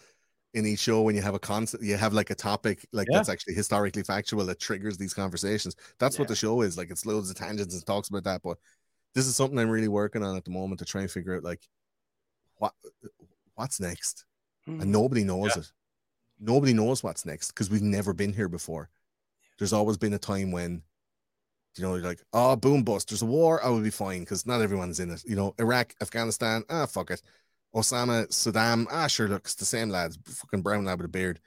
in each show when you have a concept, you have like a topic like Yeah. that's actually historically factual that triggers these conversations. That's what the show is. Like, it's loads of tangents and talks about that. But this is something I'm really working on at the moment to try and figure out like what what's next. Mhm. and nobody knows it. Nobody knows what's next because we've never been here before. There's always been a time when, you know, you're like, oh, boom, bust. There's a war. I will be fine because not everyone's in it. You know, Iraq, Afghanistan, ah, fuck it. Osama, Saddam, ah, sure, look, it's the same lads, fucking brown lad with a beard.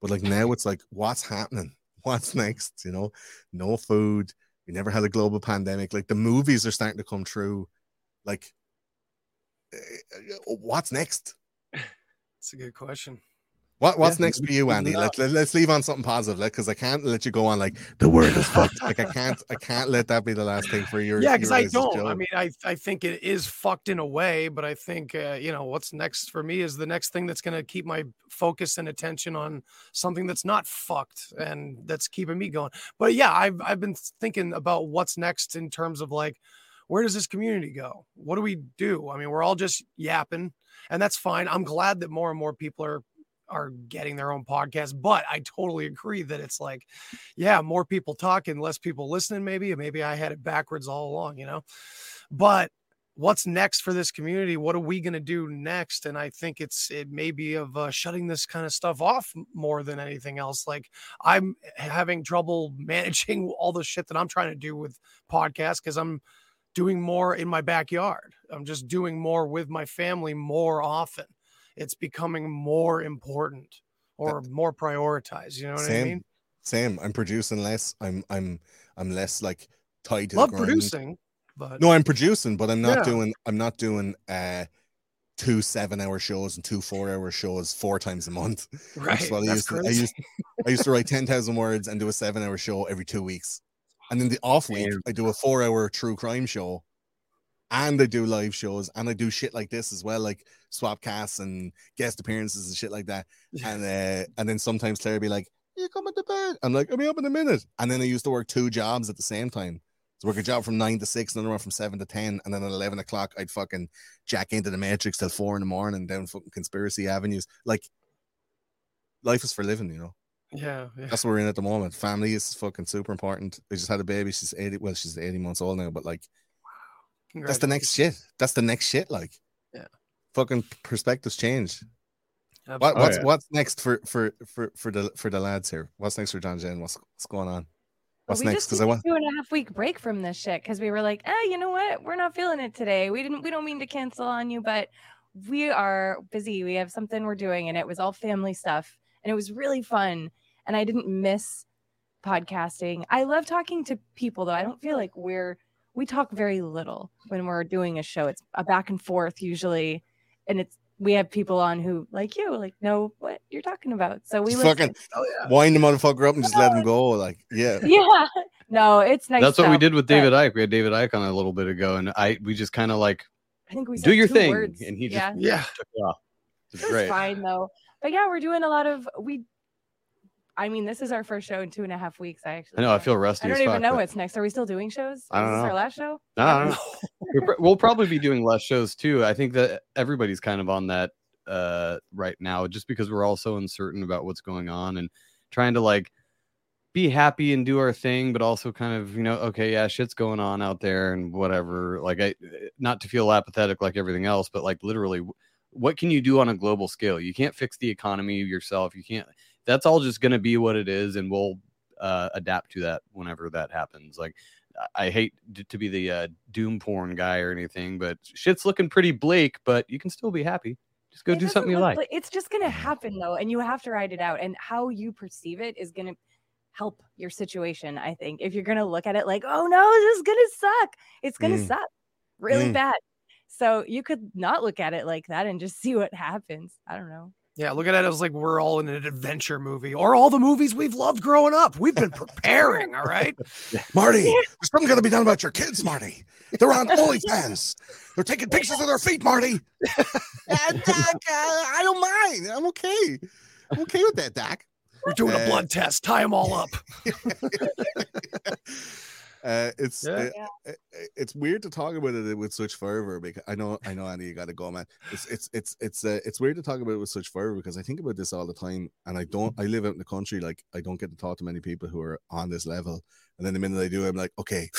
But like now it's like, what's happening? What's next? You know, no food. We never had a global pandemic. Like the movies are starting to come true. Like, eh, eh, what's next? It's a good question. What what's Yeah, next for you, Andy? know. Let, let, us leave on something positive, like because I can't let you go on like the world is fucked. Like I can't I can't let that be the last thing for your yeah, because I don't. show. I mean, I I think it is fucked in a way, but I think uh, you know what's next for me is the next thing that's going to keep my focus and attention on something that's not fucked and that's keeping me going. But yeah, I've I've been thinking about what's next in terms of like where does this community go? What do we do? I mean, we're all just yapping, and that's fine. I'm glad that more and more people are are getting their own podcast, but I totally agree that it's like, yeah, more people talking, less people listening, maybe. Maybe I had it backwards all along, you know. But what's next for this community? What are we going to do next? And I think it's it may be of uh, shutting this kind of stuff off more than anything else. Like I'm having trouble managing all the shit that I'm trying to do with podcasts because I'm doing more in my backyard. I'm just doing more with my family more often. It's becoming more important or more prioritized. You know what same, I mean? same. I'm producing less. I'm I'm I'm less like tied to Love the producing, but No, I'm producing, but I'm not Yeah. doing I'm not doing uh two seven hour shows and two four hour shows four times a month. right. what I That's used to I crazy. used I used to write ten thousand words and do a seven hour show every two weeks. And then the off week, Damn. I do a four hour true crime show. And I do live shows and I do shit like this as well, like swap casts and guest appearances and shit like that. And uh, and then sometimes Claire would be like, You coming to bed? I'm like, I'll be up in a minute. And then I used to work two jobs at the same time. So work a job from nine to six, another one from seven to ten, and then at eleven o'clock I'd fucking jack into the matrix till four in the morning down fucking conspiracy avenues. Like life is for living, you know. Yeah, yeah. That's what we're in at the moment. Family is fucking super important. We just had a baby. She's 80. Well, she's 80 months old now, but like that's the next shit. That's the next shit. Like, Yeah. fucking perspectives change. What, Absolutely. what's yeah. what's next for for for for the for the lads here? What's next for John Jen? What's what's going on? But What's we next? just Because took I a want. two and a half week break from this shit because we were like, eh, you know what? We're not feeling it today. We didn't. We don't mean to cancel on you, but we are busy. We have something we're doing, and it was all family stuff, and it was really fun. And I didn't miss podcasting. I love talking to people, though. I don't feel like we're we talk very little when we're doing a show. It's a back and forth usually, and it's we have people on who like you like know what you're talking about. So we Just fucking Oh yeah. wind the motherfucker up and just let him go. Like, yeah. yeah. No, it's nice. That's what we did with but David Icke. We had David Icke on a little bit ago, and I we just kind of like I think we do your thing, words. and he just yeah. Yeah. took it off. It's It was great. fine though. But yeah, we're doing a lot of we. I mean, this is our first show in two and a half weeks. I actually. I know. I feel rusty. I don't even fuck, know but- what's next. Are we still doing shows? I don't is this know. our last show? No, I don't know. We'll probably be doing less shows too. I think that everybody's kind of on that uh right now, just because we're all so uncertain about what's going on and trying to like be happy and do our thing, but also kind of you know, okay, yeah, shit's going on out there and whatever. Like, I not to feel apathetic like everything else, but like literally, what can you do on a global scale? You can't fix the economy yourself. You can't. That's all just going to be what it is, and we'll uh, adapt to that whenever that happens. Like. I I hate to be the uh, doom porn guy or anything, but shit's looking pretty bleak. But you can still be happy. Just go It do something you look like. It's just gonna happen though, and you have to ride it out. And how you perceive it is gonna help your situation. I think if you're gonna look at it like, oh no, this is gonna suck. It's gonna Mm. suck really Mm. bad. So you could not look at it like that and just see what happens. I don't know. Yeah, look at it as like we're all in an adventure movie or all the movies we've loved growing up. We've been preparing, all right? Marty, there's something got to be done about your kids, Marty. They're on OnlyFans. They're taking pictures of their feet, Marty. Doc, uh, I don't mind. I'm okay. I'm okay with that, Doc. We're doing a Uh, blood test. Tie them all up. Uh, it's Yeah. uh, uh, it's weird to talk about it with such fervor because I know I know Andy, you got to go, man. It's it's it's it's uh, it's weird to talk about it with such fervor because I think about this all the time, and I don't. I live out in the country, like I don't get to talk to many people who are on this level, and then the minute I do, I'm like, okay.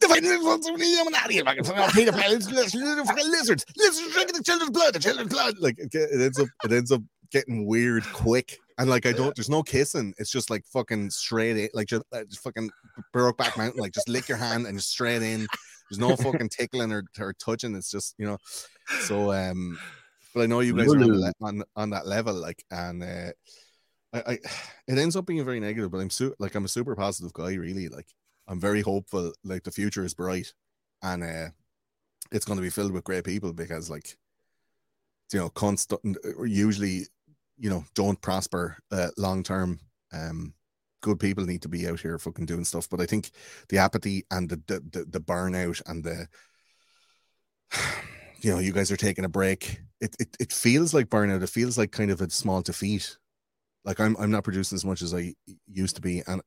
The fucking Illuminati, fucking pedophiles, lizards, fucking lizards, lizards drinking the children's blood, the children's blood. Like it, it ends up, it ends up getting weird quick, and like I don't, there's no kissing. It's just like fucking straight in, like just, uh, just fucking Brokeback Mountain, like just lick your hand and just straight in. There's no fucking tickling or, or touching. It's just you know. So um, but I know you guys are on, le- on on that level, like, and uh, I, I it ends up being very negative. But I'm su- like I'm a super positive guy, really. Like I'm very hopeful. Like the future is bright, and uh, it's going to be filled with great people because like you know, constant usually you know don't prosper uh, long term. Um, good people need to be out here fucking doing stuff. But I think the apathy and the the the, the burnout and the you know, you guys are taking a break. It, it it feels like burnout. It feels like kind of a small defeat. Like I'm I'm not producing as much as I used to be, and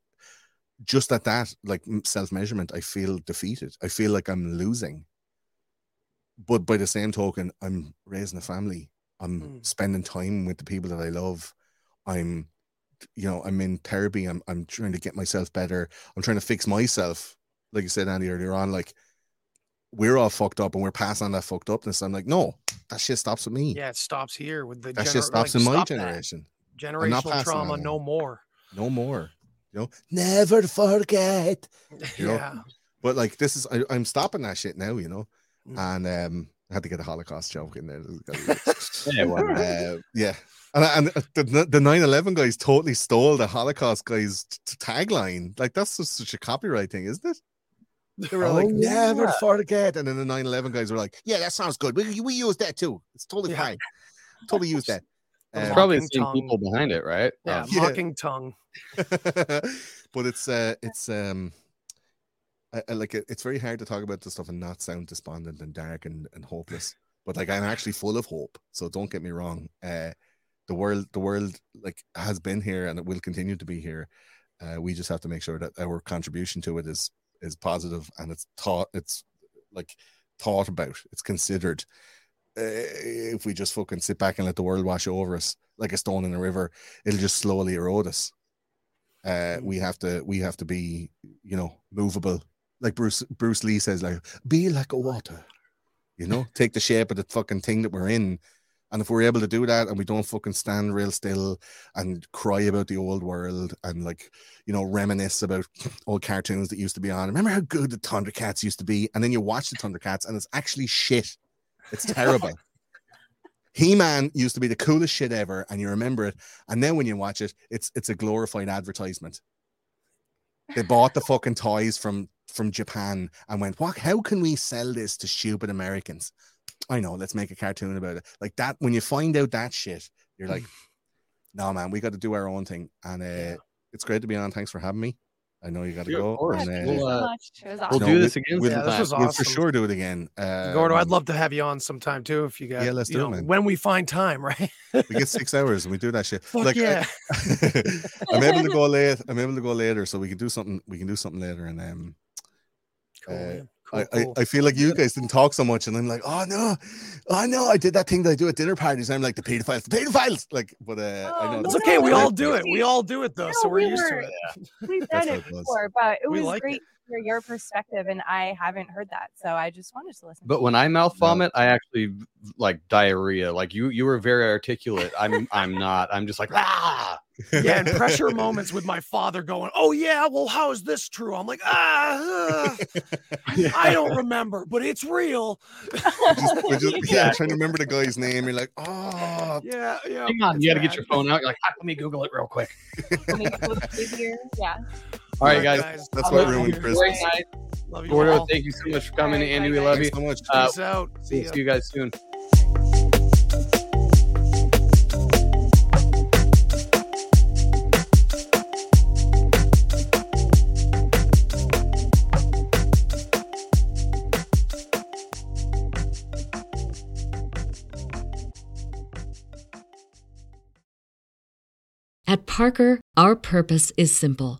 just at that, like self measurement, I feel defeated. I feel like I'm losing. But by the same token, I'm raising a family. I'm Mm. spending time with the people that I love. I'm, you know, I'm in therapy. I'm I'm trying to get myself better. I'm trying to fix myself. Like you said, Andy, earlier on, like we're all fucked up and we're passing on that fucked upness. I'm like, no, that shit stops with me. Yeah, it stops here with the that gener- shit stops like, in my stop generation. not Generational trauma, no more. No more. You know, never forget. You know? yeah. But like this is I, I'm stopping that shit now, you know. Mm. And um I had to get a Holocaust joke in there. Yeah, not? uh, yeah. And, and the the 9-11 guys totally stole the Holocaust guys t- tagline. Like that's just such a copyright thing, isn't it? They were Oh, like, never yeah. forget. And then the 9-11 guys were like, Yeah, that sounds good. We, we use that too. It's totally Yeah. fine. Totally use that. Um, Probably the same tongue. people behind it, right? Yeah, Um, Yeah. mocking tongue. but it's uh it's um I, I like it, it's very hard to talk about this stuff and not sound despondent and dark and, and hopeless but like i'm actually full of hope so don't get me wrong uh the world the world like has been here and it will continue to be here uh we just have to make sure that our contribution to it is is positive and it's thought it's like thought about it's considered uh, if we just fucking sit back and let the world wash over us like a stone in a river. It'll just slowly erode us. Uh, we have to we have to be you know movable. Like Bruce Bruce Lee says, like be like a water. You know, take the shape of the fucking thing that we're in. And if we're able to do that and we don't fucking stand real still and cry about the old world and like, you know, reminisce about old cartoons that used to be on. Remember how good the Thundercats used to be? And then you watch the Thundercats and it's actually shit. It's terrible. He Man used to be the coolest shit ever, and you remember it. And then when you watch it, it's it's a glorified advertisement. They bought the fucking toys from from Japan and went, "What? How can we sell this to stupid Americans?" I know. Let's make a cartoon about it. Like that. When you find out that shit, you're like, "No, man, we got to do our own thing." And uh, it's great to be on. Thanks for having me. I know you got to Yeah, of go. course. and, uh, We'll, uh, much. It was We'll no, do this again. we'll- Yeah, this was sometime. We'll for sure do it again. Uh, Gordo, I'd love to have you on sometime too if you got. Yeah, let's you do it, man. When we find time, right? we get six hours and we do that shit. Fuck like, I- yeah. I'm able to go late. I'm able to go later, so we can do something. We can do something later, and um, Cool, Uh, man. Cool, I, I, feel like you guys didn't talk so much, and I'm like, oh no, oh no, I did that thing that I do at dinner parties. I'm like the pedophiles, the pedophiles. Like, but uh, I Oh, know It's okay. We all do it. We all do it though, so we're we used to were- it. We've done it it before, but it was like great to hear your perspective, and I haven't heard that, so I just wanted to listen. But when I mouth vomit, I actually like diarrhea. Like you, you were very articulate. I'm, I'm not. I'm just like ah. Yeah, and pressure moments with my father going, "Oh yeah, well, how is this true?" I'm like, ah, uh, I don't remember, but it's real. just, just- yeah, trying to remember the guy's name. You're like, oh, Yeah, yeah. Hang on, you got to get your phone out. You're like, "Ah, let me Google it real quick. Let me go through here. Yeah. All right, All guys. that's I'll what ruined you. Christmas. Great. Love you Gordo, all. thank you so much for coming, All right, Andy. bye, We love you. so much. Uh, Peace out. See see you guys soon. At Parker, our purpose is simple.